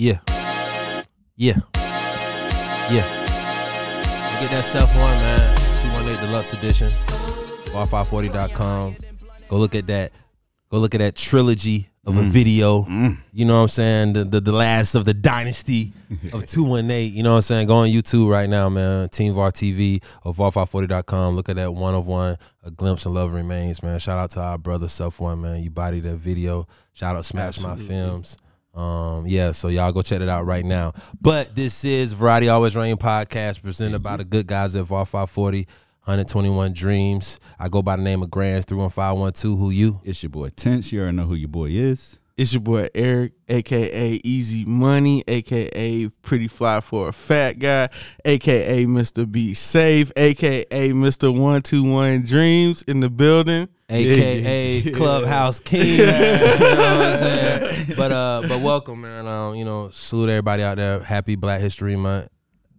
Yeah. Yeah. Yeah. Get that self one, man. 218 Deluxe Edition. R540.com. Go look at that. Go look at that trilogy of a mm. video. Mm. You know what I'm saying? The, the the last of the dynasty of 218. You know what I'm saying? Go on YouTube right now, man. Team VAR TV or VAR540.com. Look at that one of one. A glimpse of love remains, man. Shout out to our brother Self One, man. You body that video. Shout out Smash My Films. Um, yeah, so y'all go check it out right now. But this is Variety Always Rain podcast presented by the good guys at VAR 540, 121 Dreams. I go by the name of Grands 31512. Who you? It's your boy Tense. You already know who your boy is. It's your boy Eric, aka Easy Money, aka Pretty Fly for a Fat Guy, aka Mr. Be Safe, aka Mr. One Two One Dreams in the building. AKA Yeah. Clubhouse King. you know what I'm saying? But uh but welcome, man. Um, you know, salute everybody out there. Happy Black History Month.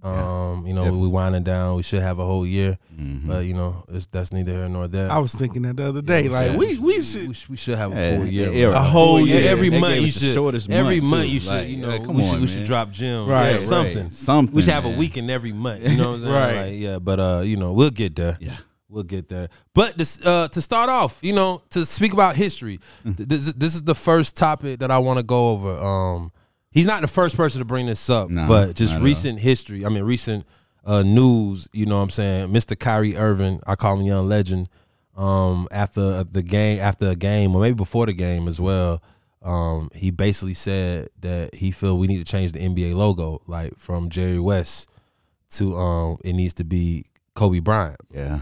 Um, you know, we winding down. We should have a whole year. Mm-hmm. But you know, it's that's neither here nor there. I was thinking that the other day, like we we should we, should- we should have a Yeah, full year. yeah, bro. A whole year. every They month you should. shortest every month, month you should. Like, you know, yeah, come we should on, we should drop gems. Right, yeah, right. something. Something. We should have a man. weekend every month. You know what I'm saying? Right. Like, yeah, but uh, you know, we'll get there. Yeah. We'll get there. But this, uh, to start off, you know, to speak about history, Mm. th- this, this is the first topic that I want to go over. Um, he's not the first person to bring this up, Nah, but just not at recent history. I mean, recent uh, news. You know, what I'm saying, Mr. Kyrie Irving, I call him young legend. Um, after the game, after a game, or maybe before the game as well. Um, he basically said that he feel we need to change the NBA logo, like from Jerry West to um, it needs to be Kobe Bryant. Yeah.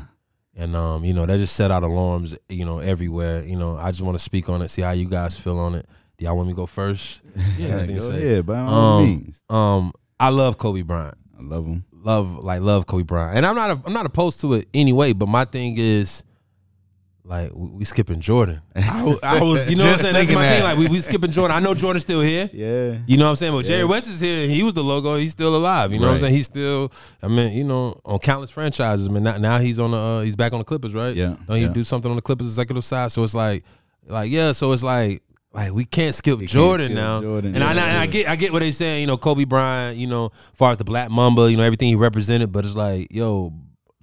And um, you know, that just set out alarms, you know, everywhere. You know, I just want to speak on it, see how you guys feel on it. Do y'all want me to go first? Yeah. Go say? ahead, by all Um, means. Um, I love Kobe Bryant. I love him. Love like love Kobe Bryant. And I'm not a, I'm not opposed to it anyway, but my thing is like we, we skipping Jordan. I, I was You know what I'm saying? That's thinking my thing. Like we, we skipping Jordan. I know Jordan's still here. Yeah. You know what I'm saying? But Jerry Yeah. West is here. He was the logo. He's still alive. You know what I'm saying? He's still. I mean, you know, on countless franchises. I mean, now, now he's on the. Uh, he's back on the Clippers, right? Yeah, Don't he yeah. do something on the Clippers executive side? So it's like, like yeah. So it's like, like we can't skip can't Jordan skip now. Jordan, and I, yeah, and I yeah. get, I get what they saying. You know, Kobe Bryant. You know, as far as the Black Mamba, you know, everything he represented. But it's like, yo.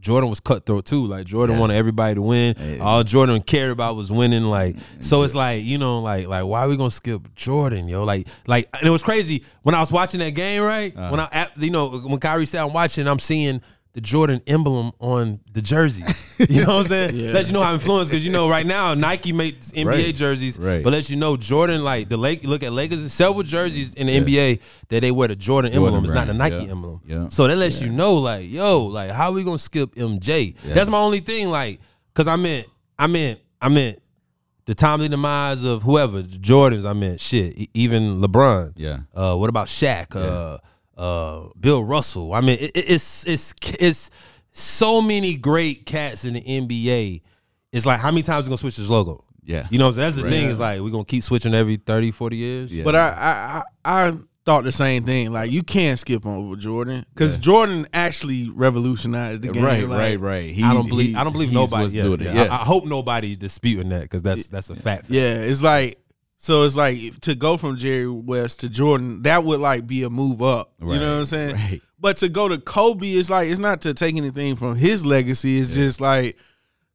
Jordan was cutthroat too. Like Jordan Yeah. wanted everybody to win. All Jordan cared about was winning. Like so, it's like you know, like like why are we gonna skip Jordan, yo? Like like and it was crazy when I was watching that game, right? Uh-huh. When I at- you know when Kyrie said I'm watching, I'm seeing the Jordan emblem on the jersey. You know what I'm saying? Yeah. Let you know how influenced because you know right now Nike makes NBA Right. jerseys, Right. but let you know Jordan like the Lake. Look at Lakers several jerseys in the NBA that they wear the Jordan, Jordan emblem. It's not the Nike yeah. emblem. Yeah. So that lets you know like yo like how we gonna skip MJ? That's my only thing like because I meant I meant I meant the timely demise of whoever the Jordans. I meant shit even LeBron. Yeah. Uh, what about Shaq? Uh, uh, Bill Russell. I mean, it, it- it's it's it's so many great cats in the NBA. It's like how many times we gonna switch this logo? Yeah. You know, what that's the Right. thing. Is like we're gonna keep switching every 30, 40 years. Yeah. But I, I I I thought the same thing. Like you can't skip over Jordan because Jordan actually revolutionized the game. right, Like, right, right. He, I don't believe. he- I don't believe he's nobody. what's Yeah, doing it. yeah. Yeah. I, I hope nobody disputing that because that's that's a fact. Yeah, it's like so. It's like to go from Jerry West to Jordan, that would like be a move up. You know what I'm saying? right. But to go to Kobe, it's like it's not to take anything from his legacy. It's just like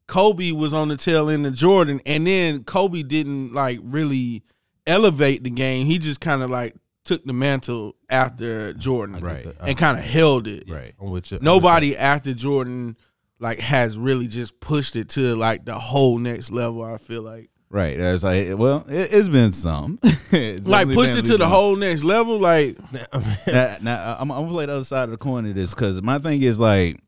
Kobe was on the tail end of Jordan, and then Kobe didn't like really elevate the game. He just kind of like took the mantle after Jordan, Right. that. and kind of held it. Right. I'm with you. I'm Nobody after Jordan like has really just pushed it to like the whole next level. I feel like. Right. There's like, well, it, it's been some. Like pushed it to the whole next level. Like now, now I'm, I'm gonna play the other side of the coin of this because my thing is like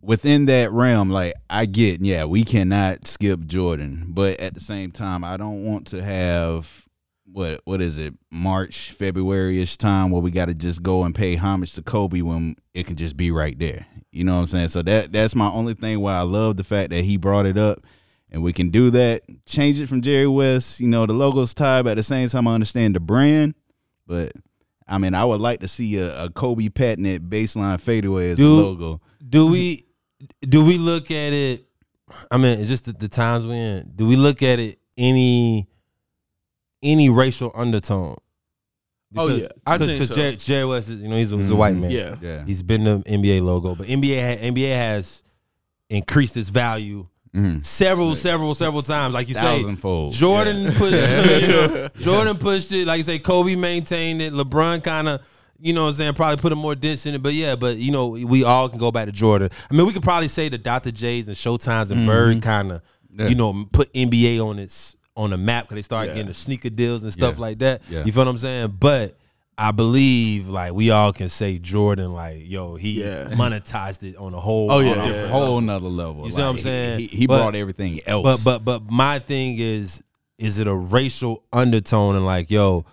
within that realm, like I get, yeah, we cannot skip Jordan, but at the same time, I don't want to have what what is it March February ish time where we got to just go and pay homage to Kobe when it can just be right there. You know what I'm saying? So that that's my only thing why I love the fact that he brought it up. And we can do that. Change it from Jerry West. You know, the logo's tied, but at the same time, I understand the brand. But I mean, I would like to see a, a Kobe patented baseline fadeaway as a logo. do we do we look at it? I mean, it's just the, the times we're in. Do we look at it any any racial undertone? Oh, yeah. I think because so. Jerry, Jerry West, is, you know, he's, a- he's a white mm-hmm. man. Yeah. Yeah. He's been the NBA logo, but NBA ha- NBA has increased its value Mm-hmm. several, several, several times. Like you say. Jordan pushed, you know, Jordan pushed it. Like you say, Kobe maintained it. LeBron kind of, you know, what I'm saying, probably put a more dents in it. But yeah, but you know, we all can go back to Jordan. I mean, we could probably say the Dr. J's and Showtimes and Bird mm-hmm. kind of, you know, put NBA on its on the map because they started Yeah. getting the sneaker deals and stuff Yeah. like that. Yeah. You feel what I'm saying? But I believe like we all can say Jordan, like yo, he Yeah. monetized it on a whole. Oh, yeah, yeah. whole nother level. You see what I'm saying? He, he But- brought everything else. But but but my thing is, is it a racial undertone and like yo,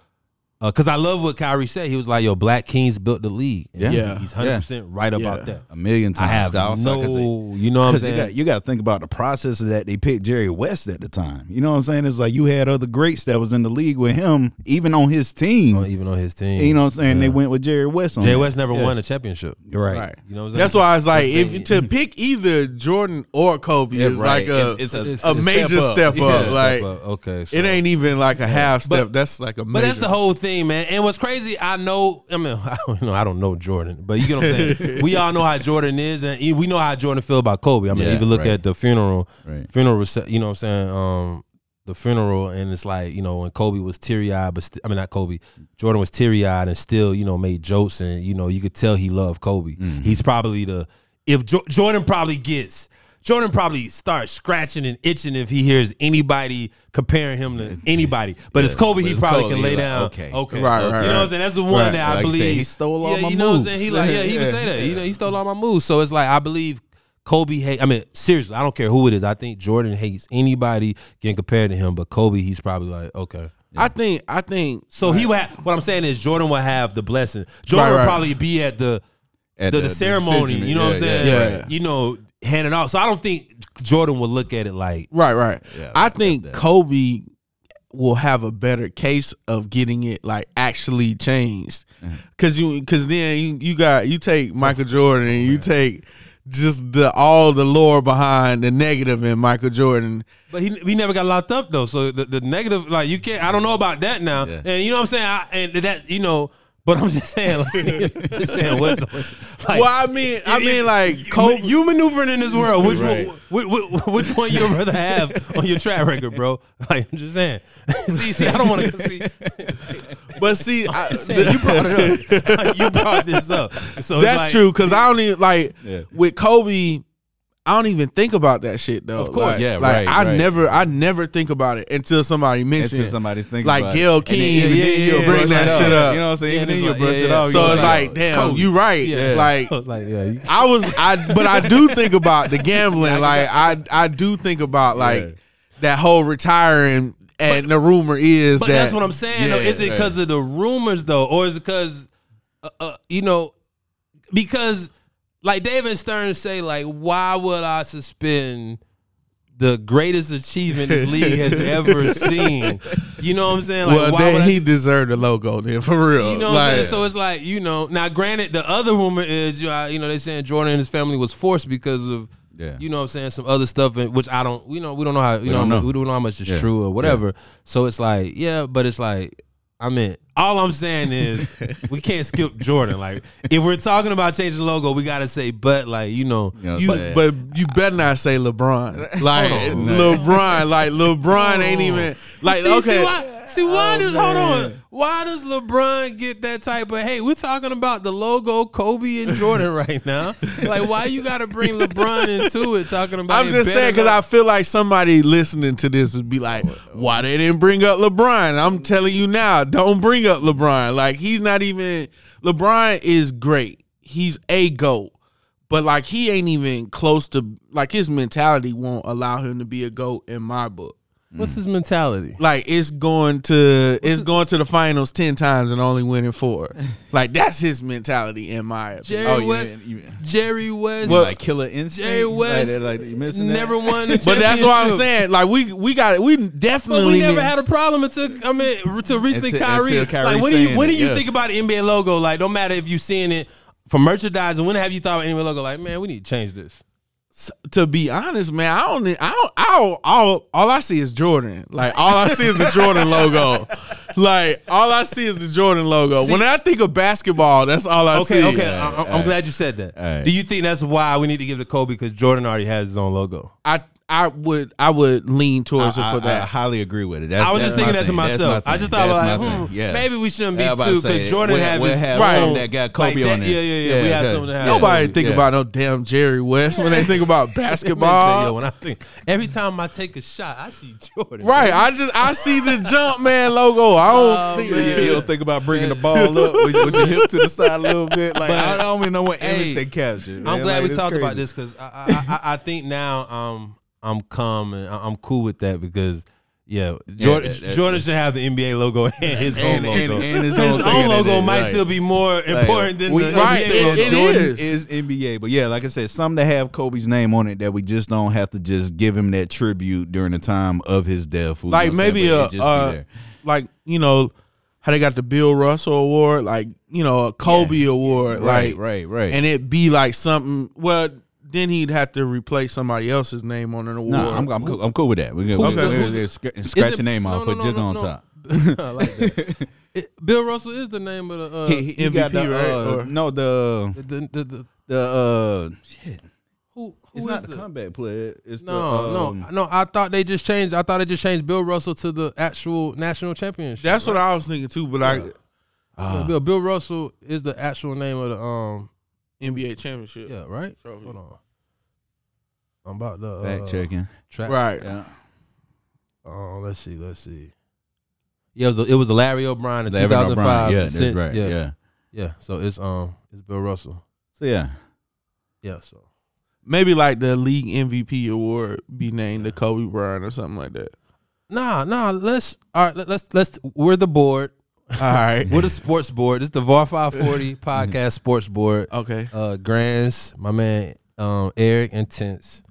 Uh, because I love what Kyrie said. He was like, yo, Black Kings built the league. And Yeah. Yeah. he's hundred percent right about Yeah. that. a million I times. have Scott. So I can no, you know what I'm saying? you got to think about the process of that they picked Jerry West at the time. You know what I'm saying? It's like you had other greats that was in the league with him, even on his team. Oh, even on his team, you know what I'm saying? They went with Jerry West on Jay. West never Yeah. won a championship. Right. Right. You know what I'm saying? That's why I was like, if the to pick either Jordan or Kobe Yeah, is right. like a It's- it's a, it's a major step up. step up. Yeah, step like okay, so. it ain't even like a half step. But- that's like a major. But that's the whole thing, man. And what's crazy, I know. I mean, I don't know. I don't know Jordan, but you get what I'm saying. we all know how Jordan is, and we know how Jordan feel about Kobe. I mean, Yeah, even look right. at the funeral, Right. funeral. You know what I'm saying? Um, the funeral, and it's like you know when Kobe was teary eyed, but st- I mean not Kobe. Jordan was teary eyed and still you know made jokes, and you know you could tell he loved Kobe. Mm-hmm. He's probably the if jo- Jordan probably gets. Jordan probably starts scratching and itching if he hears anybody comparing him to anybody. But it's Kobe, but he it's probably Kobe, can lay he like, down. okay. okay, Right, right, You know what I'm saying? That's the one Right. that I Like you said, believe he stole all yeah, my You know what I'm moves. saying? He like, yeah, he would say that. You know, he stole all my moves. So it's like I believe Kobe hate. I mean, seriously, I don't care who it is. I think Jordan hates anybody getting compared to him, but Kobe, he's probably like, okay. I think. I think. So he would. Have, what I'm saying is Jordan would have the blessing. Jordan Right, would probably be at the At the, the ceremony. decision- You know what I'm saying? yeah, yeah. You know, hand it off. So I don't think Jordan would look at it like. Right, right. Yeah, I I think. Kobe will have a better case of getting it like actually changed, Mm-hmm. because you because then you, you got you take Michael Jordan and you take just the all the lore behind the negative in Michael Jordan. But he he never got locked up though. So the, the negative, like you can't. I don't know about that now. Yeah. And you know what I'm saying. I, and that you know. But I'm just saying, like, just saying, what's, what's like, well, I mean, I mean, like you, Kobe. you maneuvering in this world. Which Right. one? Which, which one you rather have on your track record, bro? Like I'm just saying. see, see, I don't want to see. but see, I, saying, you brought it up. you brought this up. So that's like- true because I don't even like Yeah. with Kobe. I don't even think about that shit though. Of course, Like- yeah, like right, I right. never, I never think about it until somebody mentions. Until it. somebody's thinking like about Gayle it. And then King, even and then then you'll you'll bring that it shit up. You know what I'm saying? Yeah, Even then it's you'll like- brush yeah, it off. So You're it's like, damn, Kobe. you right. Yeah. Like I was like, yeah. I was, I, but I do think about the gambling. Like I, I do think about like Yeah. that whole retiring. And the rumor is But that that's what I'm saying. though. Is it right. because of the rumors though, or is it because, uh, uh, you know, because like David Stern say, like, why would I suspend the greatest achievement this league has ever seen? You know what I'm saying? Like, well, why would then I- he deserved the logo. Then for real, You know what I'm like, saying? So it's like, you know, now granted, the other rumor is, you know, you know, they saying Jordan and his family was forced because of, Yeah. you know what I'm saying, some other stuff, which I don't, you know, we don't know how, you We know, don't know. we don't know how much is Yeah. true or whatever. So it's like, yeah, but it's like, I mean, all I'm saying is we can't skip Jordan. Like, if we're talking about changing the logo, we got to say, but like, you know, You know You, but you better not say LeBron. Like LeBron, like LeBron ain't even like see, okay. See why, see why Oh, does hold on? Why does LeBron get that type of hey? We're talking about the logo Kobe and Jordan right now. Like why you got to bring LeBron into it? Talking about I'm just saying because I feel like somebody listening to this would be like, "Why they didn't bring up LeBron?" I'm telling you now, don't bring up LeBron. Like he's not even. LeBron is great. He's a goat, but like he ain't even close to. Like his mentality won't allow him to be a goat in my book. What's his mentality? Like it's going to it's going to the finals ten times and only winning four. Like that's his mentality in my opinion. Jerry Oh, you West. mean- you- Jerry West. Well, like killer instinct. Jerry West like, like, you missing that? never won. The But that's what I'm championship. saying. Like we we got it. we definitely But we never had a problem until I mean until recently Until- Kyrie. until Kyrie like when do you saying when do it, you yeah. think about the NBA logo? Like no matter if you seeing it for merchandising, when have you thought of NBA logo? Like man, we need to change this. S- To be honest, man, I don't, I don't, I don't, all, all I see is Jordan. Like all I see is the Jordan logo. Like all I see is the Jordan logo. when I think of basketball, that's all I Okay, see. okay. I, I'm- I'm glad you said that. All right. Do you think that's why we need to give it to Kobe because Jordan already has his own logo? I, I would, I would lean towards I, it for I- I highly agree with it. That's, I was that's just thinking that to thing. Myself. I just thought That's like, hmm, yeah. maybe we shouldn't be Yeah, I'm about to too because Jordan we'll- have we'll his have Right. some that got Kobe like that- on it. Yeah, yeah, yeah. we have okay. some that have Nobody Kobe. think yeah. about no damn Jerry West when they think about Man Yo, basketball. when I think every time I take a shot, I see Jordan. Right, I just I see the jump man logo. I don't Oh, think man. You, you don't think about bringing the ball up with, with your hip to the side a little bit. Like But- I don't even know what Hey, image they captured. I'm glad we talked about this because I, I, I, I think now um I'm calm and I- I'm cool with that because yeah, Jordan that- that- Jordan should have the NBA logo and his own and- logo. and his his own thing own in logo it, might right. still be more Like, important than we the Right, NBA it- logo. it Jordan is. is. NBA, but yeah, like I said, some that have Kobe's name on it that we just don't have to just give him that tribute during the time of his death. you know like what I'm saying? maybe But a just be uh, there. like you know how they got the Bill Russell Award, like you know a Kobe Award, right, like right, right. and it be like something. Well, then he'd have to replace somebody else's name on an award. no, I'm, I'm, cool, I'm cool with that. We can Who- we can- okay. we can scratch, scratch it- your name no, off, no, put no, Jig no, on no. top. I like that. It- Bill Russell is the name of the uh, He, he got the, MVP, right? uh, Or- no the the, the, the, the uh shit. who It's who not is the, the comeback player. It's no, the, um, no, no. I thought they just changed. I thought they just changed Bill Russell to the actual national championship. That's what I was thinking too. But like ah, Bill, Bill Russell is the actual name of the um. NBA championship, Yeah, right. Trophy. Hold on. I'm about to uh, fact checking. Track. right? Yeah. Oh, let's see. Let's see. Yeah, it was the, it was the Larry O'Brien in Larry 2005. O'Brien. Yeah, that's since- right. Yeah, Yeah. yeah. So it's um it's Bill Russell. So yeah. Yeah. So Maybe like the league MVP award be named the Kobe Bryant or something like that. nah, nah. Let's all right. Let, let's let's. We're the board. All right. We're the sports board. This is the VAR 540 podcast sports board. okay. Uh, Grands, my man, um, Eric Intense.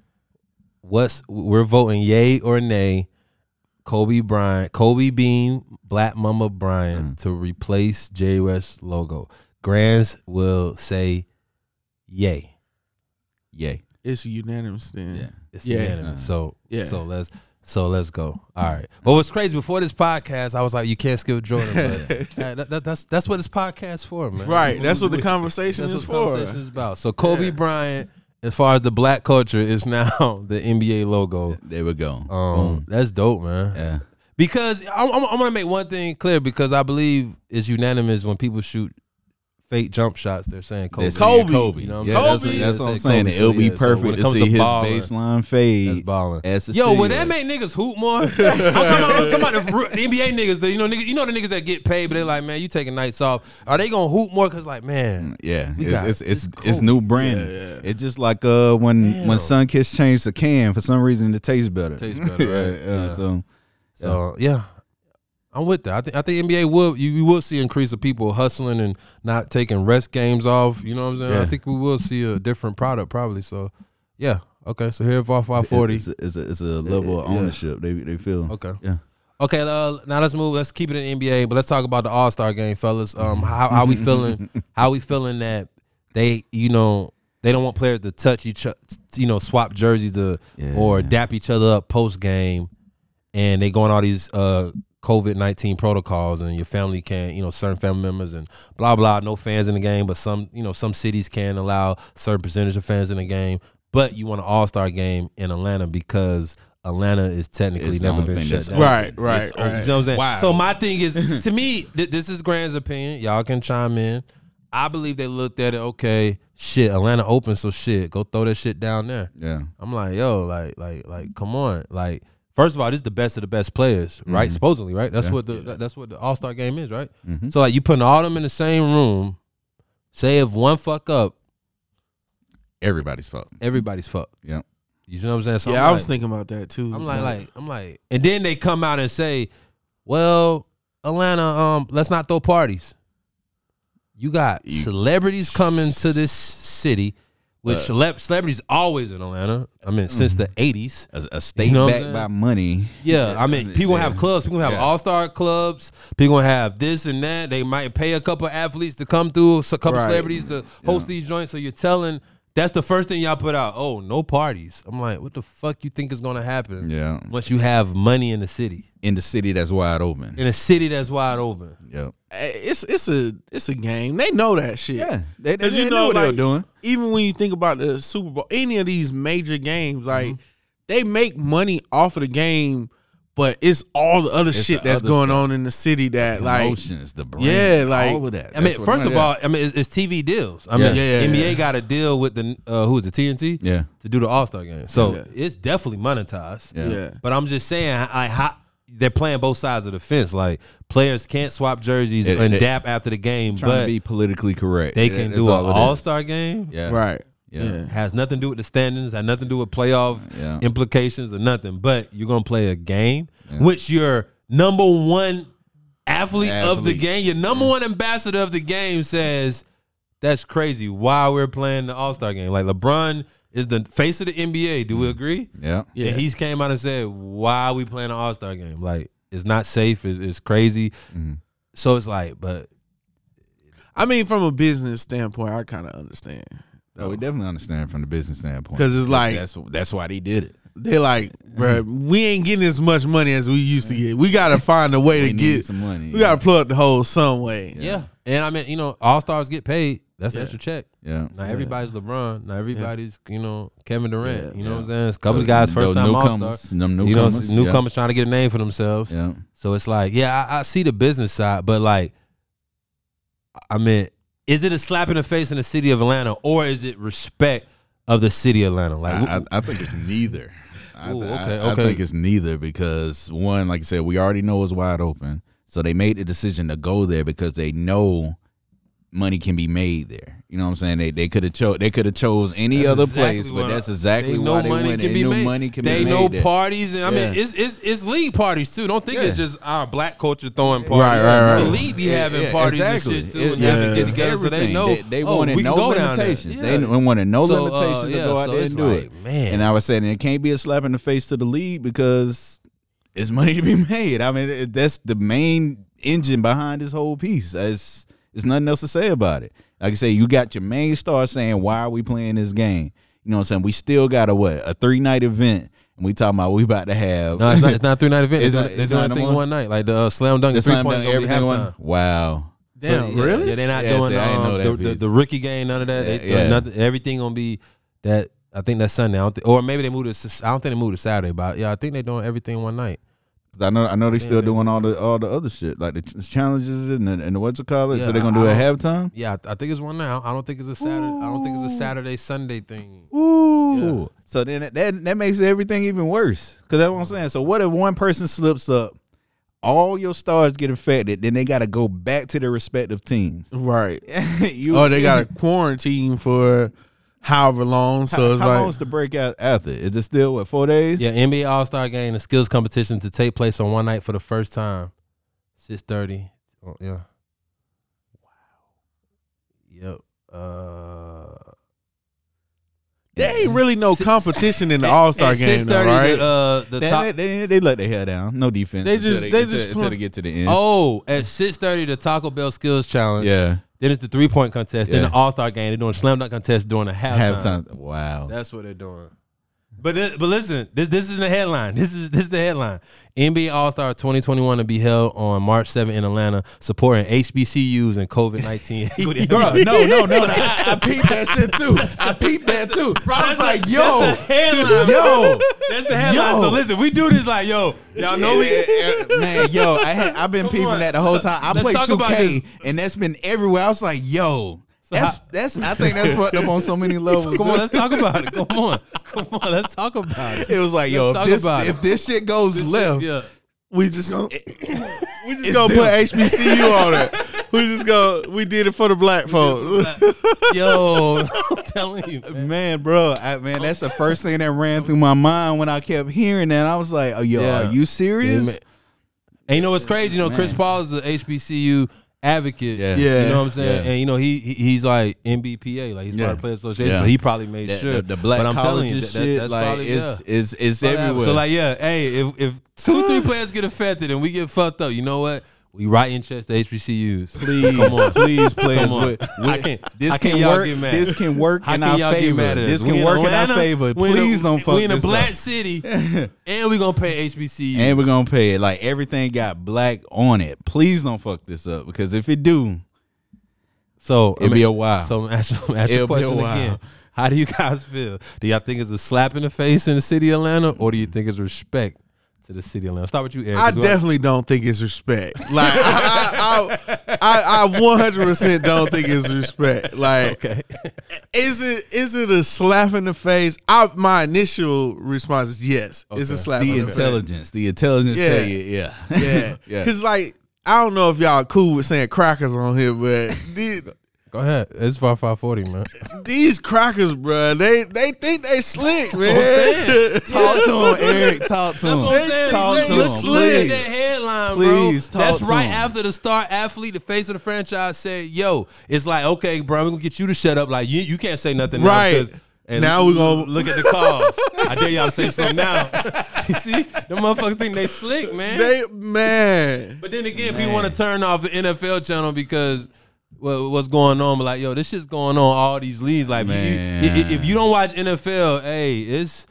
What's we're voting yay or nay? Kobe Bryant, Kobe Bean, Black Mamba Bryant to replace J West logo. Grands will say yay. Yay. It's unanimous then. Yeah. It's Yeah. unanimous. So Yeah. so let's so let's go. All right. But what's crazy before this podcast, I was like, you can't skip Jordan. But that, that, that's that's what this podcast for, man. Right. That's what the conversation That's is what the for. conversation is about. So Kobe Bryant, as far as the black culture, is now the NBA logo. There we go. Um, Boom. that's dope, man. Yeah. Because I'm, I'm, I'm gonna make one thing clear because I believe it's unanimous when people shoot fake jump shots. They're saying Kobe. They're saying Kobe. Kobe. You know what I'm yeah, saying? That's, Kobe. what- that's what I'm saying. Kobe. It'll So, be yeah, so perfect it to comes to see his balling, baseline That's fade. balling. Yo, see would that make niggas hoop more? I'm talking about, I'm talking about the, the NBA niggas. The, you know, niggas, you know the niggas that get paid, but they're like, man, you taking nights off. Are they gonna hoop more? Cause like, man, Yeah, We it's got- it's it's, it's it's cool. new branding. It's just like uh when Damn. when Sunkist changed the can for some reason it tastes better. tastes better, right? yeah, Yeah. So So yeah, I'm with that. I think I think NBA will you, you will see increase of people hustling and not taking rest games off. You know what I'm saying? I think we will see a different product probably. So yeah, okay. So here at VAR 540. it's, a, it's, a, it's a level of Yeah. ownership they they feel. Okay. Yeah. Okay, uh, now let's move. Let's keep it in NBA, but let's talk about the All Star game, fellas. Um, how how we feeling? how we feeling that they, you know, they don't want players to touch each, you know, swap jerseys to or Yeah. dap each other up post game, and they going all these uh COVID nineteen protocols, and your family can't, you know, certain family members and blah blah. No fans in the game, but some, you know, some cities can allow certain percentage of fans in the game. But you want an All Star game in Atlanta because Atlanta is technically It's never been shut down. Right, right, It's right. You know what I'm saying? Wow. So my thing is, to me, th- this is Grant's opinion. Y'all can chime in. I believe they looked at it. Okay, shit, Atlanta open, so shit, go throw that shit down there. Yeah. I'm like, yo, like, like, like, come on, like. First of all, this is the best of the best players, right? Supposedly, right? That's Yeah. what the that- that's what the All Star game is, right? Mhm. So like, you putting all them in the same room. Say if one fuck up, Everybody's fucked. everybody's fucked. Yeah. You know what I'm saying? So yeah, I'm I was like- thinking about that too. I'm like, like, I'm like, and then they come out and say, "Well, Atlanta, um, let's not throw parties." You got You- celebrities coming to this city, which Uh, celeb- celebrities always in Atlanta. I mean, since the '80s. A, a state You know backed by money. Yeah, I mean, people gonna have clubs. People have Yeah. all star clubs. People have this and that. They might pay a couple athletes to come through, a couple Right. celebrities to host these joints. So you're telling That's the first thing y'all put out. Oh, no parties. I'm like, what the fuck you think is gonna happen? Yeah. Once you have money in the city, In the city that's wide open. in a city that's wide open. Yep. Eh, It's it's a it's a game. They know that shit. Yeah. They, they, Because they you know know, what they like, were doing. even when you think about the Super Bowl, any of these major games, like Mm-hmm. they make money off of the game, but it's all the other It's shit the that's other going stuff. on in the city that like Emotions, the brand, Yeah, like- all of that. I mean, That's what first of all, that- I mean, it's, it's TV deals. I mean, Yeah. Yeah, NBA yeah. got a deal with the uh, who is it, TNT? yeah, to do the All Star game. So Yeah. it's definitely monetized. yeah, yeah. But I'm just saying, I, how they're playing both sides of the fence. Like players can't swap jerseys It- and it- dap after the game, Trying but to be politically correct. they can that's do an all it is. All Star game. Yeah, right. Yeah. Yeah. Has nothing to do with the standings. Has nothing to do with playoff Yeah. implications or nothing. But you're gonna play a game which your number one athlete, of the game, your number one ambassador of the game says that's crazy. Why we're playing the All Star game? Like LeBron is the face of the NBA. Do we agree? Yeah, Yeah. And he's came out and said, "Why are we playing an All Star game? Like it's not safe. It's, it's crazy." Mm-hmm. So it's like, but I mean, from a business standpoint, I kind of understand. Oh, we definitely understand from the business standpoint because it's like- that's that's why they did it. They like, bro, we ain't getting as much money as we used to get. We gotta find a way to get. some money. We gotta plug the hole some way. yeah. And I mean, you know, All Stars get paid. That's Yeah. extra check. yeah. Not everybody's LeBron. Not everybody's you know Kevin Durant. Yeah. you know what I'm saying? It's a couple of guys first time All newcomers, Star. You know, newcomers, newcomers trying to get a name for themselves. Yeah. So it's like, yeah, I, I see the business side, but like, I mean, is it a slap in the face in the city of Atlanta, or is it respect of the city of Atlanta? Like, I, I, I think it's neither. I, Ooh, I- okay, I, okay. think it's neither because one, like I said, we already know it's wide open, so they made the decision to go there because they know money can be made there. You know what I'm saying? They they could have chose they could have chose any That's other exactly place, but that's exactly they know why they money went. can They be know made. money can they be know made there. parties, and I mean, it's it's it's league parties too. Don't think it's just our black culture throwing parties. Right, right, right. The league be Yeah, having yeah, parties exactly. and shit too. It- and yeah, they get together so they know. They, they oh, wanted no go down there. limitations. Yeah. They wanted no So, uh, limitations to yeah, go out so there and do like, it. man. And I was saying it can't be a slap in the face to the league because it's money to be made. I mean, that's the main engine behind this whole piece. It's, there's nothing else to say about it. Like I say, you got your main star saying, "Why are we playing this game?" You know what I'm saying? We still got a what a three night event, and we talking about we about to have. No, it's not. It's not a three night event. It's They're not- doing, they're doing no everything one night, like the uh, slam dunk the three slam point dunk, everything one. Wow. Damn, yeah, really? Yeah, they're not Yeah, doing see, I didn't know um, the, the, the rookie game, none of that. They, Yeah, uh, yeah. nothing, everything gonna be that. I think that's Sunday. I or maybe they moved it. to- I don't think they moved to Saturday, but yeah, I think they're doing everything one night. 'Cause I know, I know they still doing all the all the other shit like the ch- challenges and the, and the what's it called? Yeah, so they're gonna do it I at halftime. Yeah, I, I think it's one night. I don't think it's a Saturday. I don't think it's a Saturday Sunday thing. Ooh. So then that, that that makes everything even worse. Cause that's what I'm saying. So what if one person slips up, all your stars get affected, then they got to go back to their respective teams. Right. you, Oh, they got a quarantine for however long. So how, it's how like long's the breakout after? Is it still what four days? Yeah, NBA All Star Game, the skills competition to take place on one night for the first time, six thirty. Oh, yeah. Wow. Yep. Uh, there ain't really no Six- competition in the All Star game, though, right? The, uh, the They, top. they, they, they let their hair down. No defense. They just- they, they until, just until they get to the end. oh, at six thirty, the Taco Bell skills challenge. yeah. Then it's the three point contest. Then Yeah. the All Star game. They're doing slam dunk contest during the halftime. Halftime. Wow. That's what they're doing. But thi- but listen, this this is the headline. This is this is the headline. NBA All Star 2021 to be held on March 7 in Atlanta, supporting HBCUs and COVID 19. Bro, no, no, no. I, I peeped that shit too. I peeped that too. I was like, yo, That's the headline. yo. That's the headline. Yo. So listen, we do this like, yo, y'all know we. man, yo, I had, I've been Come peeping on. that the whole time. I Let's played 2K, and that's been everywhere. I was like, yo, that's how- that's. I think that's fucked up on so many levels. Come on, let's talk about it. Come on, come on, let's talk about it. It was like, yo, if this, if this shit goes left, Yeah. we just gonna we just gonna them. put HBCU on it. We just go. We did it for the black folks. Yo, I'm telling you, man. man, bro, I, man, that's the first thing that ran through my mind when I kept hearing that. I was like, oh, yo, Yeah. are you serious? man. And you know what's crazy? You know, Chris Paul is an HBCU advocate. Yeah. Yeah. You know what I'm saying? Yeah. And you know, he, he he's like NBPA, like he's Yeah. part of Player Association. Yeah. So he probably made That- sure. the, the black but I'm telling you, that, that- that's like probably it's, yeah. it's it's Probably everywhere. So like, yeah, hey, if if two three players get affected and we get fucked up, you know what? We writing checks to HBCUs. Please, Come on. please play us Come on. with, I can't- this how can can work. This can work in can our favor. get mad at us? This We can in work in Atlanta, our favor. we in a- Please don't fuck this up. We in a black up. city, and we gonna pay HBCUs. And we're gonna pay it. Like everything got black on it. Please don't fuck this up because if it do, so it'll be a while. So ask, ask It'll the be a question while. again. How do you guys feel? Do y'all think it's a slap in the face in the city of Atlanta, or do you think it's respect to the city of Atlanta? Start with you, Eric. I 'cause we- definitely don't think it's respect. Like I, I, I, I 100% don't think it's respect. Like, Okay. is it is it a slap in the face? I, my initial response is yes. It's a slap the in the face. intelligence, the intelligence Yeah. tell you, yeah, Yeah, yeah. Cause like I don't know if y'all cool with saying crackers on here, but these, Go ahead. It's five five forty, man. these crackers, bro, they they think they slick, what I'm man. Talk to him, Eric. Talk to That's him. what I'm. Talk They- to they him. slick. Look at that headline, Please, bro. talk That's to right him. after the star athlete, the face of the franchise, said, "Yo, it's like okay, bro, we're gonna get you to shut up. Like you, you can't say nothing, now Right. 'cause- And Now we're gonna- look at the cause. I dare y'all to say something now. you see, the motherfuckers think they slick, man. They man. but then again, people want to turn off the NFL channel because. Well, what's going on? But like, yo, this shit's going on all these leagues. Like, you- you- if, if you don't watch NFL, hey, it's,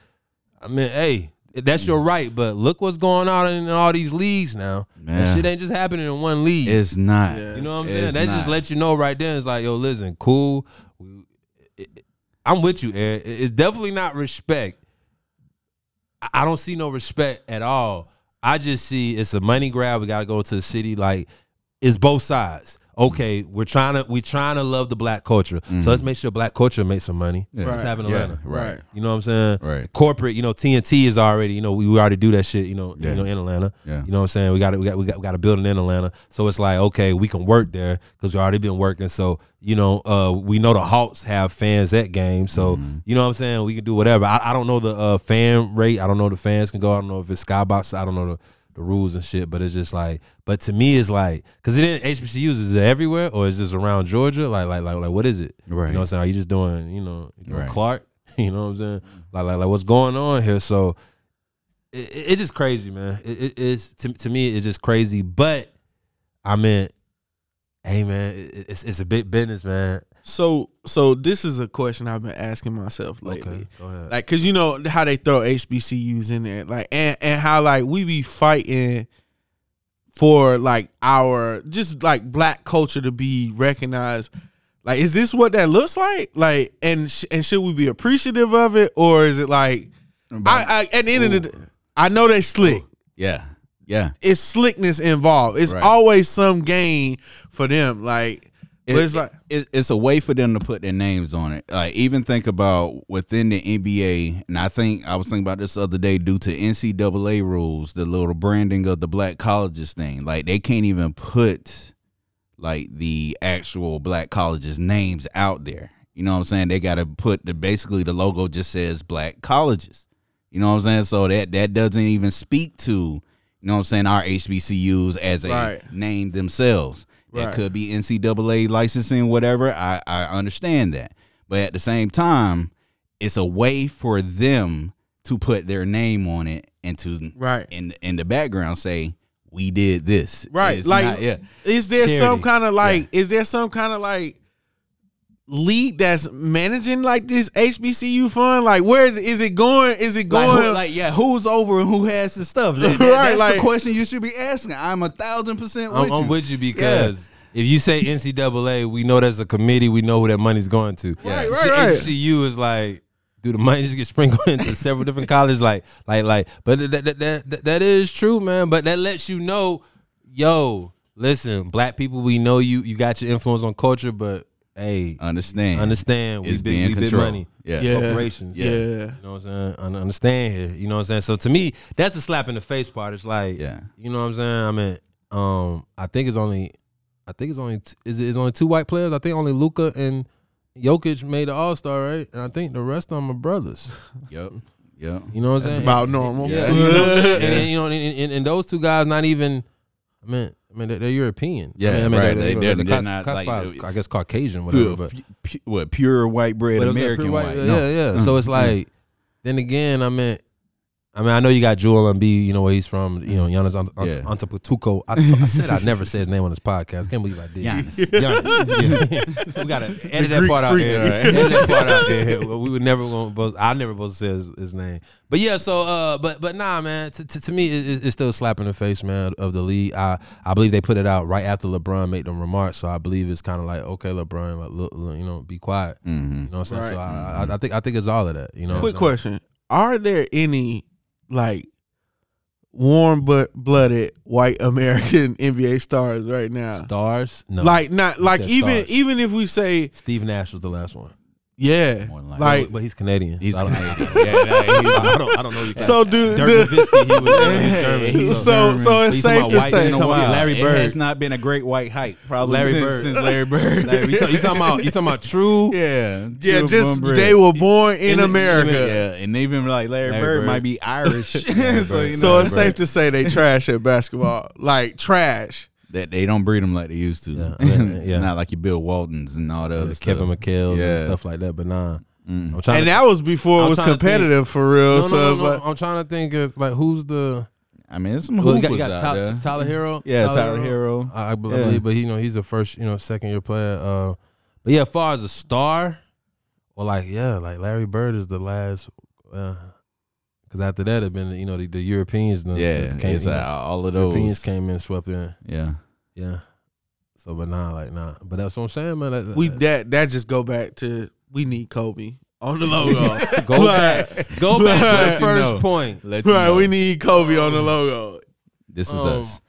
I mean, hey, that's your mm. right. But look what's going on in all these leagues now. That Man. shit ain't just happening in one league. It's not. Yeah. you know what I'm It's saying? That just let you know right then. It's like, yo, listen, cool. We- it- it- I'm with you, Ed. It's definitely not respect. I- I don't see no respect at all. I just see it's a money grab. We gotta go to the city. Like it's both sides. Okay, we're trying to we're trying to love the black culture. So let's make sure black culture makes some money. Yeah. Let's have in Yeah, Atlanta. right. You know what I'm saying? Right. Corporate, you know, TNT is already, you know, we, we already do that shit, you know, Yeah. you know, in Atlanta. Yeah. You know what I'm saying? We got we got we got we got a building in Atlanta. So it's like, okay, we can work there because we already been working. So, you know, uh, we know the Hawks have fans at games. So, Mm-hmm. you know what I'm saying? We can do whatever. I, I don't know the uh, fan rate. I don't know the fans can go. I don't know if it's skybox. I don't know the, the rules and shit. But it's just like, but to me, it's like, because it ain't HBCUs. Is it everywhere or is it just around Georgia? Like, like, like, like, what is it? Right. You know what I'm saying? Are you just doing, you know, doing Right. Clark? You know what I'm saying? Like, like, like, what's going on here? So, it, it- it's just crazy, man. It, it- it's to, to me, it's just crazy. But I mean, hey, man, it, it's it's a big business, man. So so this is a question I've been asking myself lately. Okay. Like, cause you know how they throw HBCUs in there, like, and and how like we be fighting for like our just like black culture to be recognized. Like, is this what that looks like? Like, and sh- and should we be appreciative of it, or is it like, I, I at the end of the, day, I know they slick. yeah, yeah. It's slickness involved. It's Right. always some gain for them. Like, but it's like, it, it's a way for them to put their names on it. Like even think about within the NBA, and I think I was thinking about this the other day due to NCAA rules, the little branding of the black colleges thing. Like they can't even put like the actual black colleges names out there. You know what I'm saying? They got to put the basically the logo just says black colleges. You know what I'm saying? So that that doesn't even speak to you know what I'm saying our HBCUs as a Right. name themselves. It could be NCAA licensing, whatever. I, I understand that. But at the same time, it's a way for them to put their name on it and to Right. in in the background say, We did this. Right. It's like, not- yeah. is there some kind of like, is there some kind of like league that's managing like this HBCU fund? Like, where is it? Is it going? Is it Like, going? who, like, yeah, who's over and who has the stuff? That- that- Right, that's like- the question you should be asking. I'm a thousand percent with I'm, you. I'm with you because if you say NCAA, we know there's a committee. We know who that money's going to. Right, You right, right. HBCU is like, do the money just get sprinkled into several different colleges? Like, like, like. But that that, that that that is true, man. But that lets you know, yo, listen, black people, we know you. You got your influence on culture, but hey, Understand. understand we It's big, being we big controlled. money. Yeah. Yeah. corporations. Yeah. You know what I'm saying? Un- Understand here. You know what I'm saying? So to me, that's the slap in the face part. It's like, Yeah. you know what I'm saying? I mean, um, I think it's only, I think it's only, t- is it is only two white players? I think only Luka and Jokic made the All Star, right? And I think the rest of them are brothers. Yep. Yep. You know what I'm That's about normal. Yeah, you know, and, and, you know, and, and, and those two guys, not even. I mean, I mean, they're, they're European. Yeah, I mean, I mean, right. They're, They- they're, they're- class- not like- as, I guess Caucasian, whatever. Pure, But what pure white bread But it was like American pure white? Yeah, No. yeah. Mm, So it's mm. like, then again, I mean, I mean, I know you got Joel Embiid. you know where he's from, you know, Giannis Ant- Ant- Yeah. Antetokounmpo. I, t- I said I'd never say his name on this podcast. Can't believe I did. Giannis. Giannis. Yeah. we gotta edit that part out. There. Right. Edit that part out. There. We would never going to. I never supposed to say his, his name. But yeah, so uh, but but nah, man. To, to, to me, it, it- it's still a slap in the face, man, of the league. I I believe they put it out right after LeBron made them remarks, so I believe it's kind of like, okay, LeBron, like, look, look, you know, be quiet. Mm-hmm. You know what I'm saying? So Right. I, I, I think I think it's all of that. You know. Quick what I'm question. Are there any like warm but blooded white American NBA stars right now? Stars? No. Like not like even stars. even if we say Steve Nash was the last one. Yeah, More than likely. like but he's Canadian. He's so I Canadian. yeah, yeah, he's, I don't I don't know you guys. so do Dirk do- Nowitzki, he was he's German. He's so German. so it's safe to say man, talking about Larry It Bird. has not been a great white hype, probably Larry since, Bird. since Larry Bird. Larry, you, talk, you talking about you talking about true? yeah, yeah, just born they were born in And America. even- yeah, and even like Larry, Larry Bird, Bird. might be Irish, so Bird. you So know it's safe to say they trash at basketball, like trash. That they don't breed them like they used to. Yeah, yeah, yeah. not like your Bill Waltons and all the other Uh, stuff. Kevin McHale's Yeah. and stuff like that. But nah, Mm. I'm trying And to. that was before I'm it was trying to think- competitive for real. no, so no, it's no, no. like I'm trying to think of like who's the. I mean, there's some Well, hoopers got, you got out Tyler, there. Tyler Herro. Yeah, Tyler Herro. I, I be- I Yeah. believe, but he, you know, he's a first, you know, second year player. Uh, but yeah, as far as a star, or like, yeah, like Larry Bird is the last. Because after that, have been, you know, the, the Europeans. The, Yeah, the, came, you know, uh, all of those Europeans came in, swept in. Yeah, Yeah. So, but nah, like nah. But that's what I'm saying, man. That- we that that just go back to we need Kobe on the logo. go Like, back. Go back to the you first know. point. Let you Right, know. we need Kobe on the logo. This is Um, us.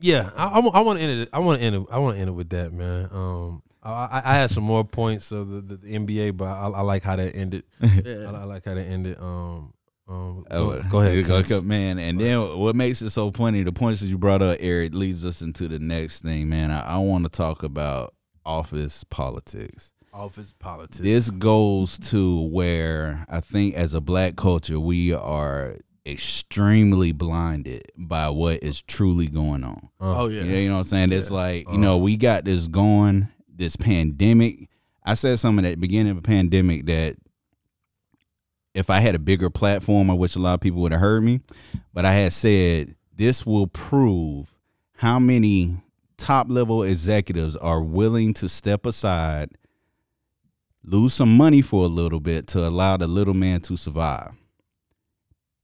Yeah, I, I, want to end it. I want to end it. I want to end it with that, man. Um, I, I, I had some more points of the, the, the NBA, but I, I like how that ended. I, I like how that ended. Um, um, Oh, go, go ahead, you go, Cuz. man. And then what makes it so funny? The points that you brought up, Eric, leads us into the next thing, man. I, I want to talk about office politics. office politics. This goes to where I think as a black culture, we are extremely blinded by what is truly going on. Uh, Oh yeah. You know, you know what I'm saying? It's like, you know, we got this going, this pandemic. I said something at the beginning of the pandemic that if I had a bigger platform, I wish a lot of people would have heard me. But I had said this will prove how many top level executives are willing to step aside, lose some money for a little bit to allow the little man to survive.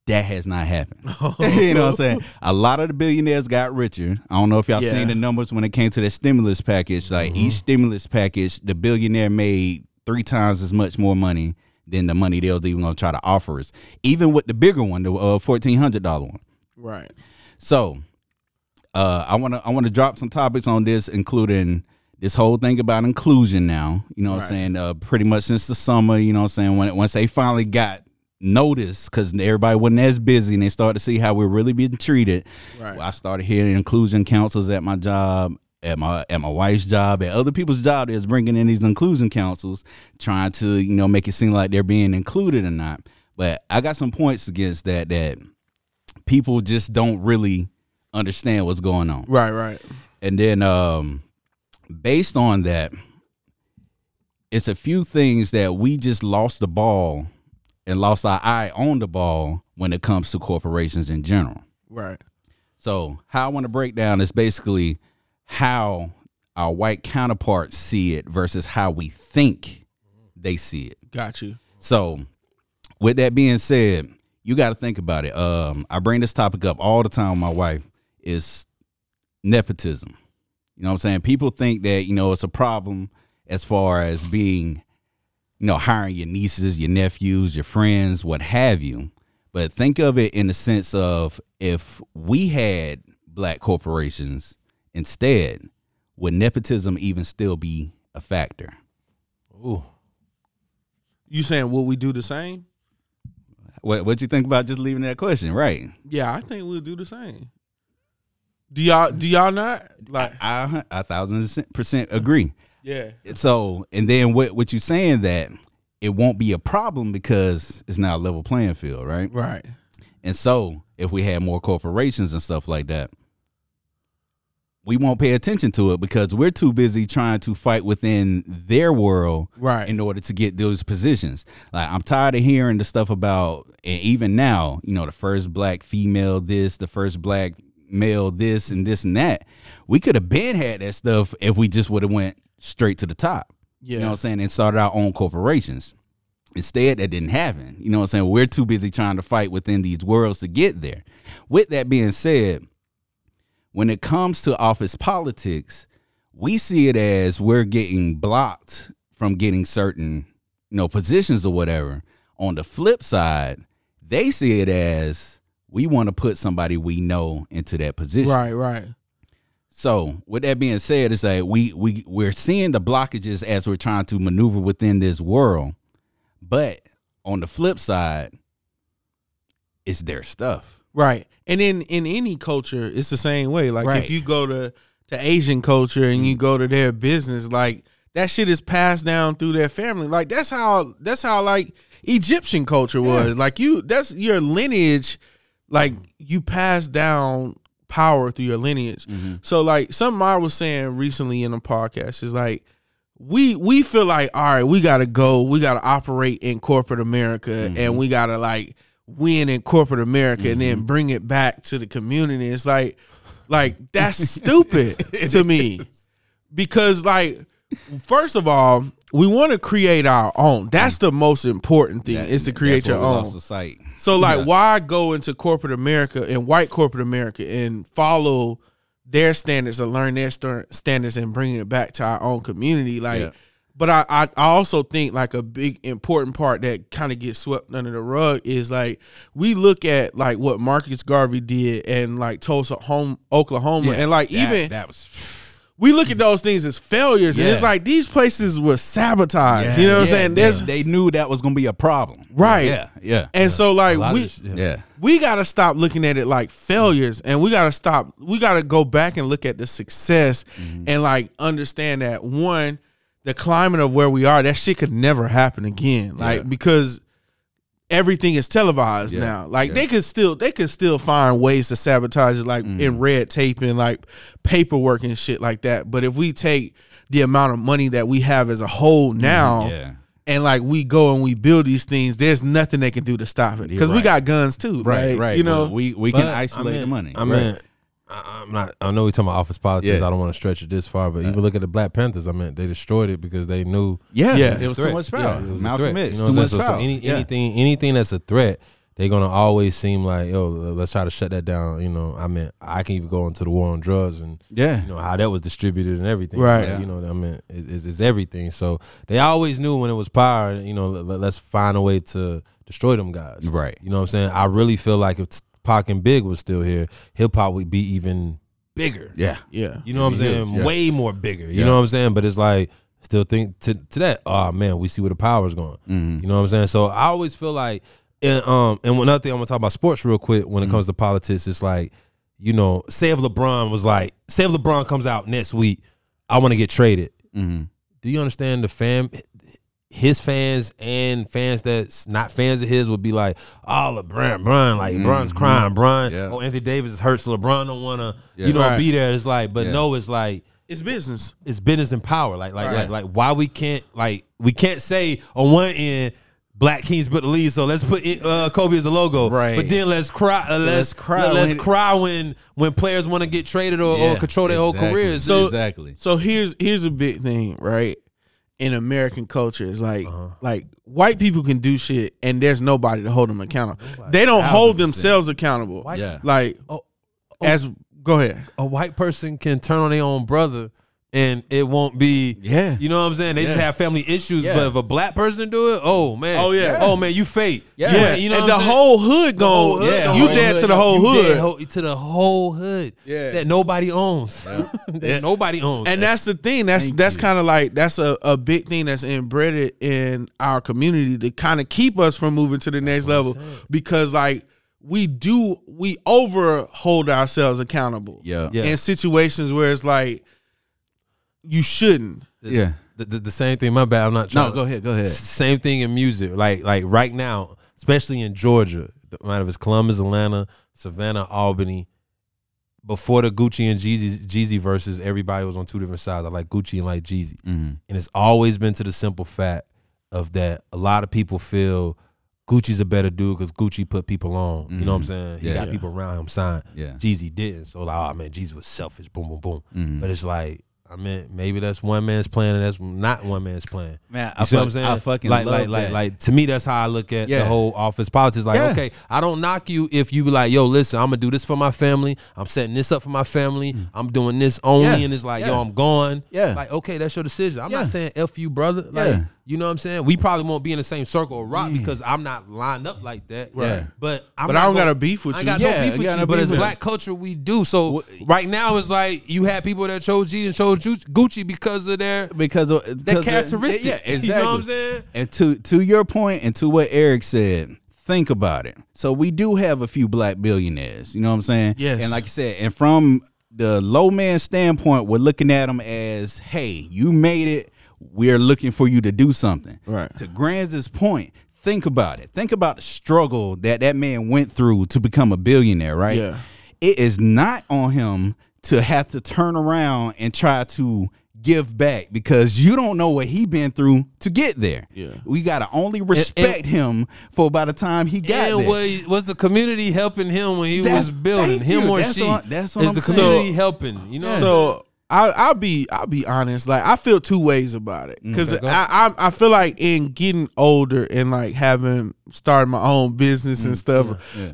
That has not happened. you know what I'm saying? A lot of the billionaires got richer. I don't know if y'all Yeah. seen the numbers when it came to the stimulus package. Like each mm-hmm. stimulus package, the billionaire made three times as much more money than the money they was even gonna try to offer us. Even with the bigger one, the uh, fourteen hundred dollar one. Right. So, uh, I want to I want to drop some topics on this, including this whole thing about inclusion. Now, you know what I'm saying? Uh, pretty much since the summer, you know what I'm saying? When once they finally got notice, because everybody wasn't as busy, and they started to see how we're really being treated. Right. I started hearing inclusion councils at my job. At my at my wife's job, at other people's job, that's bringing in these inclusion councils, trying to you know make it seem like they're being included or not. But I got some points against that that people just don't really understand what's going on. Right. Right. And then um based on that, it's a few things that we just lost the ball and lost our eye on the ball when it comes to corporations in general. Right. So, how I want to break down is basically how our white counterparts see it versus how we think they see it. Got you. So, with that being said, you got to think about it. Um, I bring this topic up all the time with my wife is nepotism. You know what I'm saying? People think that, you know, it's a problem as far as being, you know, hiring your nieces, your nephews, your friends, what have you. But think of it in the sense of if we had black corporations instead, would nepotism even still be a factor? Ooh. You saying will we do the same? What what you think about just leaving that question? Right. Yeah, I think we'll do the same. Do y'all do y'all not like? I a thousand percent agree. Yeah. So, and then what what you saying that it won't be a problem because it's not a level playing field, right? Right. And so, if we had more corporations and stuff like that, we won't pay attention to it because we're too busy trying to fight within their world Right. in order to get those positions. Like I'm tired of hearing the stuff about and even now, you know, the first black female this, the first black male this and this and that. We could have been had that stuff if we just would have went straight to the top. You know Yeah. what I'm saying? And started our own corporations. Instead, that didn't happen. You know what I'm saying? We're too busy trying to fight within these worlds to get there. With that being said, when it comes to office politics, we see it as we're getting blocked from getting certain, you know, positions or whatever. On the flip side, they see it as we want to put somebody we know into that position. Right, right. So, with that being said, it's like we we we're seeing the blockages as we're trying to maneuver within this world, but on the flip side, it's their stuff. Right. And in in any culture, it's the same way. Like Right. if you go to to Asian culture and you mm-hmm. go to their business, like that shit is passed down through their family. Like that's how that's how like Egyptian culture was. Like you that's your lineage, like mm-hmm. you pass down power through your lineage. Mm-hmm. So like something I was saying recently in a podcast is like we we feel like all right, we gotta go, we gotta operate in corporate America, and we gotta like win in corporate America, and then bring it back to the community. It's like, like that's stupid to me, because like, first of all, we want to create our own. That's the most important thing is to create your own. sight. So like, why go into corporate America and white corporate America and follow their standards or learn their st- standards and bringing it back to our own community? Like, Yeah. But I, I also think like a big important part that kind of gets swept under the rug is like we look at like what Marcus Garvey did and like Tulsa, home Oklahoma, and like That- even that was we look at those things as failures, and it's like these places were sabotaged. you know what I'm saying? they- There's they knew that was gonna be a problem. Right. Yeah. Yeah. and so like we yeah. yeah. we got to stop looking at it like failures and we got to stop we got to go back and look at the success Mm-hmm. and like understand that one the climate of where we are that shit could never happen again like Yeah. because everything is televised Yeah. now like Yeah. they could still they could still find ways to sabotage it like Mm-hmm. in red tape and like paperwork and shit like that but if we take the amount of money that we have as a whole now Mm-hmm. Yeah. and like we go and we build these things, there's nothing they can do to stop it because we got guns too, Right. right? Right. You know, Well, we we can isolate I mean, the money. I mean, I, I'm not. I know we talking about office politics. Yeah. I don't want to stretch it this far, but even look at the Black Panthers. I mean, they destroyed it because they knew yeah. Yeah. It was threat. too much Yeah, power. it was a Malcolm threat. X. You know too what I'm much saying? So, power. so any, yeah. anything anything that's a threat, they're gonna always seem like, yo, let's try to shut that down. You know, I mean, I can even go into the war on drugs and Yeah. you know how that was distributed and everything. Right. Like, You know, I mean, it's, it's, it's everything. So they always knew when it was power. You know, let, let's find a way to destroy them guys. Right. You know what I'm saying? I really feel like if Pac and Big was still here, hip hop would be even bigger. Yeah. yeah, You know what I'm saying? is, yeah. Way more bigger. You Yeah. know what I'm saying? But it's like still think to, to that. Oh man, we see where the power's going. Mm-hmm. You know what I'm saying? So I always feel like, and um, and another thing I'm gonna talk about sports real quick. When it Mm-hmm. comes to politics, it's like, you know, say if LeBron was like, say if LeBron comes out next week, I want to get traded. Mm-hmm. Do you understand the fan? His fans and fans that's not fans of his would be like, "Oh, LeBron, Bron, like LeBron's crying, Bron. Yeah. Oh, Anthony Davis is hurt, so LeBron don't want to, Yeah. you know, Right. be there." It's like, but Yeah. no, it's like it's business. it's business and power. Like, like, Right. like, like, why we can't, like, we can't say on one end, Black Kings put the lead, so let's put it, uh, Kobe as the logo. Right. But then let's cry. Uh, let's, Let's cry Let, us when- cry when when players want to get traded or, or control their whole exactly. careers. So- exactly. So here's here's a big thing, right? In American culture, it's like Uh-huh. like white people can do shit and there's nobody to hold them accountable. They don't hold themselves accountable. White- Yeah. Like Oh, as go ahead. a white person can turn on their own brother and it won't be Yeah. you know what I'm saying? They just have family issues, Yeah. but if a black person do it, oh man. Oh, yeah. Oh man, you fake. Yeah. You Yeah, you know and what the I'm whole hood The gone. Yeah. you whole dead to the whole You hood. dead ho- to the whole hood. Yeah. That nobody owns. that nobody owns. and that's the thing that's Thank that's kind of like that's a, a big thing that's embedded in our community to kind of keep us from moving to the next level because like we do we over hold ourselves accountable Yeah. Yeah. in situations where it's like you shouldn't Yeah. the, the, the same thing. My bad. I'm not trying. No, go ahead. Go ahead. Same thing in music. Like like right now, especially in Georgia, no matter of it's Columbus, Atlanta, Savannah, Albany, before the Gucci and Jeezy Jeezy verses, everybody was on two different sides. I like Gucci and like Jeezy, Mm-hmm. and it's always been to the simple fact of that a lot of people feel Gucci's a better dude because Gucci put people on. You know what I'm saying? He Mm-hmm. Yeah. got people around him signed. Yeah. Jeezy didn't. So like, oh man, Jeezy was selfish. Boom, boom, boom. Mm-hmm. But it's like. I mean, maybe that's one man's plan, and that's not one man's plan. Man, you I see what I'm saying? I fucking like, love like, like, that. like. To me, that's how I look at the whole office politics. Like, Yeah. okay, I don't knock you if you be like, yo, listen, I'm gonna do this for my family. I'm setting this up for my family. I'm doing this only, Mm. Yeah. and it's like, yo, I'm gone. Yeah. Like, okay, that's your decision. I'm Yeah. not saying f you, brother. Like, Yeah. You know what I'm saying? We probably won't be in the same circle of rock hmm. because I'm not lined up like that. Right. But I'm But I don't gonna- got a beef with I you. got Yeah, no beef with you. But beef as black culture, we do. So right now, it's like you have people that chose G and chose Gucci because of their because of their because characteristic. Yeah, exactly. You know what I'm saying? And to to your point and to what Eric said, think about it. So we do have a few black billionaires. You know what I'm saying? Yes. And like I said, and from the low man standpoint, we're looking at them as, hey, you made it. We're looking for you to do something. Right. To Granz's point, think about it. Think about the struggle that that man went through to become a billionaire. Right. Yeah. It is not on him to have to turn around and try to give back because you don't know what he been through to get there. Yeah. We gotta only respect him for by the time he got and there. was, was the community helping him when he That's- was building him you. or That's she? what- that's what is I'm the saying. community So- helping? You know. So I, I'll be I'll be honest. Like I feel two ways about it because Okay. I, I I feel like in getting older and like having started my own business Mm, and stuff.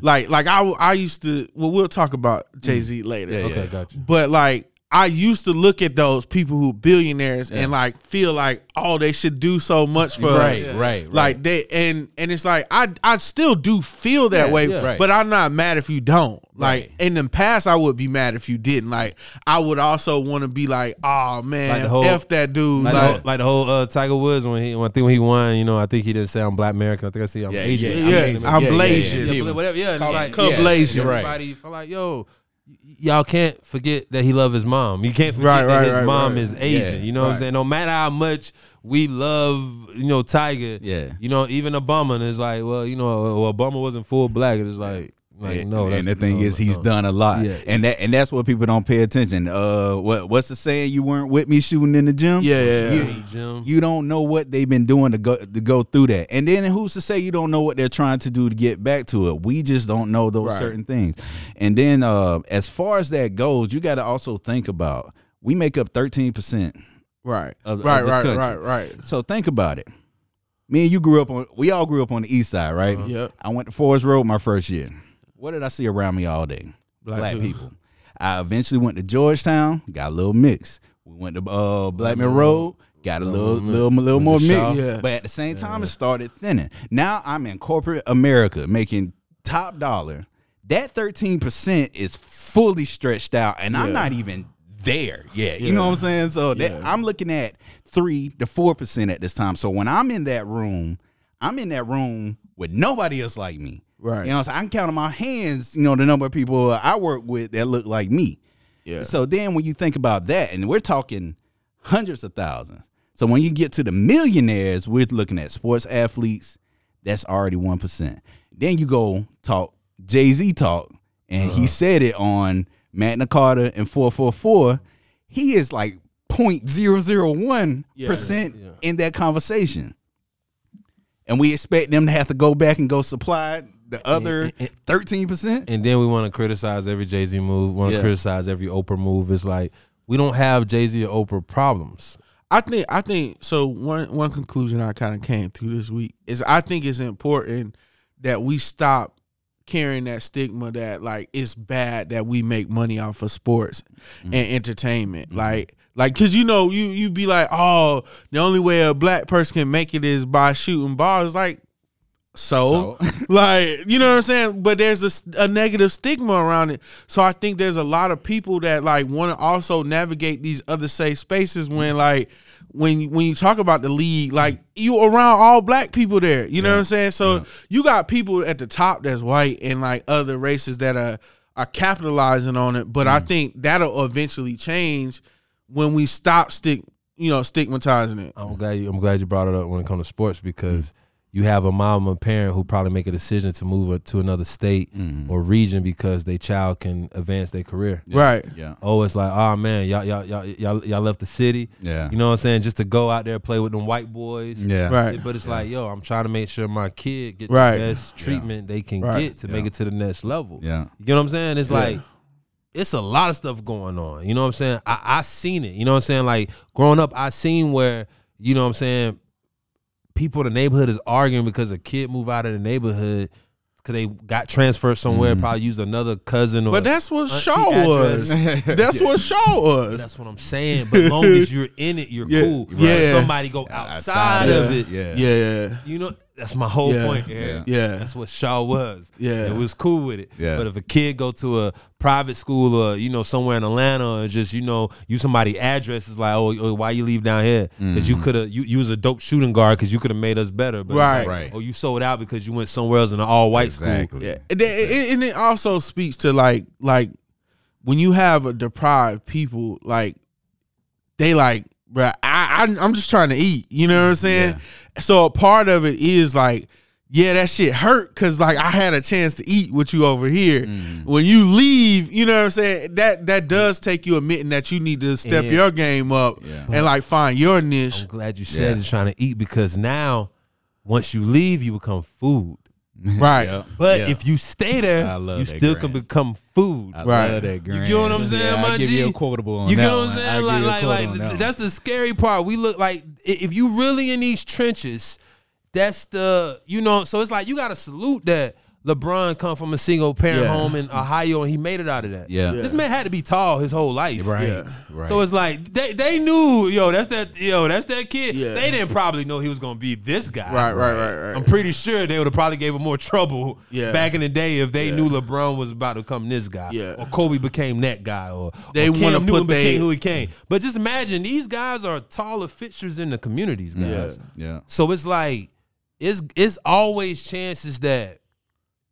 Like like I I used to. Well, we'll talk about Jay Z later. Mm. Yeah, okay, got you. But like I used to look at those people who billionaires and like feel like oh they should do so much for Right, us. right, right. Like they and and it's like I I still do feel that Yeah, way, yeah. Right. but I'm not mad if you don't. Like Right. in the past, I would be mad if you didn't. Like I would also want to be like, oh man, Like the whole- f that dude. Like, Like, the whole, like the whole uh, Tiger Woods when he when I think when he won, you know, I think he didn't say I'm black American. I think I see I'm Yeah, Asian. yeah, yeah, I'm Yeah, yeah, Blasian. yeah, Yeah, whatever. Yeah, it's Call- like Cub yeah, Blasian. You're right. Everybody feel like yo, y- y'all can't forget that he loved his mom. You can't forget Right, that right, his right, mom is Asian. Yeah, you know what I'm saying? No matter how much we love, you know, Tiger. Yeah. You know, even Obama, and it's like, well, you know, well, Obama wasn't full black. It's like, like and, no. and the thing no, is, he's no. done a lot, Yeah. and that and that's what people don't pay attention. Uh, what what's the saying? You weren't with me shooting in the gym. Yeah, yeah, yeah. You, Hey, Jim. you don't know what they've been doing to go to go through that. And then who's to say you don't know what they're trying to do to get back to it? We just don't know those Right. certain things. And then uh, as far as that goes, you got to also think about we make up thirteen percent. right, of- of right, this right, country. right, right. So think about it. Me and you grew up on. We all grew up on the east side, right? Yep. I went to Forest Road my first year. What did I see around me all day? Black Black, people. people. I eventually went to Georgetown, got a little mix. We went to uh, Blackmon Road, got a little, little, little, more With the mix. Yeah. But at the same time, it started thinning. Now I'm in corporate America, making top dollar. That 13 percent is fully stretched out, and I'm not even there yet. You know what I'm saying? So that, Yeah. I'm looking at three to four percent at this time. So when I'm in that room, I'm in that room with nobody else like me. Right. You know, I'm saying? Can count on my hands. You know, the number of people I work with that look like me. Yeah. So then when you think about that, and we're talking hundreds of thousands. So when you get to the millionaires, we're looking at sports athletes. That's already one percent. Then you go talk Jay Z talk, and Uh-huh. he said it on Magna Carta and four four four. He is like 0.001 percent in that conversation, and we expect them to have to go back and go supply the other thirteen percent. and then we want to criticize every Jay Z move. Want to Yeah. criticize every Oprah move. It's like we don't have Jay Z or Oprah problems. I think I think so. One one conclusion I kind of came to this week is I think it's important that we stop carrying that stigma that like it's bad that we make money off of sports mm-hmm. and entertainment. Like like because you know you you be like oh the only way a black person can make it is by shooting balls. Like so, like you know what I'm saying. But there's a negative stigma around it. So I think there's a lot of people that like want to also navigate these other safe spaces when like when you, when you talk about the league, like you around all black people there. You know what I'm saying. So you got people at the top that's white and like other races that are are capitalizing on it. But I mm. think that'll eventually change when we stop stick you know stigmatizing it. I'm glad you, I'm glad you brought it up when it comes to sports because you have a mom or parent who probably make a decision to move to another state Mhm. or region because their child can advance their career. Right. Yeah. Oh, it's like, oh man, y'all y'all y'all y'all, y'all left the city. Yeah. You know what I'm saying? Just to go out there play with them white boys. Yeah. Right. But it's like, yo, I'm trying to make sure my kid get Right. the best treatment they can Right. get to make it to the next level. Yeah. You know what I'm saying? It's Yeah. like it's a lot of stuff going on. You know what I'm saying? I I seen it. You know what I'm saying? Like growing up, I seen where, you know what I'm saying, people in the neighborhood is arguing because a kid moved out of the neighborhood because they got transferred somewhere, mm-hmm. probably used another cousin or But that's what auntie Shaw was. address. That's what Shaw was. That's what I'm saying. But long as you're in it, you're Yeah. cool. Yeah. If somebody go outside, of it. Yeah. Yeah. You know, that's my whole Yeah. point. Eric. Yeah. That's what Shaw was. Yeah. It was cool with it. Yeah. But if a kid go to a private school or, you know, somewhere in Atlanta or just, you know, use somebody address, it's like, oh, oh, why you leave down here? Because you mm-hmm. could have, you, you was a dope shooting guard because you could have made us better. But Right. like, Right. Oh, you sold out because you went somewhere else in an all white school. Exactly. Yeah, and it, it- and it also speaks to like like when you have a deprived people, like they like, bruh, I, I I'm just trying to eat. You know what I'm saying? So a part of it is like, yeah, that shit hurt because like I had a chance to eat with you over here. Mm-hmm. When you leave, you know what I'm saying? That that does take you admitting that you need to step Yeah. your game up Yeah. and like find your niche. I'm glad you said Yeah. it's trying to eat because now, once you leave, you become food. Right. Yeah. But Yeah. if you stay there, I love you that still can become food. I Right. love that You get what I'm saying, yeah, my I'll give you G? a quotable on You that get what I'm saying? Like, give you a like, like that that's the scary part. We look like i- if you really in these trenches, that's the you know. So it's like you got to salute that LeBron come from a single parent Yeah. home in Ohio and he made it out of that. Yeah. this man had to be tall his whole life. Right. Yeah. Right. So it's like they they knew, yo, that's that yo, that's that kid. Yeah. They didn't probably know he was gonna be this guy. Right, right, right, right. I'm pretty sure they would have probably gave him more trouble Yeah. back in the day if they Yeah. knew LeBron was about to become this guy. Yeah. Or Kobe became that guy or They or Cam wanna Newton put they- became who he came. But just imagine these guys are taller fixtures in the communities, guys. Yeah. yeah. So it's like it's it's always chances that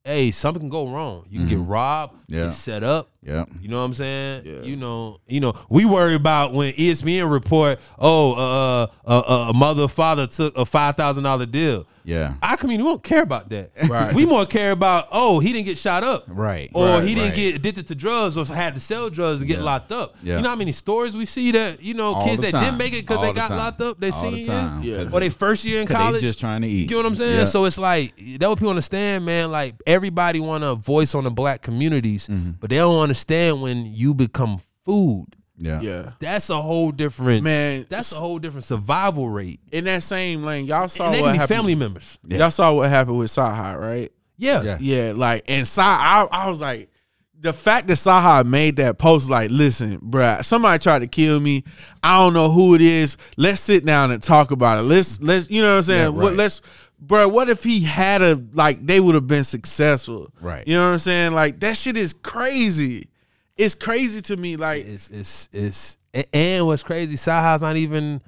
hey, something can go wrong. You can get robbed, Mm-hmm. Yeah. get set up. Yeah. You know what I'm saying? Yeah. You know, you know, we worry about when ESPN report, oh, uh, uh, uh, a mother father took a five thousand dollar deal. Yeah. Our community we don't care about that. Right. We more care about, oh, he didn't get shot up. Right. Or Right, he didn't right. get addicted to drugs or had to sell drugs to get Yeah. locked up. Yeah. You know how many stories we see that, you know, All kids that didn't make it because they the got time. locked up their All the year Yeah. or their first year in college. They just trying to eat. You know what I'm saying? Yeah. So it's like that what people understand, man. Like everybody want a voice on the black communities, Mm-hmm. but they don't understand when you become food. yeah. Yeah. That's a whole different Man, That's a whole different survival rate. in that same lane, y'all saw And they what can be happened. family members. Yeah. Y'all saw what happened with Saha, right? Yeah. Yeah. Yeah, like and Sa, I, I was like, the fact that Saha made that post, like, listen, bruh, somebody tried to kill me. I don't know who it is. Let's sit down and talk about it. Let's let's, you know what I'm saying? Yeah, What right. let's, bruh, what if he had a like they would have been successful? Right. You know what I'm saying? Like that shit is crazy. It's crazy to me. Like, It's it's it's and what's crazy, Saha's not even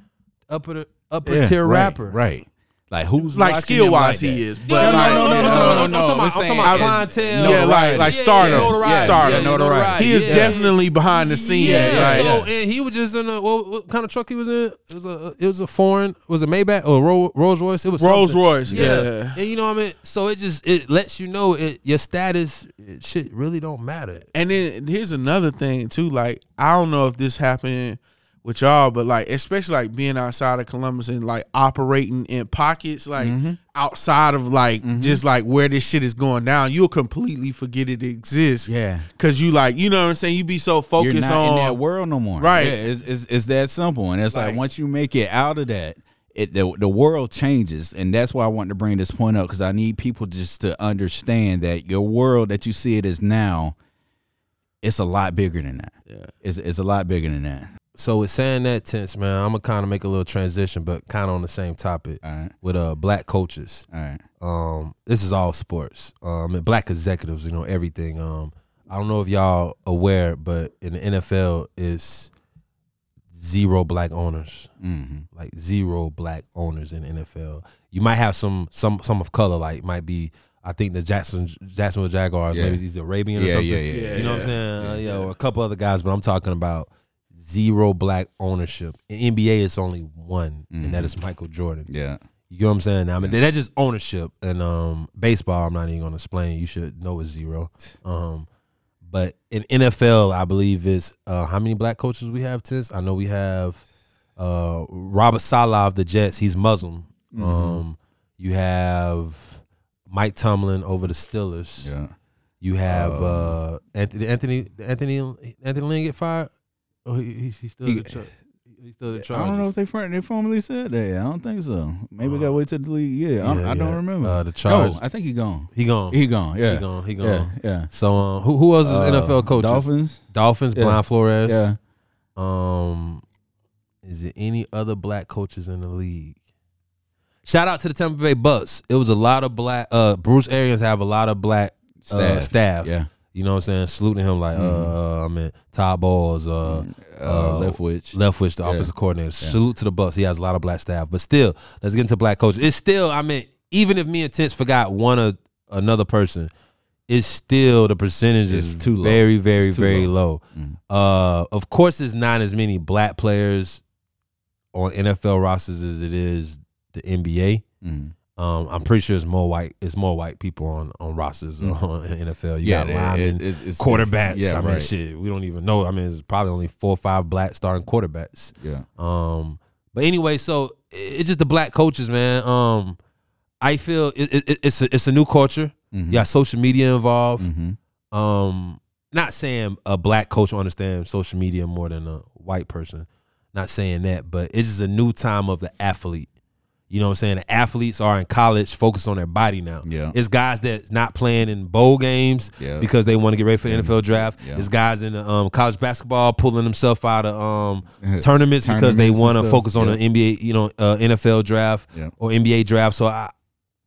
upper upper Yeah, tier right, rapper. Right. Like who's like skill wise like he that? is, No, but no, like, no, no, no, no, no, no, no, I'm no, talking about, I'm talking about clientele. Yeah, like- like Yeah, stardom. yeah, notoriety. Yeah, stardom. Yeah, notoriety. he is yeah. definitely behind the scenes. Yeah, like, so and he was just in a what, what kind of truck he was in? It was a it was a foreign was it Maybach or Ro- Rolls Royce? It was Rolls something. Royce. Yeah. yeah. and you know what I mean. So it just it lets you know it your status it, shit really don't matter. And then here's another thing too. Like I don't know if this happened with y'all, but like especially like being outside of Columbus and like operating in pockets, like mm-hmm. outside of like mm-hmm. just like where this shit is going down, you'll completely forget it exists. Yeah. Cause you like you know what I'm saying. You be so focused You're not on in that world no more. Right. Yeah, it's, it's, it's that simple. And it's like, Like- once you make it out of that, it the, the world changes. And that's why I wanted to bring this point up because I need people just to understand that your world that you see it as now, it's a lot bigger than that. Yeah. It's, it's a lot bigger than that. So with saying that tense, man, I'm gonna kind of make a little transition, but kind of on the same topic All right. with uh black coaches. All right. Um, this is all sports. Um, and black executives, you know everything. Um, I don't know if y'all aware, but in the NFL is zero black owners, Mm-hmm. like zero black owners in the NFL. You might have some some some of color, like might be. I think the Jackson Jacksonville Jaguars, Yeah. maybe he's Arabian or Yeah, something. yeah, yeah, yeah. You know what I'm saying? Uh, yeah, or a couple other guys, but I'm talking about zero black ownership. In NBA, it's only one, and that is Michael Jordan. Yeah. You know what I'm saying? I mean, that's just ownership. And um, baseball, I'm not even gonna explain. You should know it's zero. Um, but in NFL, I believe is uh, how many black coaches we have. Tis I know we have uh, Robert Saleh of the Jets. He's Muslim. Mm-hmm. Um, you have Mike Tomlin over the Steelers. Yeah. You have uh, Anthony Anthony Anthony Anthony Lynn get fired. Oh, he, he, he still He- the char- he still the I don't know if they they formally said that. I don't think so. Maybe we got wait till the league. Yeah, I, don't- Yeah, I don't remember. Uh, the charge. No, I think he gone. He gone. He gone. Yeah, He gone. He gone. yeah, yeah. So um, who who else is Uh, NFL coaches? Dolphins. Dolphins. Yeah. Brian Flores. Yeah. Um, is there any other black coaches in the league? Shout out to the Tampa Bay Bucks. It was a lot of black. Uh, Bruce Arians have a lot of black uh, Staff. staff. Yeah. You know what I'm saying? Saluting him like, uh, I mean, Todd Bowles, uh, Uh, uh, Leftwich. Leftwich, the Yeah. offensive coordinator. Salute to the Bucks. He has a lot of black staff. But still, let's get into black coaches. It's still, I mean, even if me and Tense forgot one or another person, it's still the percentage is too low. very, very, too very low. low. Mm. Uh, of course, it's not as many black players on NFL rosters as it is the NBA. Mm. Um, I'm pretty sure it's more white. It's more white people on on rosters on NFL. You Yeah, got linemen, it- it- it's- quarterbacks. Yeah, I mean, right. shit, we don't even know. I mean, it's probably only four or five black starting quarterbacks. Yeah. Um, but anyway, so it's just the black coaches, man. Um, I feel it, it, it's a, it's a new culture. Mhm. You got social media involved. Mhm. Um, not saying a black coach will understand social media more than a white person. Not saying that, but it's just a new time of the athlete. You know what I'm saying? The athletes are in college, focused on their body now. Yeah. It's guys that's not playing in bowl games Yeah. because they want to get ready for the NFL draft. Yeah. It's guys in the um, college basketball pulling themselves out of um, tournaments because they want to focus on Yeah. the NBA, you know, uh, NFL draft or NBA draft. So I,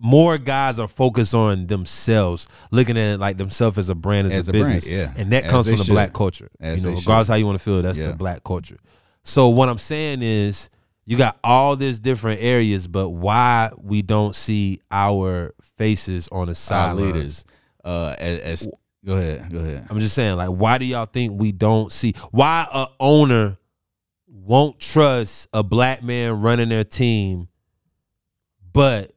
more guys are focused on themselves, looking at it like themselves as a brand, as, As a a brand, business, yeah. and that As comes from the should. black culture. As you know, they should. regardless how you want to feel, that's the black culture. So what I'm saying is, you got all these different areas, but why we don't see our faces on the sidelines? leaders. Uh, as, as go ahead. Go ahead. I'm just saying, like, why do y'all think we don't see? Why a owner won't trust a black man running their team, but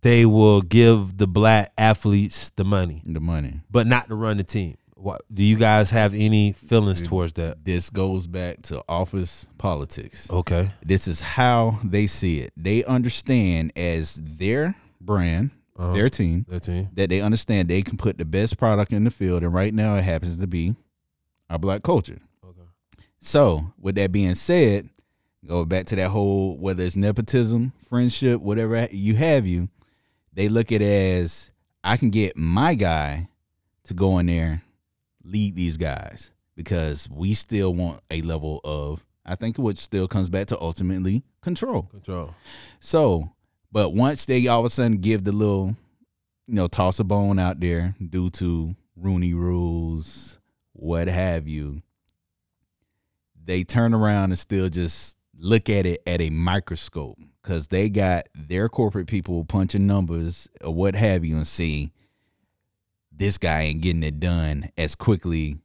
they will give the black athletes the money, The money. but not to run the team? What, do you guys have any feelings towards that? This goes back to office politics. Okay, This is how they see it. They understand as their brand, Uh-huh. their team, that team. that they understand they can put the best product in the field. And right now, it happens to be our black culture. Okay. So, with that being said, go back to that whole whether it's nepotism, friendship, whatever you have you, they look at it as I can get my guy to go in there, lead these guys because we still want a level of I think which still comes back to ultimately control. Control. So, but once they all of a sudden give the little, you know, toss a bone out there due to Rooney rules, what have you, they turn around and still just look at it at a microscope because they got their corporate people punching numbers or what have you and see this guy ain't getting it done as quickly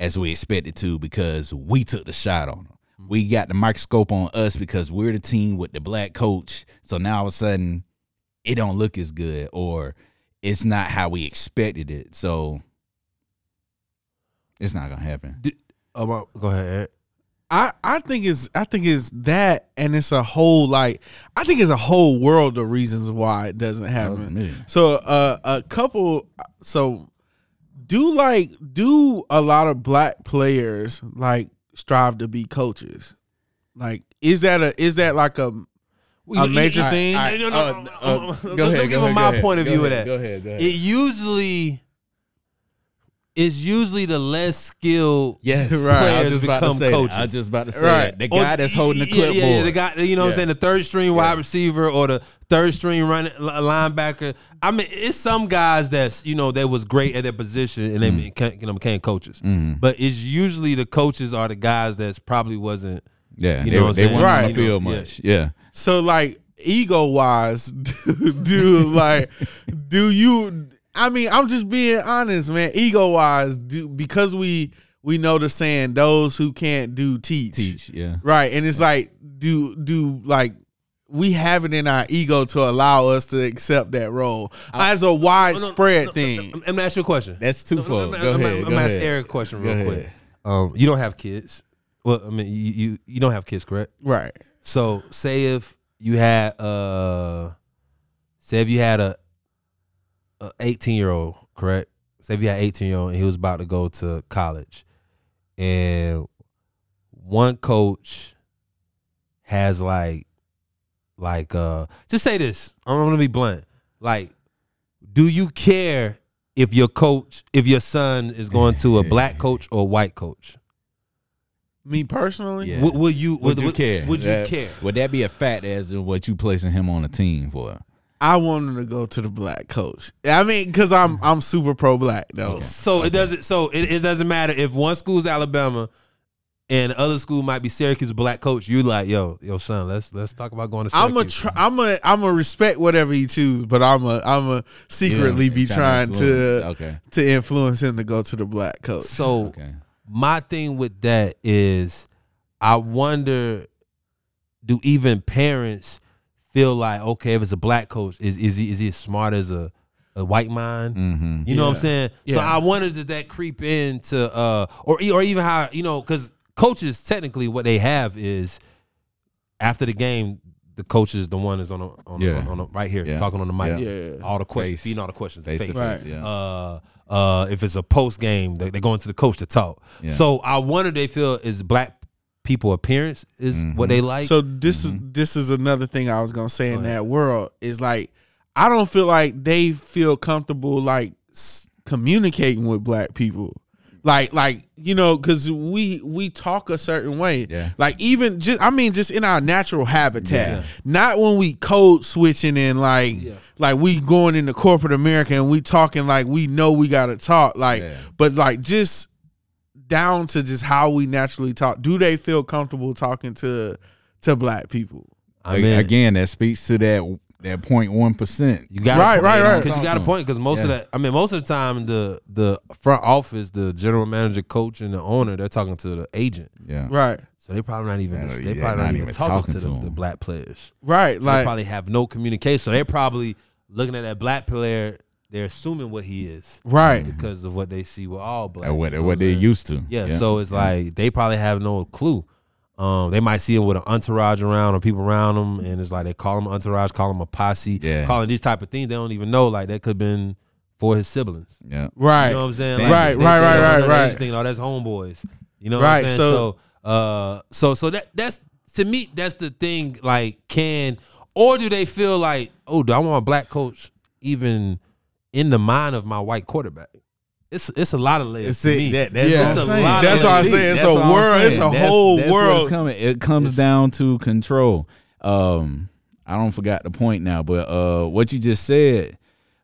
as we expected to because we took the shot on him. Mm-hmm. We got the microscope on us because we're the team with the black coach. So now all of a sudden it don't look as good or it's not how we expected it. So it's not gonna happen. Oh, well, go ahead. Eric. I, I think it's I think it's that and it's a whole like I think it's a whole world of reasons why it doesn't happen. So uh, a couple so do like do a lot of black players like strive to be coaches? Like is that a is that like a a major thing? Go let me ahead, give go him ahead, my point of ahead, view go of that. Go ahead, go ahead. It usually it's usually the less skilled Yes, Right. I players was just about to become say that. coaches. I was just about to say Right. that. the Or- guy that's holding the yeah, clipboard. Yeah, yeah, the guy, you know what I'm saying, the third string wide Yeah. receiver or the third string running linebacker. I mean, it's some guys that's you know they was great at their position and they Mm. became, you know, became coaches. Mhm. But it's usually the coaches are the guys that's probably wasn't. Yeah, You they, know what I'm they saying? weren't on Right. the field Yeah. much. Yeah. So like ego wise, do, do like do you? I mean, I'm just being honest, man. Ego wise, do because we we know the saying, those who can't do teach. Teach. Yeah. Right, and it's like do do like we have it in our ego to allow us to accept that role as a widespread thing. Let me ask you a question. That's Let me- twofold. let me- Go let me- ahead. Let go me ask ahead. Eric a question Go real quick. ahead. Um, you don't have kids. Well, I mean, you, you you don't have kids, correct? Right. So, say if you had uh, say if you had a, a eighteen year old, correct? Say if you had eighteen year old and he was about to go to college, and one coach has like, like uh, just say this. I'm gonna be blunt. Like, do you care if your coach, if your son is going to a black coach or a white coach? Me personally, Yeah. Would, would you? Would would, you care? Would you That- care? Would that be a fact as in what you placing him on a team for? I want him to go to the black coach. I mean, because I'm I'm super pro black though. So it doesn't. So it, it doesn't matter if one school's Alabama, and the other school might be Syracuse black coach. You like, yo, yo, son, let's let's talk about going to. I'm a Syracuse. try, I'm a I'm a respect whatever he chooses, but I'm a I'm a secretly Yeah, be trying to influence. Okay. to influence him to go to the black coach. So Okay. my thing with that is, I wonder, do even parents feel like okay, if it's a black coach, is is he is he as smart as a a white mind? Mm-hmm. You know what I'm Yeah. saying? So I wondered does that creep into uh or e- or even how you know because coaches technically what they have is after the game the coach is the one is on the, on, the- Yeah. on, on the, right here Yeah. talking on the mic Yeah. all the questions Face. feeding all the questions Face face, Right. yeah. uh uh if it's a post game they, they're going to the coach to talk Yeah. so I wonder they feel is black people appearance is what they mm-hmm. like So this is mm-hmm. this is another thing I was gonna say in that world is like I don't feel like they feel comfortable like s- communicating with black people. Like like you know because we we talk a certain way. Yeah. Like even just I mean just in our natural habitat. Yeah. Not when we code switching and like Yeah. like we going into corporate America and we talking like we know we gotta talk like Yeah. but like just down to just how we naturally talk. Do they feel comfortable talking to to black people? I mean again, that speaks to that that point one percent. You got Right, right, right. Because you got a point. Because most of that, I mean, most of the time, the the front office, the general manager, coach, and the owner, they're talking to the agent. Yeah. Right. So they probably not even Yeah, they yeah, probably not, even talking, to, the, them. the black players. Right. they Like probably have no communication. So they're probably looking at that black player. They're assuming what he is right. because of what they see with all black. At what you know what they're used to. Yeah, so it's like they probably have no clue. Um, they might see him with an entourage around or people around them, and it's like they call him entourage, call him a posse, Yeah. calling these type of things. They don't even know like that could have been for his siblings. yeah. Right. You know what I'm saying? Family. Right, they- right, they right, don't right, know that. They right. just think, oh, that's homeboys. You know what Right, I'm saying? so- So, uh, so, so that that's to me, that's the thing. Like, can or do they feel like, oh, do I want a black coach even in the mind of my white quarterback? It's it's a lot of layers to See, me. that- that's Yeah. what I'm saying. That's of why I layers. say it's That's a world- it's a That's- whole that's what's world. coming. It comes It's- down to control. Um, I don't forgot the point now, but uh, what you just said,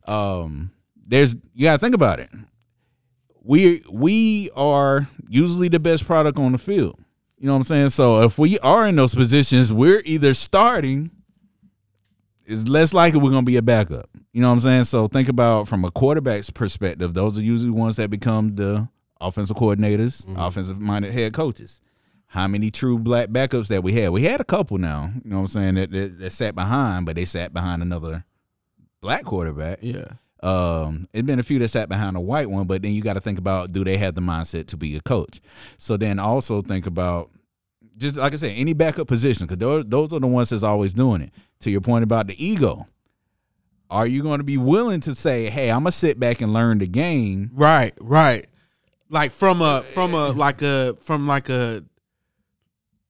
um, there's you gotta think about it. We we are usually the best product on the field. You know what I'm saying? So if we are in those positions, we're either starting. It's less likely we're gonna be a backup. You know what I'm saying? So think about from a quarterback's perspective. Those are usually ones that become the offensive coordinators, offensive minded head coaches. How many true black backups that we had? We had a couple now. You know what I'm saying? That, that, that sat behind, but they sat behind another black quarterback. Yeah. Um, it's been a few that sat behind a white one, but then you got to think about do they have the mindset to be a coach? So then also think about just like I said, any backup position because those, those are the ones that's always doing it. To your point about the ego, are you going to be willing to say, "Hey, I'm gonna sit back and learn the game"? Right. Right. Like from a from a like a from like a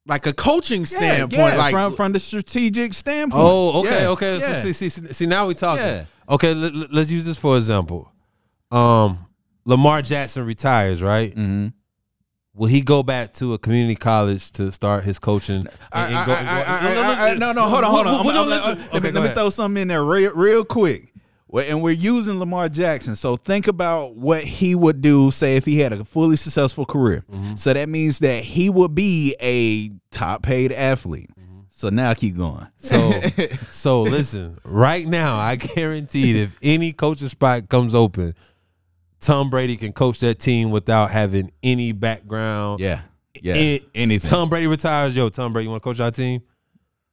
like a coaching standpoint. Yeah, like from from the strategic standpoint. Oh, okay, Yeah, okay. yeah. So see, see, see, see, now we talking. Yeah. Okay, let, let- let's use this for example. Um, Lamar Jackson retires, right? Mhm. Will he go back to a community college to start his coaching? and- and go- I- go- I- I- no, no, I- I- listen. No, no, hold on, hold on. Well, I'm- well, I'm- listen. Let me, let me throw something in there real, real quick. And we're using Lamar Jackson. So think about what he would do, say, if he had a fully successful career. Mm-hmm. So that means that he would be a top paid athlete. Mm-hmm. So now keep going. So, so listen. Right now, I guarantee if any coaching spot comes open, Tom Brady can coach that team without having any background. Yeah. Yeah. It- Anything. Tom Brady retires. Yo, Tom Brady, you want to coach our team?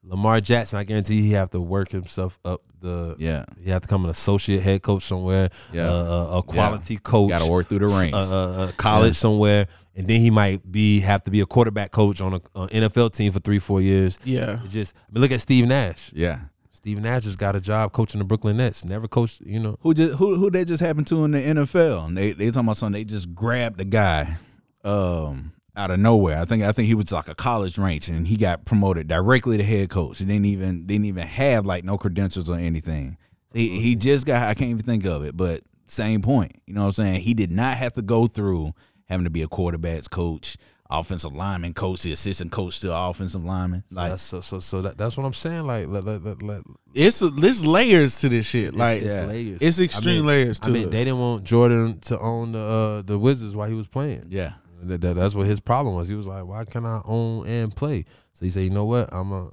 Lamar Jackson, I guarantee he have to work himself up the. Yeah. He have to come an associate head coach somewhere. Yeah. uh, a quality coach. Got to work through the ranks. uh, uh, college somewhere, and then he might be have to be a quarterback coach on a, a NFL team for three, four years. Yeah. It's just, I mean, look at Steve Nash. yeah. Steve Nash just got a job coaching the Brooklyn Nets. Never coached, you know. Who just who who that just happened to in the NFL? And they they talking about something. They just grabbed the guy, um, out of nowhere. I think I think he was like a college range, and he got promoted directly to head coach. He didn't even didn't even have like no credentials or anything. He he just got I can't even think of it, but same point. You know what I'm saying? He did not have to go through having to be a quarterbacks coach, offensive lineman coach, the assistant coach to offensive lineman. So Like that's so so, so that, that's what I'm saying. Like, let, let, let, let, It's a, there's layers to this shit. Like it's Yeah. layers. it's extreme I mean, layers to I mean, it. they didn't want Jordan to own the uh, the Wizards while he was playing. yeah. That, that- that's what his problem was. He was like, "Why can't I own and play?" So he said, "You know what? I'm a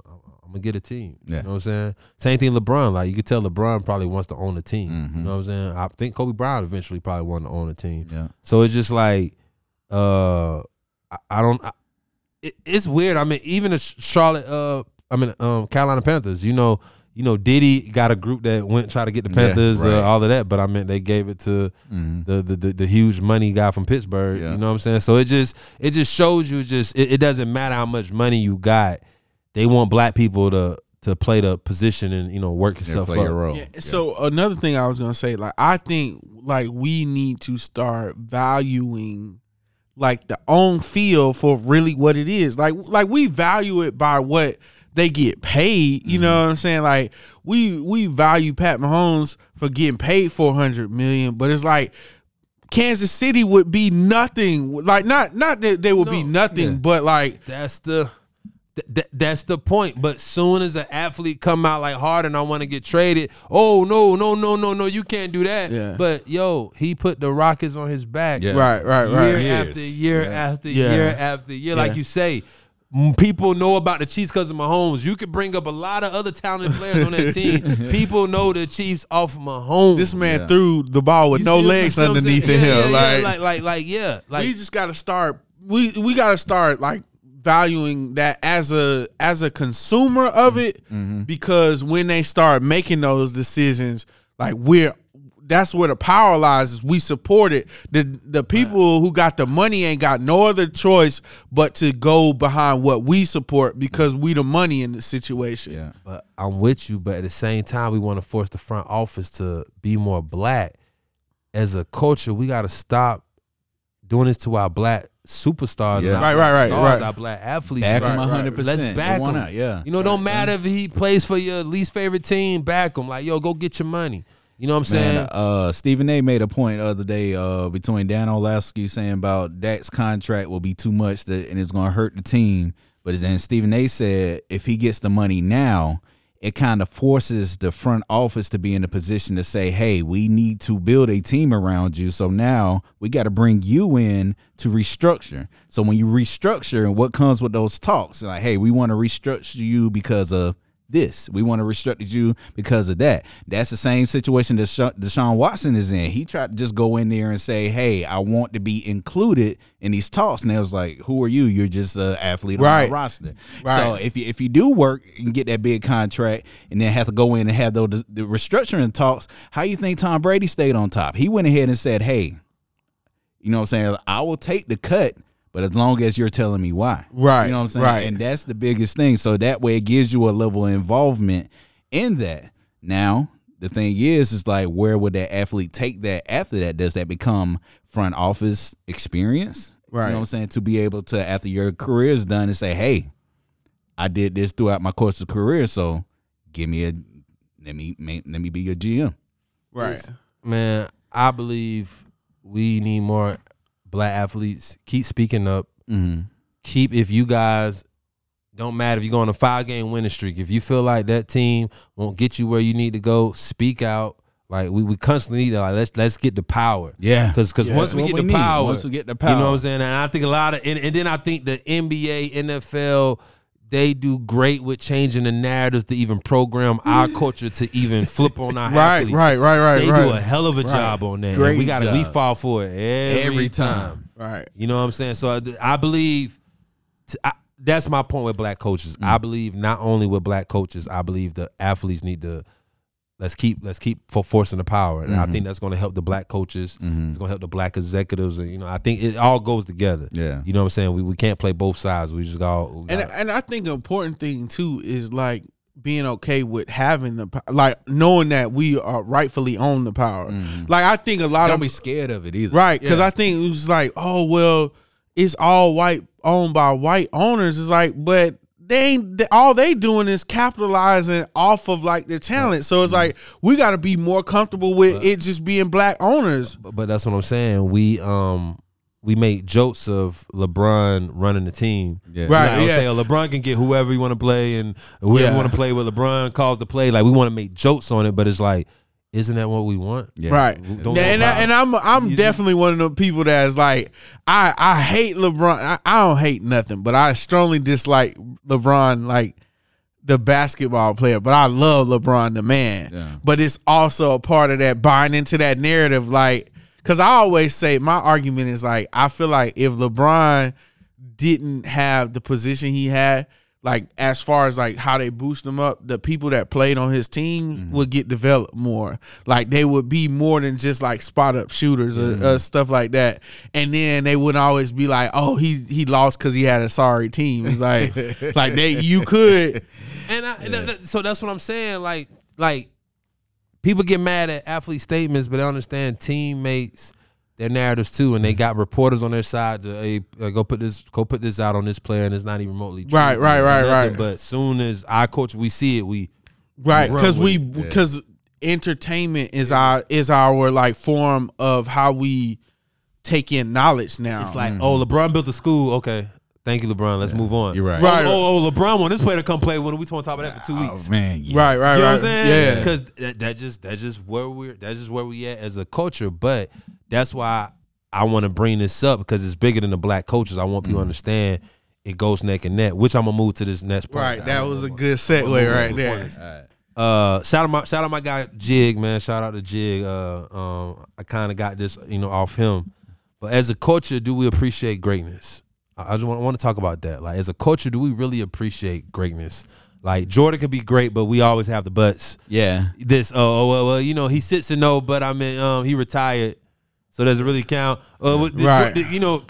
I'm gonna get a team." Yeah. You know what I'm saying? Same thing, LeBron. Like you could tell, LeBron probably wants to own a team. Mhm. You know what I'm saying? I think Kobe Bryant eventually probably wanted to own a team. Yeah. So it's just like, uh, I, I don't. I, it, it's weird. I mean, even the Charlotte, uh, I mean, um, Carolina Panthers. You know, you know, Diddy got a group that went try to get the Yeah, Panthers, right. uh, all of that. But I mean, they gave it to Mhm. the, the the the huge money guy from Pittsburgh. Yeah. You know what I'm saying? So it just it just shows you just it, it doesn't matter how much money you got. They want black people to to play the position and you know work Yeah, yourself play up. your role. Yeah, So another thing I was gonna say, like I think like we need to start valuing like the own feel for really what it is. Like like we value it by what they get paid. You know mm-hmm. what I'm saying? Like we we value Pat Mahomes for getting paid four hundred million, but it's like Kansas City would be nothing. Like not not that they would be nothing, yeah. but like That's the th- th- that's the point. But soon as an athlete come out like Harden, I want to get traded. Oh no, no, no, no, no, you can't do that. Yeah. But yo, he put the Rockets on his back. Yeah. right, right, year right. Years. after year after Yeah. year after year. Like Yeah. you say, people know about the Chiefs because of Mahomes. You could bring up a lot of other talented players on that team. People know the Chiefs off Mahomes. This man Yeah. threw the ball with You no legs you see what I'm underneath saying? him. Yeah, yeah, yeah, like, like, like, like, yeah, like we just got to start. We we got to start like valuing that as a as a consumer of it mm-hmm. Mm-hmm. because when they start making those decisions, like we're that's where the power lies. Is we support it. The the people who got the money ain't got no other choice but to go behind what we support because we the money in the situation. Yeah. But I'm with you, but at the same time, we want to force the front office to be more black. As a culture, we got to stop doing this to our black superstars. Yeah. Right, right, right, stars, right. Our black athletes. Back man. him Right, right. 100%. Let's back him. not? Yeah. You know, it don't matter if he plays for your least favorite team. Back him. Like, yo, go get your money. You know what I'm saying? Uh, Stephen A. made a point the other day uh, between Dan Orlovsky saying about Dak's contract will be too much that, and it's going to hurt the team. But then Stephen A. said if he gets the money now, it kind of forces the front office to be in a position to say, hey, we need to build a team around you. So now we got to bring you in to restructure. So when you restructure, and what comes with those talks, like, hey, we want to restructure you because of this. We want to restructure you because of that. That's the same situation that Desha- Deshaun Watson is in. He tried to just go in there and say, "Hey, I want to be included in these talks." And it was like, "Who are you? You're just an athlete on Right. the roster." Right. So if you if you do work and get that big contract, and then have to go in and have those the restructuring talks, how you think Tom Brady stayed on top? He went ahead and said, "Hey." You know what I'm saying? I will take the cut, but as long as you're telling me why. Right, You know what I'm saying? right. And that's the biggest thing. So that way it gives you a level of involvement in that. Now, the thing is, is like where would that athlete take that after that? Does that become front office experience? Right. You know what I'm saying? To be able to, after your career is done, and say, hey, I did this throughout my course of career, so give me a let me let me be your GM. Right. Man, I believe we need more black athletes. Keep speaking up. Mm-hmm. Keep if you guys don't matter if you go on a five game winning streak. If you feel like that team won't get you where you need to go, speak out. Like we, we constantly need to like let's let's get the power. Yeah. Because because Yeah. once we get what the need. power, Once we get the power, you know what. I'm saying. And I think a lot of and, and then I think the NBA, NFL, they do great with changing the narratives to even program our culture to even flip on our Right, athletes. right, right, right, They right. do a hell of a job on that. Great we got we fall for it every, Every time. time. Right. You know what I'm saying? So I, I believe t I that's my point with black coaches. Mm. I believe not only with black coaches, I believe the athletes need to let's keep let's keep for forcing the power, and I mm-hmm. think that's going to help the black coaches. Mm-hmm. It's going to help the black executives, and you know, I think it all goes together. Yeah. you know what I'm saying. We we can't play both sides. We just got. We And gotta- and I think an important thing too is like being okay with having the like knowing that we are rightfully own the power. Mm-hmm. Like I think a lot Don't of be scared of it either. right because Yeah. I think it was like oh well it's all white owned by white owners. It's like but they ain't they- all they doing is capitalizing off of like the talent. So it's like we got to be more comfortable with it just being black owners. but, but that's what I'm saying. We um we make jokes of LeBron running the team. Yeah. Right. Like, I'll yeah. say oh, LeBron can get whoever you want to play and whoever Yeah. want to play with LeBron calls the play. Like we want to make jokes on it, but it's like, isn't that what we want? Yeah. Right. Don't and, I, and I'm I'm You- definitely one of the people that's like I I hate LeBron. I, I don't hate nothing, but I strongly dislike LeBron like the basketball player, but I love LeBron the man. Yeah. But it's also a part of that buying into that narrative like cuz I always say my argument is like I feel like if LeBron didn't have the position he had like as far as like how they boost him up, the people that played on his team mm-hmm. would get developed more. Like they would be more than just like spot up shooters or, or mm-hmm. stuff like that. And then they wouldn't always be like, "Oh, he he lost because he had a sorry team." It's like like they you could And, I, and that- so that's what I'm saying. Like, like people get mad at athlete statements, but they understand teammates their narratives too, and they got reporters on their side to hey, uh, go put this go put this out on this player, and it's not even remotely true. Right, right, right, nothing, right. But soon as our coach, we see it, we right run because we it. because entertainment is our is our like form of how we take in knowledge now. it's like, oh, LeBron built the school. Okay, thank you, LeBron. Let's move on. You're right. Oh, Right. Oh, oh, LeBron want this player to come play with him. We on top of that for two weeks. man. Yeah. right, right, You know right. what I'm saying? Yeah. Because that, that just that's just where we're that's just where we at as a culture. But that's why I want to bring this up because it's bigger than the black coaches. I want people to understand it goes neck and neck. Which I'm gonna move to this next point. Right, that was a good segue right there. All right. Uh, shout out my shout out my guy Jig, man. Shout out to Jig. Uh, um, I kind of got this, you know, off him. But as a culture, do we appreciate greatness? I I just want, want to talk about that. Like, as a culture, do we really appreciate greatness? Like Jordan could be great, but we always have the buts. Yeah. This, oh, oh well, well, you know, he sits and no, but I mean, um, he retired, so does it really count? Uh, what- Right. You know,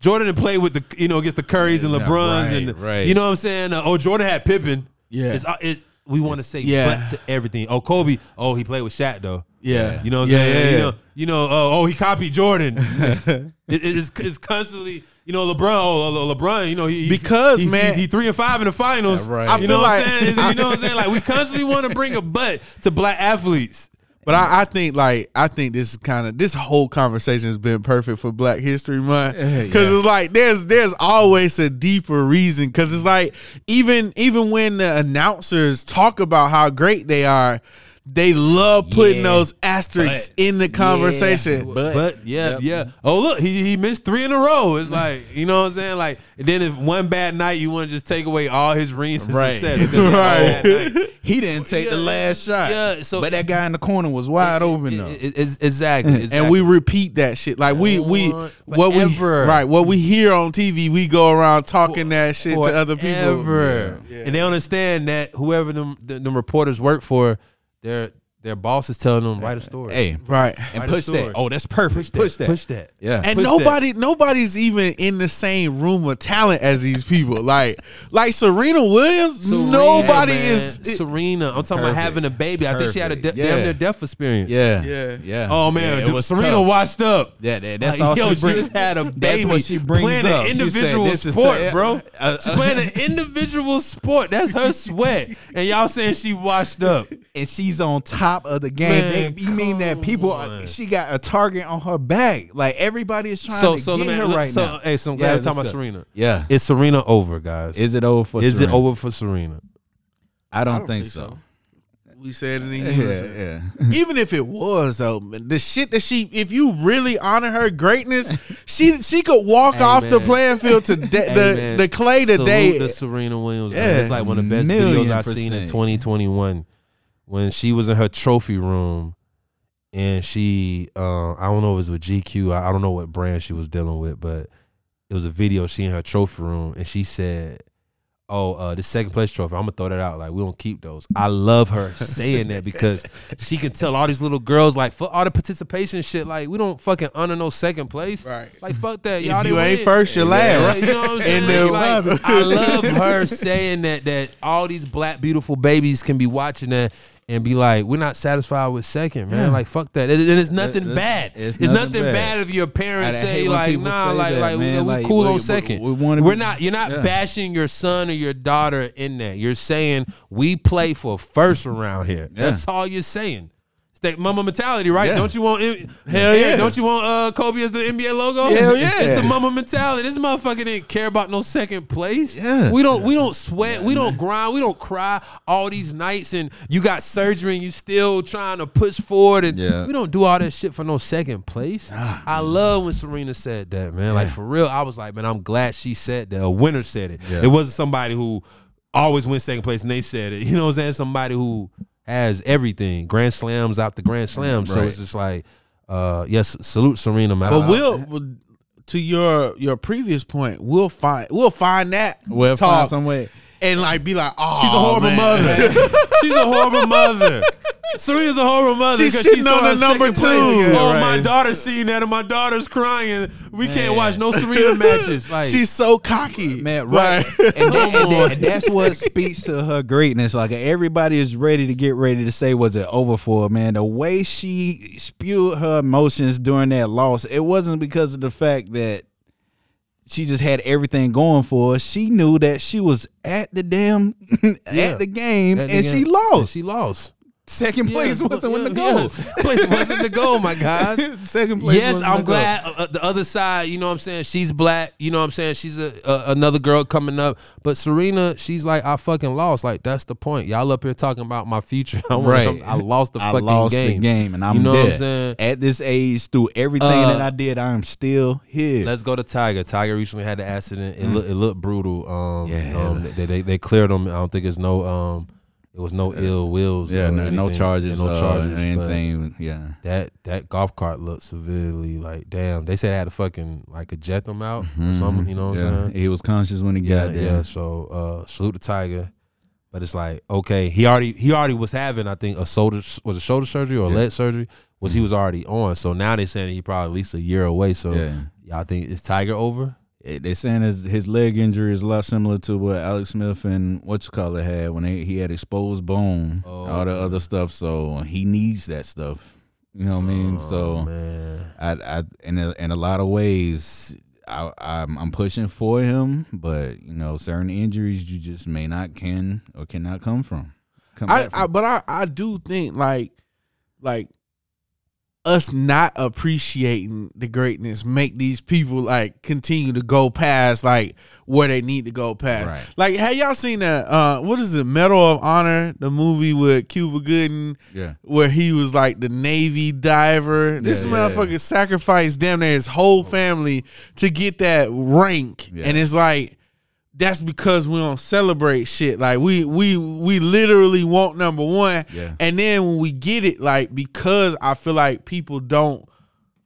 Jordan didn't play with the, you know, against the Currys and LeBrons, right, and right. you know what I'm saying? Uh, oh, Jordan had Pippen. Yeah. it's, uh, it's we want to say Yeah. but to everything. Oh, Kobe. Oh, he played with Shaq though. Yeah. You know what I'm Yeah, saying? yeah, You know, you know. Uh, oh, he copied Jordan. it, it's, it's constantly. You know, LeBron. Oh, Le- LeBron. You know, he Because, he, man- he, he three and five in the finals. Yeah, right. I You feel know what like- I'm saying? You know what I'm saying? Like we constantly want to bring a butt to black athletes. But I, I think like I think this is kind of this whole conversation has been perfect for Black History Month because yeah. it's like there's there's always a deeper reason because it's like even even when the announcers talk about how great they are, they love putting Yeah, those asterisks but- in the conversation. but- But yeah, Yep. yeah. Oh look, he he missed three in a row. It's mm-hmm. like you know what I'm saying. Like and then if one bad night, you want to just take away all his rings and Right. success. he had a Right. bad night. He didn't take the Yeah. last shot. Yeah, so- but that guy in the corner was wide open though. It- it- it's- exactly, exactly. And we repeat that shit like we we what we forever. right what we hear on TV we go around talking that shit to other people. Forever. and they understand that whoever them the, them reporters work for, their their boss is telling them write a story. Hey, Right. and Write a push story. that. Oh, that's perfect. Push that. push that. Yeah. And Push that. nobody, nobody's even in the same room of talent as these people. Like, like Serena Williams, nobody man. is. it- Serena. I'm talking about Perfect. having a baby. I think she had a de- Perfect. damn near death experience. Yeah. Yeah. Yeah. Oh man, Yeah, it dude, was Serena tough. washed up. Yeah, that, that's Like, all yo, she brings. just had a baby. That's baby. what she brings playing up. an She said, individual this is sport, so- bro. uh, She's playing an individual sport. That's her sweat, and y'all saying she washed up. and she's on top of the game. Man, They- you mean that people? on. She got a target on her back. Like everybody is trying So, to so get let me. her look- right so, now. hey, so I'm Yeah, glad we're talking about. Serena. Yeah, Is Serena over, guys? is it over for? Is Serena? it over for Serena? I don't, think, so. we said it in Yeah, yeah. Even if it was though, man, the shit that she, if you really honor her greatness, she she could walk Hey, off the playing field to de- the the clay salute today. The Serena Williams. man. Yeah. It's like one of the best Million videos I've seen in 2021 when she was in her trophy room and she, uh, I don't know if it was with GQ. I, I don't know what brand she was dealing with, but it was a video she in her trophy room and she said "Oh, uh, the second place trophy, I'm gonna throw that out. Like we don't keep those." I love her saying that because she can tell all these little girls like for all the participation shit. Like we don't fucking honor no second place. Right. Like fuck that. If Y'all you ain't win. first, you're last. You know what I'm saying? Like, I love her saying that that all these black beautiful babies can be watching that and be like, we're not satisfied with second, man. Like fuck that. And it- and it's nothing bad. it's It's, nothing nothing, bad. bad. if your parents say like, nah, say like that, like we, man. we Like, cool we- on second. we We're be- not. You're not yeah. bashing your son or your daughter in that. You're saying we play for first around here. Yeah. That's all you're saying. That mama mentality, right? Yeah. Don't you want Hell yeah. Don't you want uh, Kobe as the NBA logo? Hell yeah! It's yeah. the mama mentality. This motherfucker didn't care about no second place. Yeah. We don't we don't sweat, we don't grind, we don't cry all these nights and you got surgery and you still trying to push forward and Yeah. we don't do all that shit for no second place. I love when Serena said that, man. Like for real, I was like, man, I'm glad she said that. A winner said it. Yeah. It wasn't somebody who always wins second place and they said it. You know what I'm saying? Somebody who has everything. Grand slams out the grand slams. So it's just like uh yes, salute Serena, man. But we'll we'll- to your your previous point, we'll find we'll find that We'll talk find some way. and like be like, oh, She's a horrible man. mother. She's a horrible mother. Serena's a horrible mother. She's 'cause sitting on started the number second two. place. Yeah, Oh, right. my daughter's seeing that, and my daughter's crying. We can't watch no Serena matches. Like She's so cocky, Man, right. Like- and, that- and that- and that's what speaks to her greatness. Like everybody is ready to get ready to say, was it over for her, man? The way she spewed her emotions during that loss, it wasn't because of the fact that she just had everything going for her. She knew that she was at the damn Yeah. at the game At the and game. she lost. And she lost. Second place Yes, wasn't yeah, the goal. yes. Place wasn't the goal, my guys. Second place. yes, wasn't I'm the glad uh, uh, the other side, you know what I'm saying? She's black, you know what I'm saying? She's a, a another girl coming up. But Serena, she's like, I fucking lost. Like, that's the point. Y'all up here talking about my future. I wanna Right. come- I lost the I fucking lost game. the game, and I'm you know there. what I'm saying? At this age, through everything Uh, that I did, I'm still here. Let's go to Tiger. Tiger recently had the accident. It looked it looked brutal. Um, Yeah. um, they, they they cleared him. I don't think it's no um, it was no ill wills. yeah, or no, no charges, no uh, charges. but anything. Yeah, That that golf cart looked severely like damn. They said they had to fucking like eject him out or something. You know what Mm-hmm. yeah. I'm saying? He was conscious when he Yeah, got there. yeah. So uh, salute the Tiger. But it's like okay, he already he already was having I think a shoulder was a shoulder surgery or a Yeah. leg surgery was he was already on. So now they're saying he probably at least a year away. So Yeah. y'all think is Tiger over? They're saying his his leg injury is a lot similar to what Alex Smith and what you call it had when they, he had exposed bone, Oh, all the okay. other stuff. So he needs that stuff. You know what I mean? Oh, So man. I, I in a, in a lot of ways, I, I'm I'm pushing for him, but you know, certain injuries you just may not can or cannot come from. Come I, from. I but I I do think like like us not appreciating the greatness make these people like continue to go past like where they need to go past. Right. Like have y'all seen that uh what is it Medal of Honor the movie with Cuba Gooding yeah. where he was like the Navy diver. This Yeah, motherfucker sacrificed damn near his whole family to get that rank. Yeah. And it's like that's because we don't celebrate shit. Like we we we literally want number one. Yeah. And then when we get it, like because I feel like people don't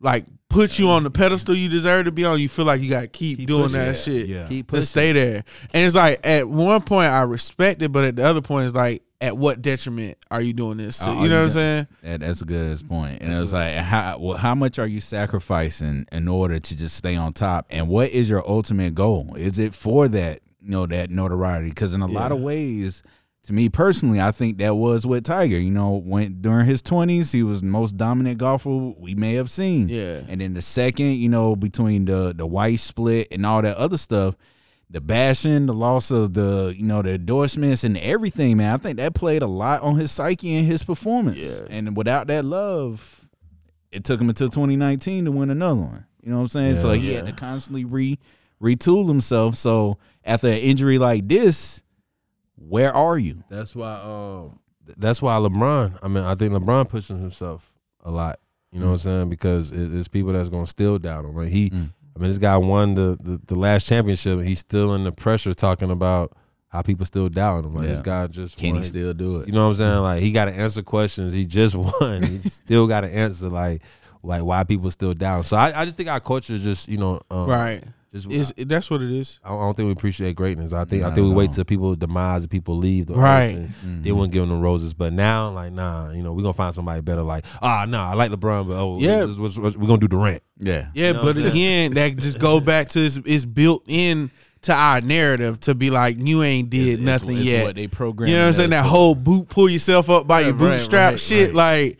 like put you on the pedestal you deserve to be on, you feel like you gotta keep, doing that it. shit. Yeah. Keep To stay there. And it's like at one point I respect it, but at the other point it's like at what detriment are you doing this? to? Uh, you know you what I'm saying? That, that's a good point. And That's it's a- like, how well, how much are you sacrificing in order to just stay on top? And what is your ultimate goal? Is it for that, you know, that notoriety? Because in a lot of ways, to me personally, I think that was what Tiger, you know, went during his twenties. He was the most dominant golfer we may have seen. Yeah. And then the second, you know, between the the white split and all that other stuff, the bashing, the loss of the, you know, the endorsements and everything, man. I think that played a lot on his psyche and his performance. Yeah. And without that love, it took him until 2019 to win another one. You know what I'm saying? so Yeah. he had to constantly re retool himself. So after an injury like this, where are you? That's why. Um, that's why LeBron. I mean, I think LeBron pushing himself a lot. You know what I'm saying? Because it's people that's gonna still doubt him. Like he, Mm. I mean, this guy won the, the the last championship. and He's still in the pressure talking about how people still doubt him. Like this guy just Can won. he still do it? You know what I'm saying? Like he got to answer questions. He just won. he still got to answer like like why people still doubt. So I, I just think our culture just you know um, Right. Just It's, that's what it is. I don't, I don't think we appreciate greatness. I think I Not think we at wait all. till people demise and people leave the Right. earth and They wouldn't give them the roses, but now like nah, you know we're gonna find somebody better. Like ah nah, I like LeBron, but oh Yeah. yeah, we're gonna do Durant. Yeah. Yeah, know but again, that just go back to it's, it's built in to our narrative to be like you ain't did It's- nothing it's yet. What they program. You know what I'm saying? That whole boot pull yourself up by your Right, right, bootstrap right, shit. Like,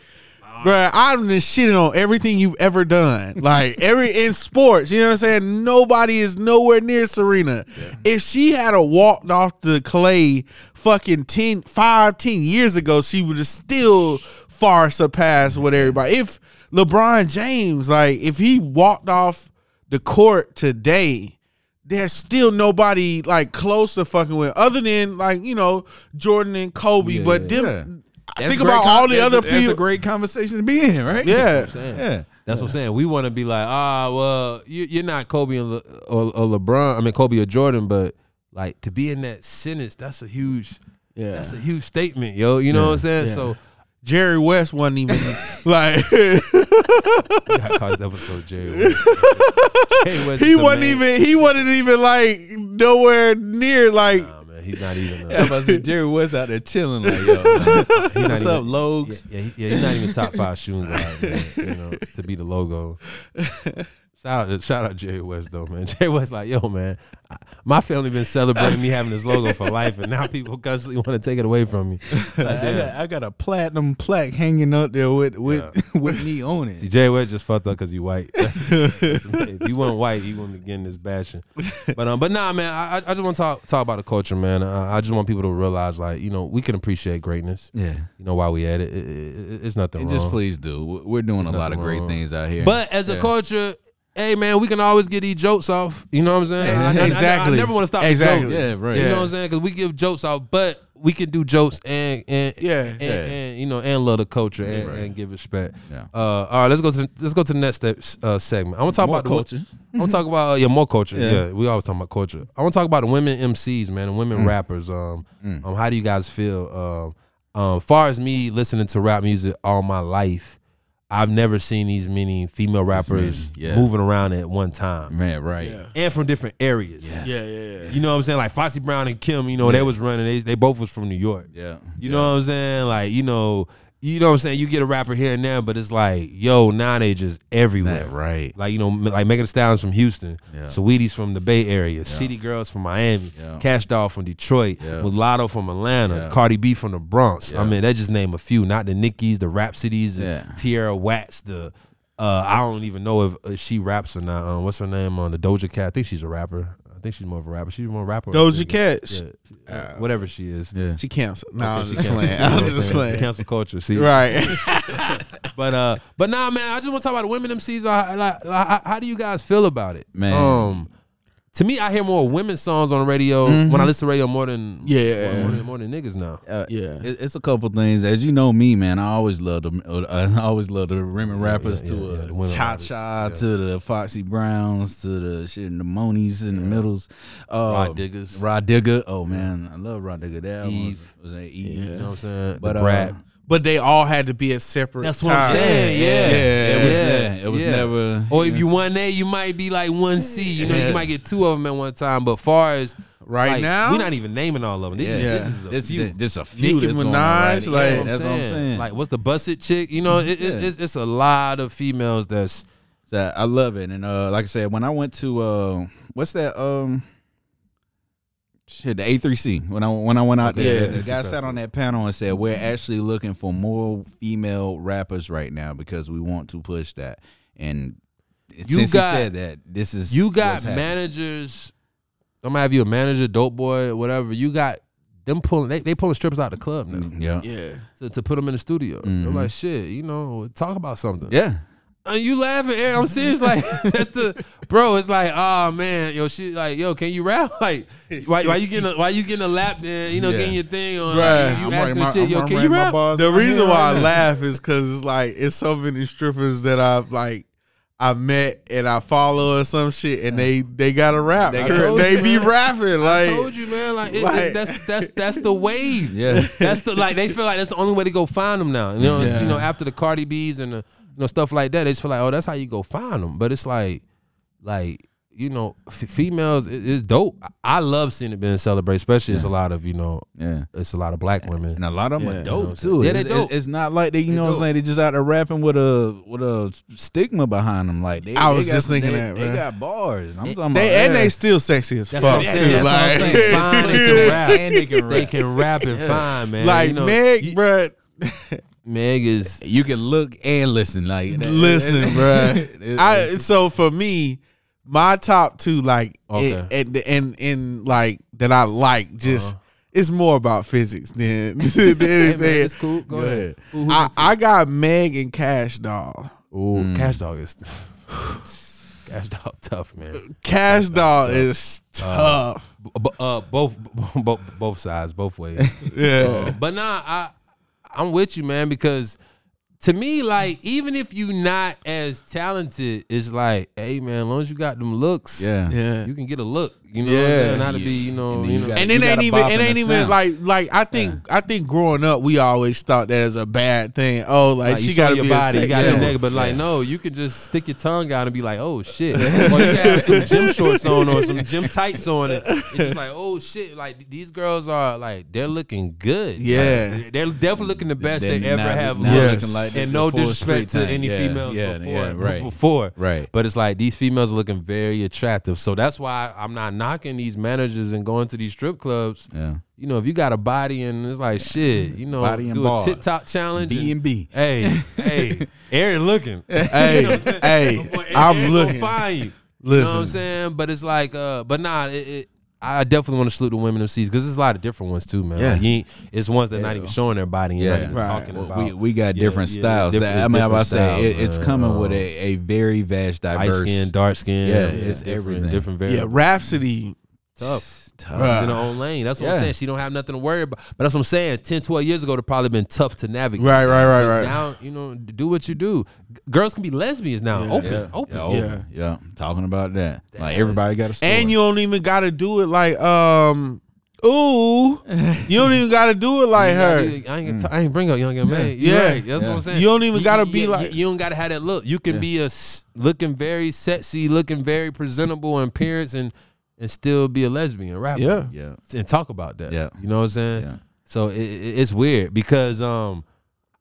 bruh, I've been shitting on everything you've ever done. Like every in sports, you know what I'm saying? Nobody is nowhere near Serena. If she had a walked off the clay fucking 10, 5, 10 years ago, she would have still far surpassed what everybody. If LeBron James, like, if he walked off the court today, there's still nobody like close to fucking with other than like you know Jordan and Kobe. but them, Yeah. That's think about con- all the that's other a, That's a great conversation to be in, right? Yeah, Yeah. That's what I'm saying. We want to be like ah well you, you're not Kobe and Le, or, or LeBron. I mean Kobe or Jordan, but like to be in that sentence, that's a huge yeah. that's a huge statement, yo. You know what I'm saying? Yeah. So Jerry West wasn't even like I call this episode Jerry West. Jerry West he wasn't man. even he wasn't even like nowhere near like Nah, man, he's not even. Yeah, Uh, but see Jerry West out there chilling like, yo, he's not what's even- up, Logs? Yeah, yeah, he- yeah, he's not even top five shooting guy, man, you know, to be the logo. Shout out, shout out Jerry West though, man. Jerry West like, yo, man, I- my family been celebrating me having this logo for life, and now people constantly want to take it away from me. Like, I, got, I got a platinum plaque hanging up there with with with me on it. See, it. Jerry West just fucked up because he white. if he wasn't white, he wouldn't be getting this bashing. But um, but nah, man, I, I I just want to talk talk about the culture, man. Uh, I just want people to realize, like, you know, we can appreciate greatness. Yeah. You know, why we at it, it, it it's nothing And wrong. just please do. We- We're doing a lot of great wrong. things out here. But as a culture, hey man, we can always get these jokes off. You know what I'm saying? I- I- I- I, never want to stop the Exactly. jokes. Yeah, right. You know what I'm saying? Because we give jokes off, but we can do jokes and and Yeah. and, Yeah. and, you know and love the culture and, and give respect. Yeah. Uh, all right, let's go to let's go to the next step, uh, segment. I want to talk More about the culture. I want to talk about uh, yeah more culture. Yeah. Yeah. we always talk about culture. I want to talk about the women MCs, man, and women Mm. rappers. Um, um, how do you guys feel? Um, um, far as me listening to rap music all my life, I've never seen these many female rappers many, yeah. moving around at one time Man, right. Yeah. and from different areas. yeah, yeah, yeah. You know what I'm saying? Like Foxy Brown and Kim, you know, they was running. They they both was from New York. Yeah. You know what I'm saying? Like, you know, you know what I'm saying? You get a rapper here and there, but it's like, yo, now they just everywhere. That right. Like, you know, like Megan Thee Stallions from Houston, Yeah. Saweetie's from the Bay Area, City Girls from Miami, Yeah. Kash Doll from Detroit, Yeah. Mulatto from Atlanta, Yeah. Cardi B from the Bronx. I mean, that just name a few, not the Nickis, the Rapsodys, Yeah. Tierra Whack, the uh, I don't even know if, if she raps or not. Um, what's her name on the Doja Cat? I think she's a rapper. I think she's more of a rapper. She's more a rapper. or a Doja? Cat. Yeah, uh, whatever she is. Yeah. She canceled. No, Okay, I'm she just canceled. playing. I'm just saying? playing. Cancel culture. See, Right. but uh, but nah, man. I just want to talk about the women MCs. Uh, like, like, how, how do you guys feel about it, Man. Um, to me, I hear more women's songs on the radio when I listen to radio more than Mm-hmm. Yeah. more, than, more than niggas now. Uh, Yeah. it- it's a couple things. As you know me, man, I always love the uh, I always love the women rappers yeah, to yeah, yeah, uh, the Cha Cha yeah. to the Foxy Browns to the shit the Monies in the middles. Uh, Rah Diggas. Rah Digga. Oh man, I love Rah Digga. That Eve. was, was that Eve. You know what I'm saying? But the uh, brat. But they all had to be at separate. That's what I'm saying. Yeah, It was, yeah, yeah, it was yeah. never. Or if you one A, you might be like one C. You know, Yeah. you might get two of them at one time. But far as Right like, now? we're not even naming all of them. These Yeah, just, this is a This, few. this a few. Nicki that's going on Minaj, right like- yeah, what that's what I'm saying. Like, what's the busted chick? You know, it, it, Yeah. it's, it's a lot of females that's That I love it, and uh, like I said, when I went to uh, what's that um, shit, the A3C. When I when I went out Okay, there, yeah, the it's guy sat on that panel and said, "We're actually looking for more female rappers right now because we want to push that." And You since got- he said that, this is you got what's managers. I'm gonna have you a manager, dope boy, whatever. You got them pulling. They, they pulling strippers out of the club now Yeah, Yeah. to, to put them in the studio. They're Mhm. like, shit, you know, talk about something. yeah. And you laughing? Eric, I'm serious. Like that's the bro. It's like, oh man, yo, shit. Like, yo, can you rap? Like, why, why you getting a, why you getting a lap there? You know, Yeah. getting your thing on. Bruh. Like, you I'm asking writing the my- chick, I'm yo, can you rap? The reason why I laugh is because it's like it's so many strippers that I've like I met and I follow or some shit, and they they got a rap. They They, you, be man. rapping I like. told you, man. Like, it, like- it- that's that's that's the wave. Yeah. That's the like they feel like that's the only way to go find them now. You know, Yeah. you know after the Cardi B's and the you know stuff like that, they just feel like oh that's how you go find them. But it's like like you know, f- females it- it's dope. I- I love seeing it being celebrated, especially it's a lot of you know, Yeah. it's a lot of black women. And a lot of them Yeah. are You know dope too. Yeah, they it's, dope. it's not like they, you They know what I'm saying. They just out there rapping with a with a stigma behind them. Like they, I they was got- just thinking they, that, They bro. got bars. I'm talking They about and yeah. they still sexy as That's fuck what, yeah, I'm too. saying. That's what I'm like, saying. Fine and can rap. And they can They rap. can rap and fine, man. like you know, Meg, you- bruh. Meg is You can look and listen. Like that- Listen, it- bruh. I so for me, my top two, like, Okay. it- and and and like that I like, just Uh-huh. it's more about physics than, than Hey, man, anything. it's cool. Go, Go ahead. ahead. Who- who I, I got Meg and Kash Doll. Ooh, Mm. Kash Doll is Kash Doll tough, man. Kash Doll is tough. B- b- uh, both, both, both sides, both ways. yeah. but nah, I, I'm with you, man, because to me, like, even if you not as talented, it's like, hey, man, as long as you got them looks, Yeah. Yeah. you can get a look. You know, Yeah. what I'm saying? not to be, you know, And you you know. and it ain't even it ain't even sound. like like I think I think growing up we always thought that as a bad thing. Oh, like, Like, she got to your be body, you got to symbol. nigga, but like, no, you can just stick your tongue out and be like, oh shit, or you can have some gym shorts on or some gym tights on, and it's just like, oh shit, like these girls are like they're looking good, Yeah. Like, they're definitely looking the best they, They're ever not- have not looked, looking like and no disrespect to any Yeah, females yeah, before, yeah, right. before, Right. But it's like these females are looking very attractive, so that's why I'm not knocking these managers and going to these strip clubs. Yeah. You know, if you got a body and it's like shit, you know, Body and do bars. a tip top challenge. B and B. Hey, hey, Aaron looking. Hey, hey, Boy, Aaron I'm gonna looking. find you. You know what I'm saying? But it's like, uh, but nah, it, it, I definitely want to salute the women of seas because there's a lot of different ones too, man. Yeah. Like, you ain't, it's ones that not even showing their body and Yeah. not even Right. talking Well, about. we we got Yeah, different yeah, styles. different- that, I mean, I'm about to say it, it's styles, coming with a, a very vast, light diverse. skin, dark skin. Yeah, it's different, everything. different yeah. Rapsody. tough. Tough. Bruh. in her own lane. That's what Yeah. I'm saying. She don't have nothing to worry about. But that's what I'm saying. 10, 12 years ago, it'd probably been tough to navigate. Right, right, right, But right. Now, you know, do what you do. G- Girls can be lesbians now. Yeah. Open, Yeah, open. yeah, open. yeah. Talking about that. Like everybody got a story. And you don't even got to do it like um. Ooh, you don't even got to do it like her. gotta- I ain't, gonna t- I ain't bring up young and man. Yeah. Yeah, that's Yeah. what I'm saying. You don't even gotta be you, like- You, you don't gotta have that look. You can Yeah. be a looking very sexy, looking very presentable in appearance, and and still be a lesbian rapper. Yeah. yeah, and talk about that. Yeah. you know what I'm saying. yeah. So it, it, it's weird because um,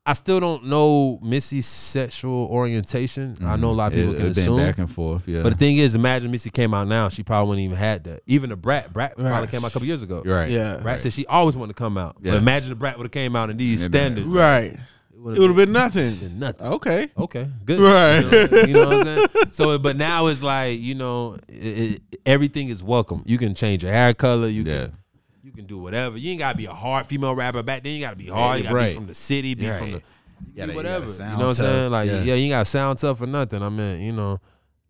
I still don't know Missy's sexual orientation. I know a lot of people Mm-hmm. It- can it's been assume. back and forth. Yeah, But the thing is, imagine Missy came out now, she probably wouldn't even had that. Even the Brat, Brat probably came out a couple years ago. Right. Yeah. Brat said she always wanted to come out. Yeah. But imagine the Brat would have came out in these Yeah, standards. Right. It would have been nothing. been nothing. Okay. Okay, good. Right. You know, you know what I'm saying? So, but now it's like you know, it, it, everything is welcome. You can change your hair color. You Yeah. can you can do whatever. You ain't gotta be a hard female rapper. Back then, you gotta be hard. You gotta right. be from the city. Be Right. from the You gotta- you whatever. gotta You, know what I'm saying? Like Yeah. yeah. you gotta sound tough or nothing. I mean, you know.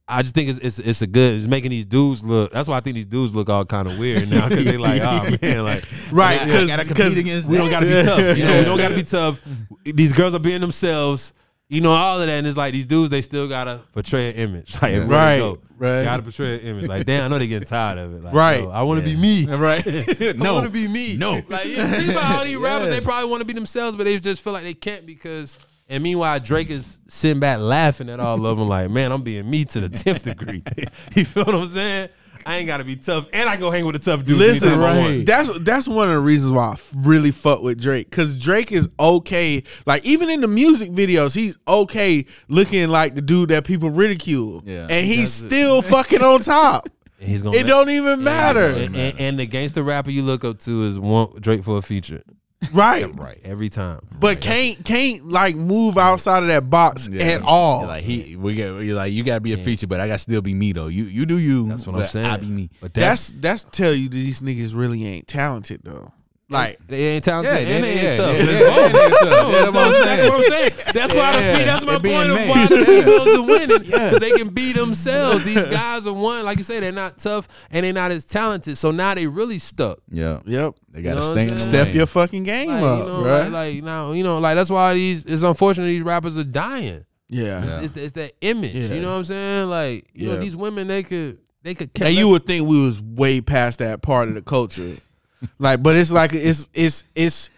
I just think it's, it's it's a good. It's making these dudes look. That's why I think these dudes look all kind of weird now because they like, oh man, like Right, I- I 'cause- gotta compete because against we don't gotta be tough. You know, we don't gotta be tough. These girls are being themselves. You know, all of that. And it's like these dudes, they still gotta portray an image. Like everywhere Right, they go, right. Gotta portray an image. Like, damn, I know they getting tired of it. Like, Right. yo, I wanna be me. Right. No, I No. wanna be me. No. Like you think about all these rappers, they probably wanna be themselves, but they just feel like they can't because and meanwhile, Drake is sitting back laughing at all of them, like, man, I'm being me to the 10th degree. you feel what I'm saying? I ain't gotta be tough, and I go hang with the tough dudes. Listen, anytime I want. that's that's one of the reasons why I really fuck with Drake because Drake is okay. Like even in the music videos, he's okay looking like the dude that people ridicule. Yeah. and he's Does it. still fucking on top. And he's gonna It don't even matter, And, and, and the gangster rapper you look up to is one Drake for a feature right? right. every time. But can't can't like move outside of that box at all. Like he, we got. You're like you got to be a feature, but I got to still be me though. You you do you. That's what I'm saying. I be me. But that's, that's that's tell you these niggas really ain't talented though. Like they ain't talented and they ain't tough. yeah, yeah, yeah, yeah, yeah, that's what I'm That's saying. what I'm saying. That's why the Yeah, fe- that's my they being point of why the Yeah. females are winning because they can be themselves. These guys are one, like you say, they're not tough and they're not as talented. So now they really stuck. Yeah, yep. they got You to know what stay I'm in the saying? Step your fucking game Like, up, you know, bruh. like, like now, you know, like that's why these. It's unfortunate these rappers are dying. yeah. Yeah. It's, it's that image. Yeah. You know what I'm saying? Like you know, Yeah. these women they could they could. And you would think we was way past that part of the culture. like, but it's like it's it's it's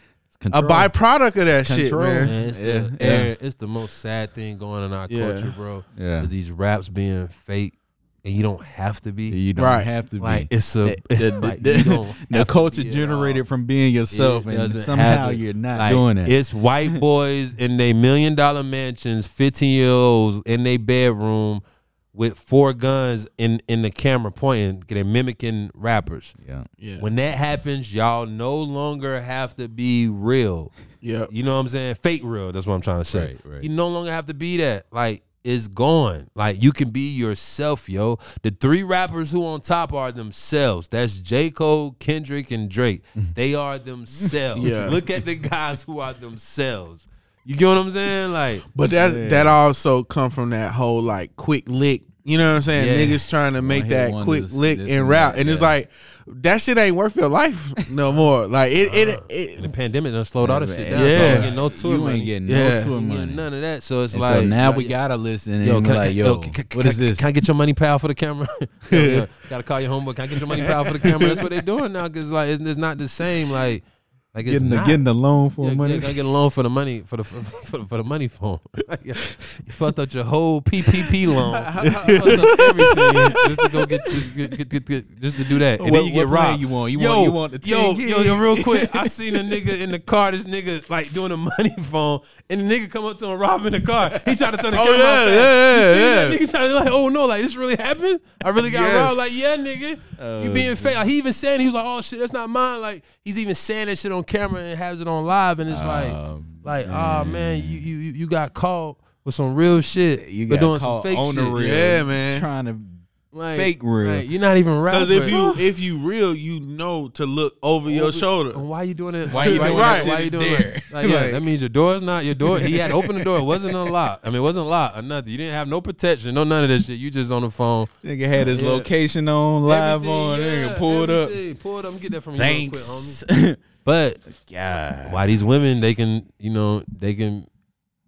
a byproduct of that shit, Control. man. Man, it's, Yeah, the, yeah. Aaron, it's the most sad thing going on in our Yeah. culture, bro. Yeah. These raps being fake and you don't have to be. You don't Right. have to be. Like it's a the, the, like, the- the culture be at all. generated from being yourself, It and somehow you're not Like, doing it. It's white boys in their million dollar mansions, 15 year olds in their bedroom with four guns in, in the camera pointing, they're mimicking rappers. yeah. Yeah. When that happens, y'all no longer have to be real. yeah. You know what I'm saying? Fake real. That's what I'm trying to say. Right, right. You no longer have to be that. Like it's gone. Like you can be yourself, yo. The three rappers who on top are themselves. That's J. Cole, Kendrick, and Drake. They are themselves. Yeah. Look at the guys who are themselves. You get what I'm saying? Like But that Yeah. that also come from that whole like quick lick. You know what I'm saying? Yeah. Niggas trying to make that wonders, quick lick this and and route, that, and it's like that shit ain't worth your life no more. Like it, uh-huh. it, and the pandemic done slowed all this shit down. Yeah. So I ain't getting no tour you money. ain't getting Yeah. no You tour ain't money. getting none of that. So it's And like so now yo, we gotta listen Yo, be can, like, can, yo, yo, can, can, what can, is this? Can I get your money, pal, for the camera? Yo, yo, gotta call your homeboy. Can I get your money, pal, for the camera? That's what they're doing now. Cause like it's, it's not the same. Like like it's getting the, not. getting the loan for yeah, money. Yeah, gotta get a loan for the money for the for, for, for the money phone. Like, you fucked up your whole PPP loan. you fucked up everything just to go get, get, get, get, get just to do that, and What- then you get what plan robbed. you want? You yo, want- you want the yo, 10 yo, yo, real quick. I seen a nigga in the car. This nigga like doing a money phone, and the nigga come up to him robbing the car. He tried to turn the Oh, camera yeah, off. fast. yeah, You see yeah, that nigga trying to like, oh no, like this really happened. I really got Yes. robbed. Like yeah, nigga, Oh, you being fake. Like, he even saying he was like, oh shit, that's not mine. Like he's even saying that shit on camera and has it on live, and it's like, Um, like, oh man, you you you you got caught with some real shit. you got doing some caught fake on shit. the real. Yeah, man. Trying to Like, Fake real. like, you're not even rapping. because if you if you real, you know to look over your shoulder. Why you doing it? Why you doing right? Why you doing there? that? Like, yeah, that means your door's not your door. He had opened the door. It wasn't unlocked. I mean, it wasn't locked or nothing. You didn't have no protection, no none of that shit. You just on the phone. nigga had his Yeah. location on live Everything, on. yeah, nigga pulled up. everything. Pull it up get that from you real quick, homie. But God. why these women they can you know they can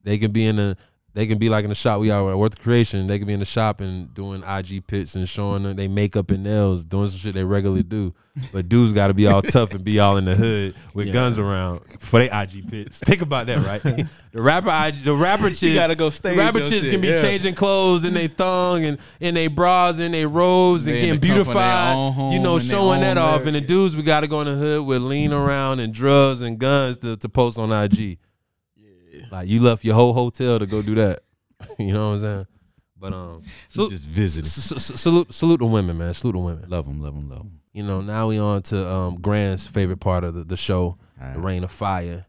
they can be in the they can be like in the shop. We are at Worth Creation. They can be in the shop and doing IG pits and showing them. They makeup and nails doing some shit they regularly do. But dudes got to be all tough and be all in the hood with Yeah. guns around for they IG pits. Think about that right? The rapper IG the rapper chicks gotta go the stage rapper chicks shit, can be yeah. changing clothes in their thong and in their bras and their robes and They in getting the comfort of their beautified you know showing that off. and the dudes we got to go in the hood with lean around and drugs and guns to, to post on IG. Like you left your whole hotel to go do that. you know what I'm saying? But um, so, just visiting. s- s- salute salute the women, man. Salute the women. Love them, love them, love them. You know, now we on to um Grand's favorite part of the, the show, All the. Rain of Fire.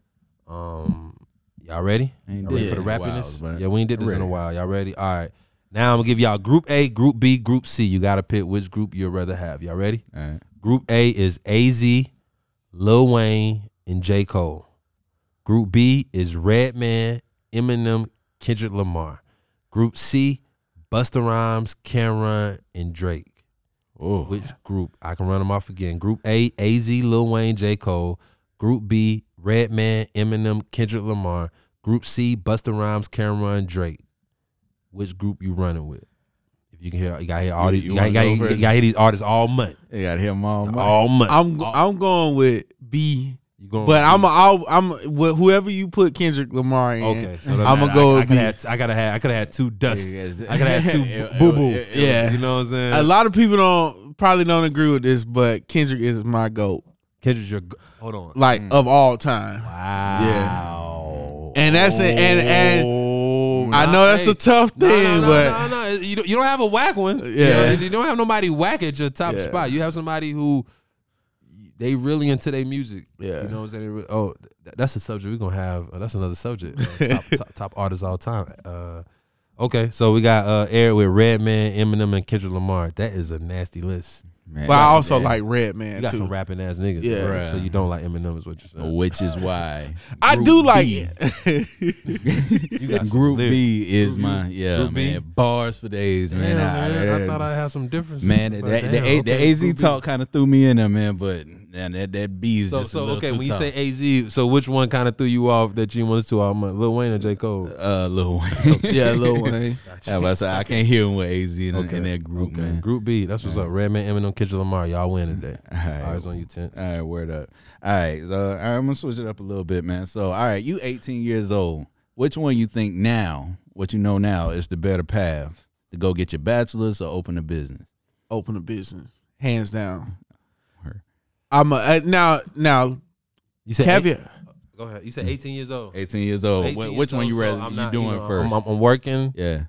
Um, y'all ready? Ain't Y'all ready for the it in a while, rappiness? yeah, we ain't did this in a while. Y'all ready? All right. Now I'm gonna give y'all Group A, Group B, Group C. You gotta pick which group you'd rather have. Y'all ready? All right. Group A is AZ, Lil Wayne, and J. Cole. Group B is Redman, Eminem, Kendrick Lamar. Group C, Busta Rhymes, Cam'ron, and Drake. Oh, Which group? I can run them off again. Group A, AZ, Lil Wayne, J. Cole. Group B, Redman, Eminem, Kendrick Lamar. Group C, Busta Rhymes, Cam'ron, Drake. Which group you running with? If you can hear, you gotta hear all these. you You, gotta, you, gotta, first? you gotta hear these artists all month. you gotta hear them all. month. All month. I'm I'm going with B, You going but I'm B? a, I'll, I'm with whoever you put Kendrick Lamar in. Okay, so I'ma I'm go I, I could have I gotta have I could have had two dusts. Yeah, yeah, I could have had two it- boo boo. it- it- Yeah. you know what I'm saying. A lot of people don't probably don't agree with this, but Kendrick is my goat, Kendrick, your g- hold on. like mm. of all time. Wow. Yeah. And that's it, and- and Oh, I know that's hey. a tough thing, no, no, but no, no. You don't, you don't have a whack one. You Yeah. know, you don't have nobody whack at your top Yeah. spot. You have somebody who they really into their music. Yeah. You know what I'm saying? They re- Oh, th- that's a subject we're gonna have. uh, that's another subject. Uh, top, top, top artists all time. Uh, okay, so we got uh, Eric with Redman, Eminem, and Kendrick Lamar. That is a nasty list. Man, but I also yeah. like Redman. You got too. some rapping ass niggas. Yeah. right? So you don't like Eminem, is what you're saying. which is why I do like B- You got Group. B is Group my yeah Group B? man bars for days man. Damn, I- man, I I- thought I had some differences. Man, that, but damn, the, A- the okay, AZ Group B. talk kind of threw me in there, man. But man, that that B is So, just a so little okay, too when you tough. say AZ, so which one kind of threw you off that you wanted to? Um, Lil Wayne or J Cole? uh, Lil Wayne. yeah, Lil Wayne. Yeah, but I, said, I can't hear him with AZ in, in that group, okay. man. Group B, that's what's up. Redman, Eminem, Kendrick Lamar, y'all win today. All right. Eyes on you, tense. All right, word up. All right, so all right, I'm gonna switch it up a little bit, man. So, all right, you 18 years old. Which one you think now, what you know now, is the better path to go get your bachelor's or open a business? Open a business, hands down. Her. I'm a, uh, now now You said caveat. eight- go ahead. You said 18 years old. 18 years old. 18 Wh- years Which one old, you so rather I'm you not, doing know, 1st I'm, I'm, I'm working. yeah.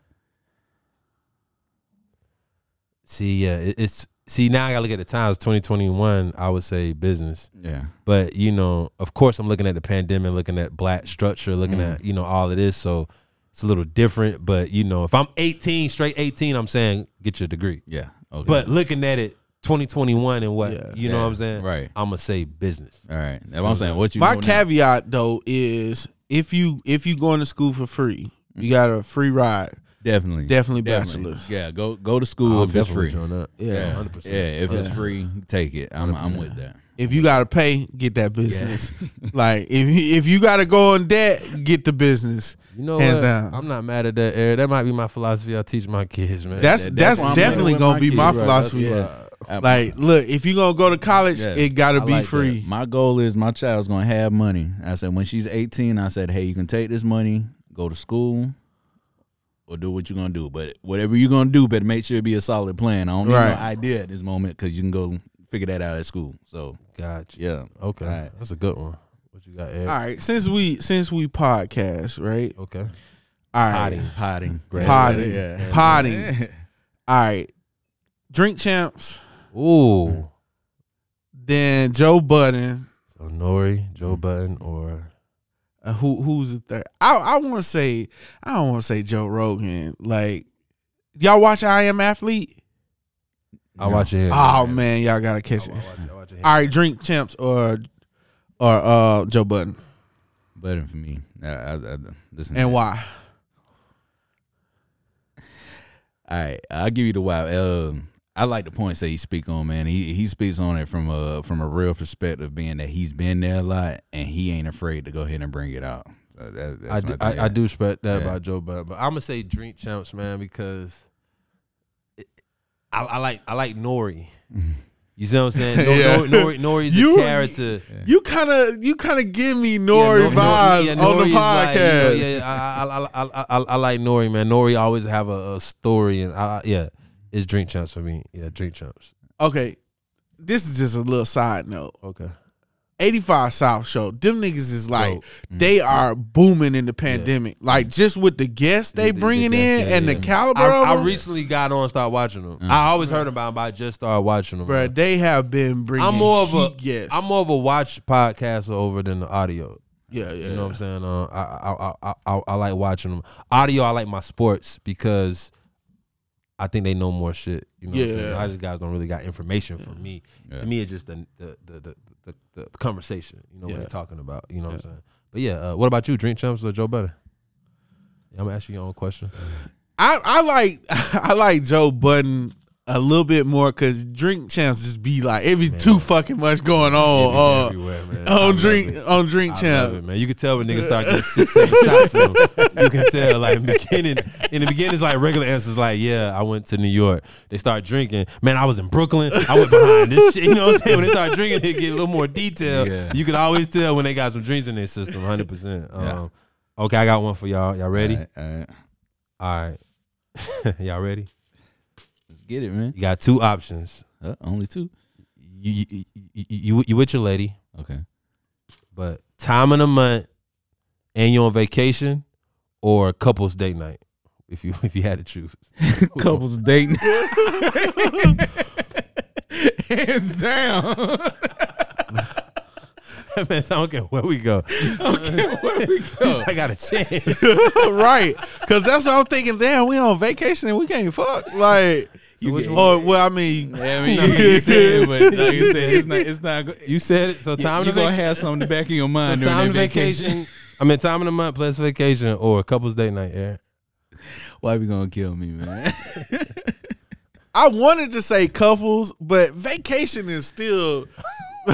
See, yeah, it- it's see now I gotta look at the times. 2021, I would say business. Yeah. But you know, of course, I'm looking at the pandemic, looking at black structure, looking Mm. at you know all of this. So it's a little different. But you know, if I'm 18, straight 18, I'm saying get your degree. Yeah. Okay. But looking at it, 2021 and what Yeah. you know Yeah, what I'm saying? right. I'm gonna say business. all right. That's what I'm saying. What you My know now? caveat though is if you if you going to school for free, you got a free ride. Definitely. Definitely bachelor's. Yeah, go go to school I'm if it's free. with you on that. Yeah. 100. percent Yeah, if it's free, take it. I'm I'm with that. If you gotta pay, get that business. like if you- if you gotta go in debt, get the business. You know Hands what? down. I'm not mad at that, Eric. That might be my philosophy. I teach my kids, man. That's that- that's, that's definitely gonna my be kids, my right? philosophy. That's- I- Like, look, if you gonna go to college, Yeah. it gotta I be like that. free. my goal is my child's gonna have money. I said when she's 18, I said, hey, you can take this money, go to school, or do what you're gonna do. But whatever you're gonna do, better make sure it be a solid plan. I don't need Right. no idea at this moment because you can go figure that out at school. So gotcha. yeah, Okay, All right. that's a good one. What you got, Eric? All right, since we since we podcast, right? Okay. All right, Potting. potting, potting, yeah. potting. All right, drink champs. Ooh. Then Joe Budden. So Nori, Joe Budden, or Uh, who who's the third? I I want to say I don't want to say Joe Rogan. Like y'all watch I Am Athlete? I watch it. Oh man, y'all gotta catch it. I watch, watch it. All right, drink champs or or uh Joe Budden, Better for me. I, I, I, listen. and why? All right, I'll give you the why. Um, I like the points that he speak on, man. He he speaks on it from a from a real perspective, being that he's been there a lot and he ain't afraid to go ahead and bring it out. So that, I do, my. I, I do respect that Yeah. about Joe Budden, but I'm gonna say Drink Champs, man, because it, I, I like I like Nori. You see what I'm saying? Nori, Yeah. Nori, Nori, Nori's You- a character. You kind of you kind of give me Yeah, Nori Nori- vibes yeah, on the is like, you know, podcast. yeah, yeah, I, I, I, I, I, I like Nori, man. Nori always have a, a story, and I, I- yeah, it's Drink Champs for me. Yeah, Drink Champs. Okay, this is just a little side note. Okay. 85 South Show. Them niggas is like Dope. they are booming in the pandemic. Like just with the guests they The- the- bringing guests, in yeah, and yeah. the caliber I, of I them, recently got on, and started watching them. I always heard about them, but I just started watching them. bruh, they have been bringing. I'm more of a heat guests. am more of a watch podcast over than the audio. yeah, yeah. You know what I'm saying? Uh, I, I, I I I like watching them. Audio, I like my sports because I think they know more shit. You know, what I'm saying? A lot of these guys don't really got information for me. Yeah. To me, it's just the the the the, the, the conversation. You know what Yeah. they're talking about. You know what I'm saying? But yeah, uh, what about you? Drink champs or Joe Budden? I'm gonna ask you your own question. I I like I like Joe Budden a little bit more because drink champs just be like it be too fucking much going on. Uh, man. On love drink it. on drink I love champ. it, man. You can tell when niggas start getting six, seven shots in them. You can tell, like, in the beginning, in the beginning, it's like regular answers, like, yeah, I went to New York. They start drinking. Man, I was in Brooklyn. I went behind this shit. You know what I'm saying? When they start drinking, they get a little more detail. Yeah. You can always tell when they got some drinks in their system, 100%. Um, Yeah. Okay, I got one for y'all. Y'all ready? All right, all right. All right. y'all ready? Get it, man. You got two options. Uh, only two. You, you, you, you, you with your lady, Okay. but time of the month and you're on vacation or a couples date night if you if you had to choose Couples date night. Hands down. man i don't care where we go okay, where we go? i got a chance right. Cause that's what I'm thinking. Damn, we on vacation and we can't fuck. Like So which get- one? or oh, well, I mean Yeah, I mean, you, you said it, but like you said, it's not. It's not. go- you said it so time you to gonna vacation have something in the back of your mind so during time to vacation. vacation i mean time of the month plus vacation or a couples date night yeah Why are you gonna kill me, man? I wanted to say couples, but vacation is still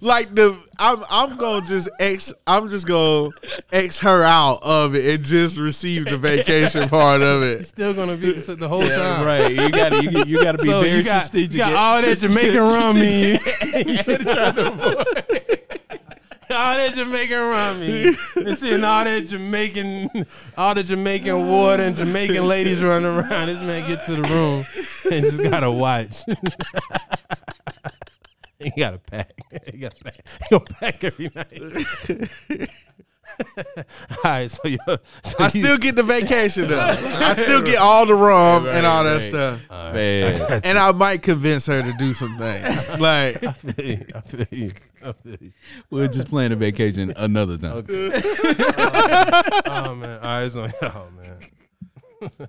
like the I'm I'm gonna just ex I'm just gonna ex her out of it and just receive the vacation part of it. still gonna be the whole Yeah, time right. You got to you, you got to be so very you got, strategic. you got all that Jamaican rum in you. all that Jamaican rum. And seeing all that Jamaican, all the Jamaican water and Jamaican ladies running around. This man get to the room and just gotta watch. he gotta pack. He gotta pack. He'll pack every night. all right, so, yo, so I you- still get the vacation though. I still get all the rum and all that right. stuff. Man, And I might convince her to do some things. Like I feel you. I feel you. I feel you. we're just planning a vacation another time. Oh, oh man, all right, so oh man.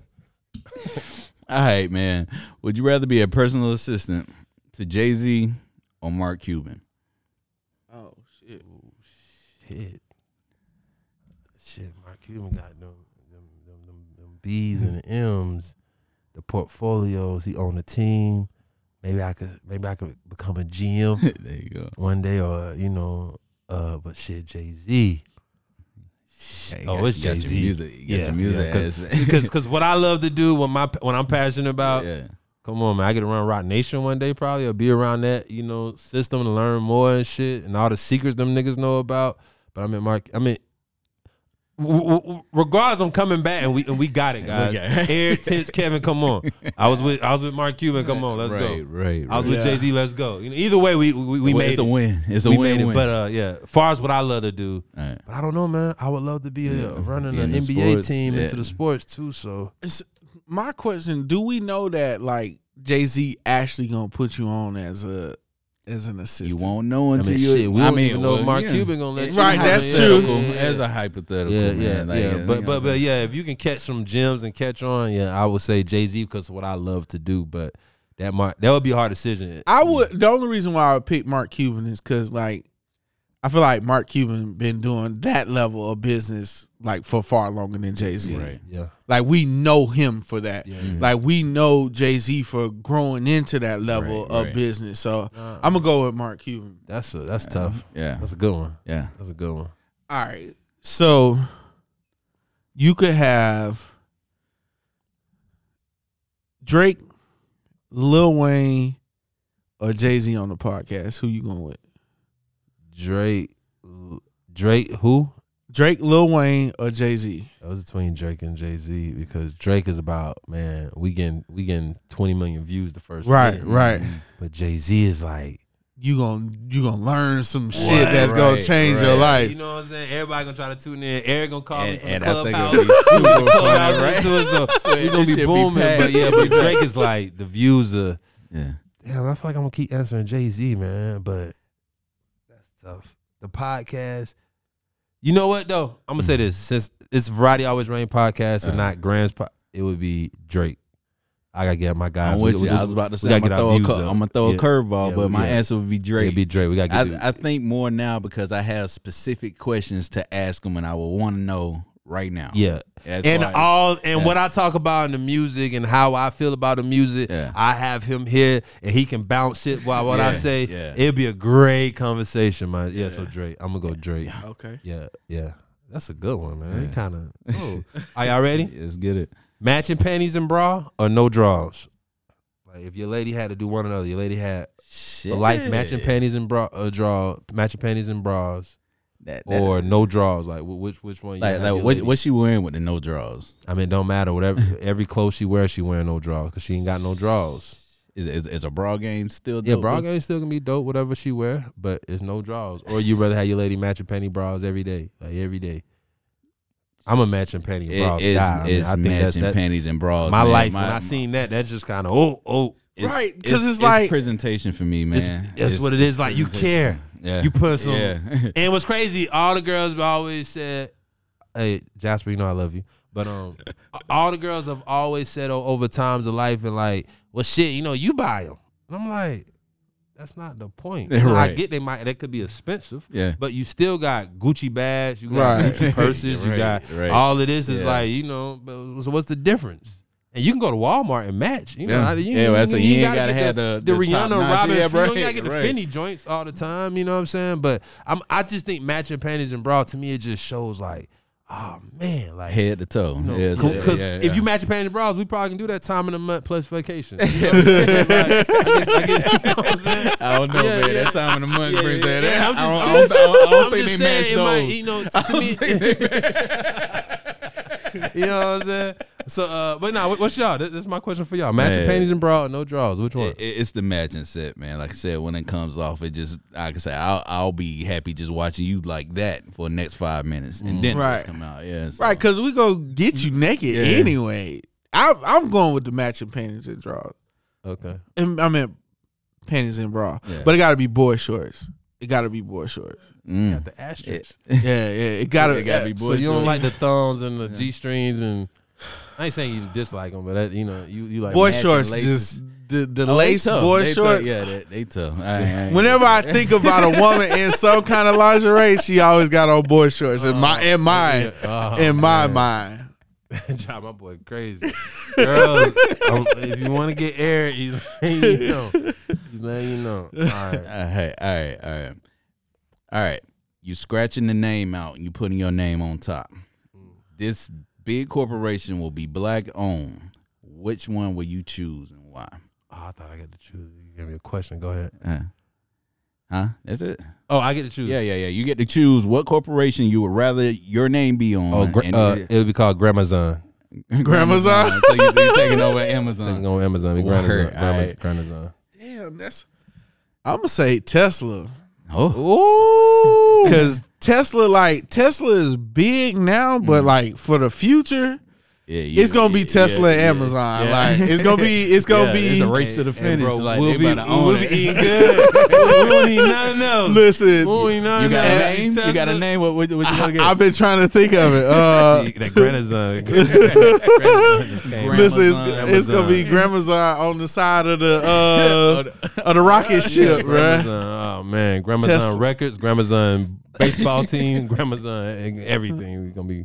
All right, man. Would you rather be a personal assistant to Jay Z or Mark Cuban? Oh shit. Shit. Shit, Mark Cuban got them them, them, them, them B's and the M's, the portfolios. He owned a team. Maybe I could maybe I could become a GM there you go. one day or you know, uh but shit, Jay Z. Yeah, Oh, got- it's Jay Z. music. You your music ass. because cause what I love to do when my when I'm passionate about yeah. Come on, man. I get around Roc Nation one day, probably, or be around that, you know, system to learn more and shit, and all the secrets them niggas know about. But I mean, Mark, I mean, regardless, I'm coming back, and we and we got it, guys. Okay. Air Tits, Kevin, come on. I was with I was with Mark Cuban. Come on, let's right, go. right, right. I was right. with Yeah. Jay Z. Let's go. You know, either way, we we, we Well, made it's a win. It's a we win. made it. But uh, yeah, far as what I love to do, All right. but I don't know, man. I would love to be Yeah, a, running be an NBA sports, team yeah. into the sports too. So It's, my question: Do we know that like Jay Z actually gonna put you on as a as an assistant. you won't know I until mean, you. shit, we I don't mean, even know well, Mark yeah. Cuban gonna let you. Right, have that's true. Yeah, yeah, As a hypothetical, Yeah, man. yeah, Like, yeah. you But but but saying? yeah, if you can catch some gems and catch on, yeah, I would say Jay Z because what I love to do. But that mark that would be a hard decision. I would. The only reason why I would pick Mark Cuban is because like I feel like Mark Cuban been doing that level of business like for far longer than Jay Z. Right. Yeah, Like we know him for that. yeah. Mm-hmm. Like we know Jay Z for growing into that level Right, of right. business. So uh, Nah, I'm gonna go with Mark Cuban. that's a, that's tough. Yeah, That's a good one. yeah. That's a good one. All right. So you could have Drake, Lil Wayne, or Jay Z on the podcast. Who you going with? Drake, Drake, who? Drake, Lil Wayne, or Jay Z? That was between Drake and Jay Z because Drake is about man, we getting we getting twenty million views the first Right, minute. right. But Jay Z is like You gonna you gonna learn some shit Right, that's gonna right, change your life. You know what I'm saying? Everybody gonna try to tune in. Eric gonna call me And, from and the I think clubhouse. it'll be super Clubhouse right? it, so we gonna be shit booming. packed. but yeah, but Drake is like the views are. Yeah. Damn, I feel like I'm gonna keep answering Jay Z, man. But tough. The podcast. You know what though? I'm gonna say this since it's Variety Always Rain podcast and Uh-huh. not Grand's. Po- it would be Drake. I gotta get my guys. I'm with we- you. I was about to say I'm gonna, throw a, I'm gonna throw Yeah. a curveball, Yeah, but my yeah. answer would be Drake. It'd be Drake. We gotta I, I think more now because I have specific questions to ask him, and I would want to know right now. yeah, That's and why- all and Yeah. what I talk about in the music and how I feel about the music, Yeah. I have him here and he can bounce it while what I say. yeah. It'd be a great conversation, man. Yeah, so Drake, I'm gonna go Drake. Okay. Yeah, yeah. That's a good one, man. He kind of. Oh. Are y'all ready? Let's get it. Matching panties and bra or no draws? Like if your lady had to do one or another, your lady had Shit. for life matching panties and bra, uh, draw matching panties and bras That, that, or no draws. Like which which one? Like, like what, what's she wearing with the no draws? I mean, it don't matter. Whatever every clothes she wears, she wearing no draws because she ain't got no draws. Is, is is a bra game still? Yeah, dope? bra game still gonna be dope, whatever she wear, but it's no draws. Or you rather have your lady matching panty bras every day, like every day. I'm a matching panty and It- it's, guy. I, mean, I think matching that's, that's panties and bras. my man. life. My- when I seen that, that's just kind of oh oh. It's- Right, 'cause it's like- presentation for me, It's, man. that's what it is. Like you care. Yeah, You put some. Yeah, And what's crazy, all the girls have always said, "Hey, Jasper, you know I love you." But um, all the girls have always said o- over times of life and like, "Well, shit, you know, you buy them." And I'm like, that's not the point. You know, I get they might that could be expensive, yeah. but you still got Gucci bags, you got Right. Gucci purses, you got right. all of this is Yeah. like you know. But, so what's the difference? And you can go to Walmart and match. You know, Yeah. I- you, Yeah, you, that's you, a- you ain't gotta gotta get have the, the- the, the Rihanna, top-notch- Robin. yeah, you don't gotta get the right. Fendi joints all the time. You know what I'm saying? But I'm, I just think matching panties and bra to me it just shows like, oh man, like head to toe. you know, Yeah, because yeah, if yeah. you match panties and bras, we probably can do that time in the month plus vacation. You know I'm saying? Like, I guess, I guess, you know what I'm saying? I don't know, Yeah, man. yeah. That time in the month Yeah, brings yeah, that. yeah. I I'm just- don't- I'm don't- just- I don't- I don't I'm think just they match saying, it might, those. you know, to me, you know what I'm saying. So, uh, but now, nah, what's y'all? This, this is my question for y'all: matching Man. panties and bra, or no draws. Which one? It- it- it's the matching set, man. Like I said, when it comes off, it just like I said, I'll I'll be happy just watching you like that for the next five minutes, and then Right. right. come out. Yeah, so- Right, because we gonna get you naked Yeah. anyway. I, I'm going with the matching panties and drawers. okay. And, I mean, panties and bra, Yeah. but it got to be boy shorts. It got to be boy shorts. Mm. Got the asterisks. Yeah, yeah. It got to. It gotta be boy shorts. so you don't like the thongs and the g strings and. I ain't saying you dislike them, but that, you know, you you like boy shorts. laces. Just the the Oh, lace tough. boy They tough. shorts. Yeah, they, they tough. I, I Whenever I think about a woman in some kind of lingerie, she always got on boy shorts. In my in my Oh, in my man. mind. Job, my boy, crazy. Girls, um, if you want to get air, he's letting you know. He's letting you know. All right. all right, all right, all right, all right. You scratching the name out and you putting your name on top. This big corporation will be black owned. Which one will you choose and why? Oh, I thought I got to choose. You gave me a question. Go ahead. Uh, huh? That's it. Oh, I get to choose. Yeah, yeah, yeah. You get to choose what corporation you would rather your name be on. Oh, gra- and- uh, it would be called Gramazon. Gramazon. so you, so you're taking over Taking Amazon. on Amazon. Gramazon. alright. Gramazon. Damn, that's. I'm gonna say Tesla Oh, because Tesla, like Tesla, is big now, but mm. like for the future, yeah, yeah, it's gonna be yeah, Tesla yeah, and. Amazon. Yeah. Like it's gonna be, it's gonna Yeah, be. it's a race to the finish. bro, like we'll be, about to own we'll it. be eating good. we don't need nothing else. Listen, We don't need nothing You got else. a name? You got a name? What, what, what you gonna get? I've been trying to think of it. Uh, that Granazon. Granazon just came out. listen, it's, it's gonna be Gramazon on the side of the uh of the rocket ship, bruh. Gramazon, oh man, Gramazon Tesla. Records, Gramazon baseball team, Gramazon and everything. It's gonna be, yeah.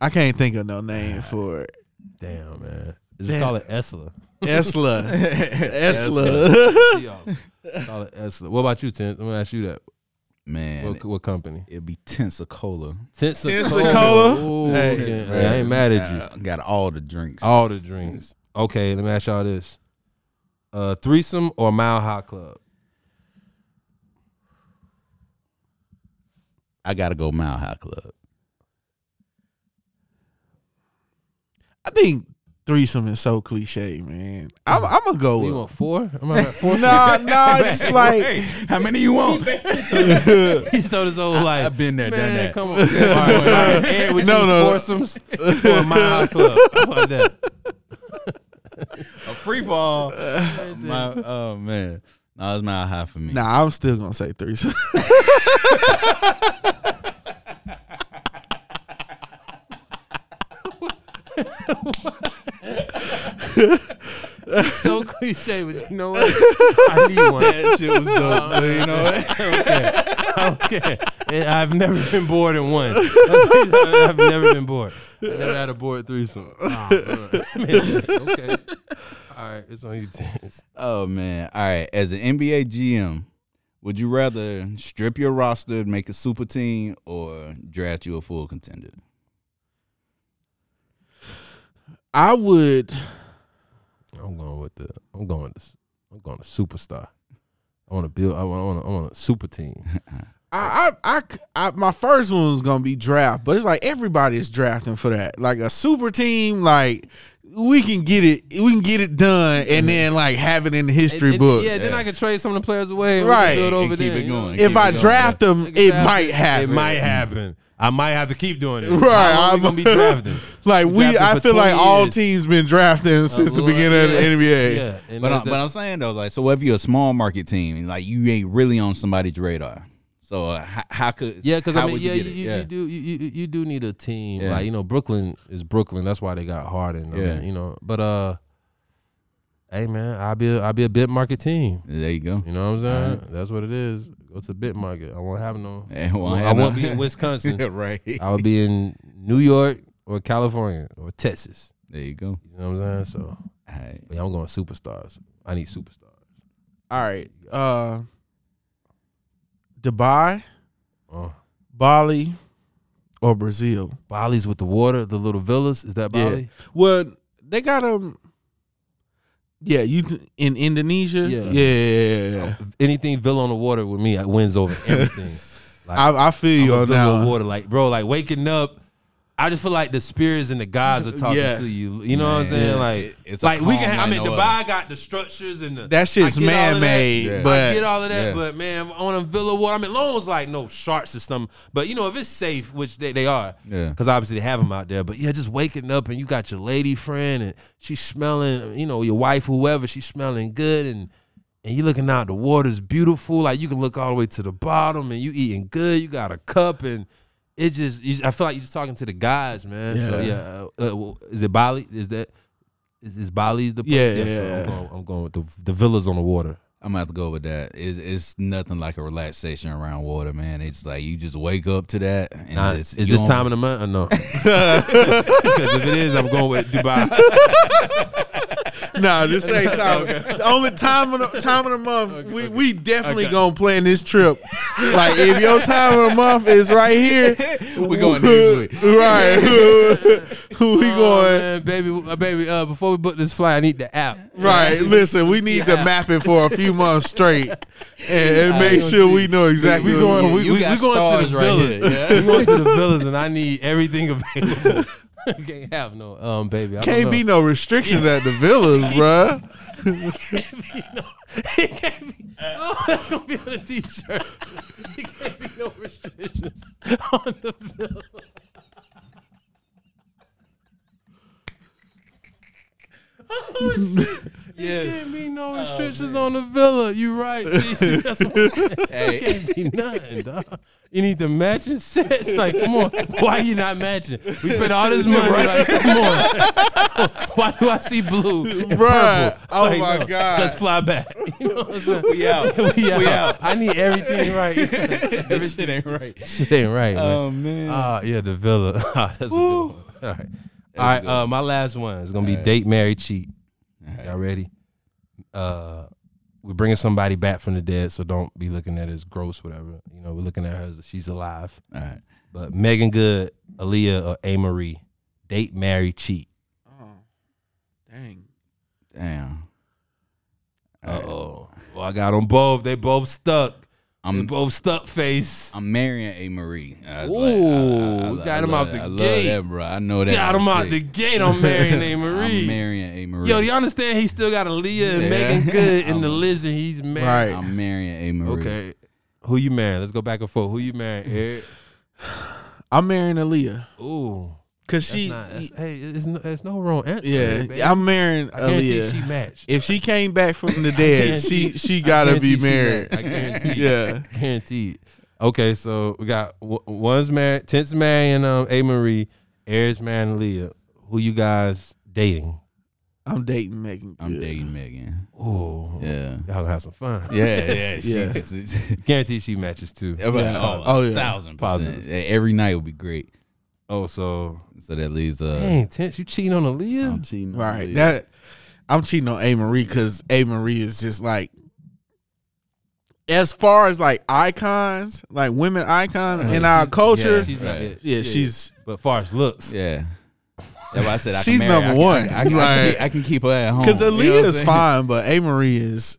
I can't think of no name for it. Damn man, just Damn. call it Esla. Esla, Esla. Esla. call it Esla. What about you, Tim? I'm gonna ask you that. Man, What, what company? It'd be Tensacola. Pensacola. Pensacola? Ooh, Hey. yeah, hey, I ain't mad at you. Got, got all the drinks. All the drinks. Okay, let me ask y'all this: uh, threesome or Mile High Club? I gotta go Mile High Club. I think threesome is so cliche, man. I'm, I'm gonna go You with. want four? I'm at four. Nah, nah, just like how many you want? he stole his whole life. I've been there, done that. come on. all right, all right. Ed, would No, you no. foursomes or a Mile High Club? How about that? A free fall. My, oh man, no, it's Mile High for me. nah. I'm still gonna say threesome. So cliche, but you know what? I need one. That shit was dope. you know what? okay. Okay. And I've never been bored in one. That's the reason I- I've never been bored. I never had a bored threesome. Ah, man. okay. All right, it's on you, Tennis. Oh man. All right. As an NBA GM, would you rather strip your roster, make a super team, or draft you a full contender? I would. I'm going with the. I'm going to. the. I'm going to superstar. I want to build. I want. I want. I want a super team. Uh-huh. I, I, I, I, my first one was gonna be draft, but it's like everybody is drafting for that. Like a super team, like we can get it, we can get it done, and mm-hmm. then like have it in the history And- and- books. Yeah, then I can trade some of the players away. And Right. We can do it over And keep there, it going. if keep I it going. draft them, It it might happen. It might happen. I might have to keep doing it. Right, How long I'm- gonna be drafting. Like we, Drafted I feel like 20 all years. teams been drafting since the beginning of the. NBA. Yeah, and But, that- I, but I'm saying though, like, so if you're a small market team, and like you ain't really on somebody's radar, so uh, how, how could Yeah, because I mean, would yeah, you, you, get it? you, yeah. you do you, you you do need a team. Yeah. Like you know, Brooklyn is Brooklyn. That's why they got Harden. I Yeah. mean, you know, but uh, hey man, I'll be a, I'll be a bit market team. There you go. You know what I'm saying? Alright. That's what it is. Go to bit market. I won't have no. Well, I have won't no- be in Wisconsin. right. I'll be in New York or California or Texas. There you go. You know what I'm saying? So All right. yeah, I'm going superstars. I need superstars. All right, uh, Dubai, Oh, Bali, or Brazil. Bali's with the water, the little villas. Is that Bali? Yeah. Bali? Well, they got them. Yeah, you in Indonesia. Yeah. Yeah, yeah, yeah, yeah. Oh, anything villa on the water with me, I wins over everything. Like, I, I feel you on that. water, like bro, like waking up. I just feel like the spirits and the gods are talking Yeah. to you. You know what I'm Man, saying? it- Like, it's a like we can. calm Have, I like mean, no Dubai got the structures and the That shit's I get all of that. man made, Yeah. but I get all of that, Yeah. but man, on a villa water, I mean, long was like no sharks or something. But you know, if it's safe, which they, they are, Yeah. because obviously they have them out there. But yeah, just waking up and you got your lady friend and she's smelling, you know, your wife, whoever, she's smelling good and. And you looking out, the water's beautiful. Like you can look all the way to the bottom, and you eating good. You got a cup, and it just. You, I feel like you're just talking to the guys, man. So Yeah. yeah, uh, uh, well, is it Bali? Is that is, is Bali's the place? Yeah, so yeah, I'm going, I'm going with the the villas on the water. I'm gonna have to go with that. It's, it's nothing like a relaxation around water, man. It's like you just wake up to that. And Nah, it's, is this time of the month or no? Because if it is, I'm going with Dubai. nah, this ain't time. The only time of the time of the month, we we definitely gonna plan this trip. Like if your time of the month is right here, We going next week. right? we Oh, going man, baby, uh, baby. Uh, before we book this flight, I need the app. right. Listen, we need to map it for a few months straight, and, and make sure gonna we know exactly. We what going. we- We, we, going to the stars right villas. here, yeah. We going to the villas, and I need everything available. Can't have no um, baby. I Can't be no restrictions at the villas, bruh. It can't be. Oh, that's gonna be on a t-shirt. It can't be no restrictions on the villa. Oh, shit. Yeah. There can't be no restrictions on the villa. You right. That's what I'm saying. Hey. Can't be nothing, dog. You need the matching sets. Like, come on. Why you not matching? We put all this money. Like, come on. Why do I see blue purple? Oh Like, my no, God. Let's fly back. You know what I'm saying? We out. we out. We out. I need everything right. this shit ain't right. Shit ain't right. Oh man. Ah, yeah, the villa. Ah, That's a good one. All right. All right, uh, my last one is gonna be date, marry, cheat. Y'all ready? Uh, we're bringing somebody back from the dead, so don't be looking at it as gross, whatever. You know, we're looking at her as she's alive. All right. But Meagan Good, Aaliyah, or Amerie, date, marry, cheat. Oh, dang. Damn. Uh oh. Well, I got them both. They both stuck. They I'm both stuck face. I'm marrying Amerie. I was Ooh, we got him love out the. I gate. love that, bro. I know that. Got him out the gate. I'm marrying A. I'm Marie. marrying Amerie. Yo, do you understand? He still got Aaliyah and Yeah. Meagan Good in the I'm- list, and he's married. Right. I'm marrying Amerie. Okay. Who you marrying? Let's go back and forth. Who you marrying, Eric? I'm marrying Aaliyah Ooh. Because That's she. not, that's, hey, it's no, there's no wrong answer. yeah, baby. I'm marrying I guarantee Aaliyah. she matched. if she came back from the dead, she she gotta be married. I guarantee. Yeah. Guaranteed. Okay, so we got w- one's married, Tent's marrying um, Amerie, Eric's marrying Aaliyah. Who you guys dating? I'm dating Megan. I'm Good. dating Megan. Ooh. Yeah. Y'all gonna have some fun. Yeah, yeah, she Yeah. just- Guarantee she matches too. Yeah, but- Yeah. Oh, Oh, yeah. thousand Positive. percent. Every night would be great. Oh, so So that leaves uh dang, Tense, you cheating on Aaliyah? I'm cheating. on Right. Aaliyah. That I'm cheating on Amerie because Amerie is just like as far as like icons, like women icons in our culture. yeah. she's not. Right. it. Yeah, she's But far as looks, Yeah. That's why I said I She's can marry. number I can- one. I can, I, can, keep, I can keep her at home. because You know what Aaliyah I'm is fine, but Amerie is,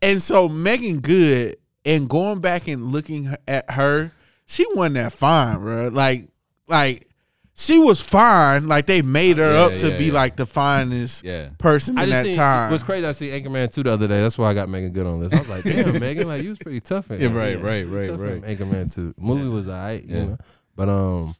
and so Meagan Good and going back and looking at her, she wasn't that fine, bro. Like, like she was fine. Like they made her Yeah, up to yeah, be yeah. like the finest Yeah. person I in that seen, time. What's crazy? I see Anchorman two the other day. That's why I got Meagan Good on this. I was like, damn, Megan, like you was pretty tough in Yeah, it. right, right, You right, tough in right. Anchorman two movie was alright, you Yeah. know. But um,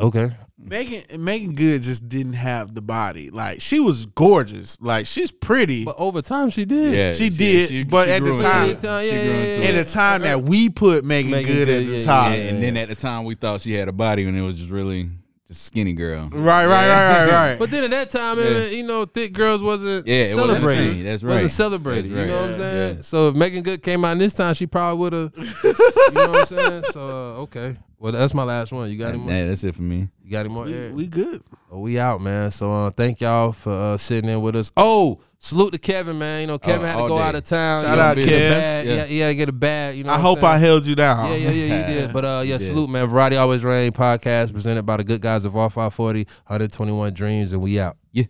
okay, Megan Meagan Good just didn't have the body. Like she was gorgeous. Like she's pretty. but over time she did. Yeah, She did, but at the grew time- it. Yeah, yeah, yeah, yeah. at the time that we put Megan, Meagan Good, Good, at the yeah, top. yeah, And, and then at the time we thought she had a body when it was just really just skinny girl. Right, right, right, right, right. But then at that time, Yeah. man, you know, thick girls wasn't Yeah, it wasn't celebrated. seen. That's Wasn't right. celebrated. That's You know right. what I'm saying? yeah. So if Meagan Good came out this time, she probably would have. you know what I'm saying? So uh, okay, well that's my last one. You got any more? Yeah, that's it for me. You got any more? We, we good. Oh, we out, man. So uh, thank y'all for uh, sitting in with us. Oh, salute to Kevin, man. You know, Kevin Oh, had to go day. out of town. Shout you know, out, get a Kev. bag. Yeah. Yeah, he had to get a bag. You know, I hope I held you down. Yeah, yeah, yeah, you did. But uh, yeah, salute, man. Variety Always Rain podcast presented by the good guys of R540, 121 Dreams, and we out. Yeah.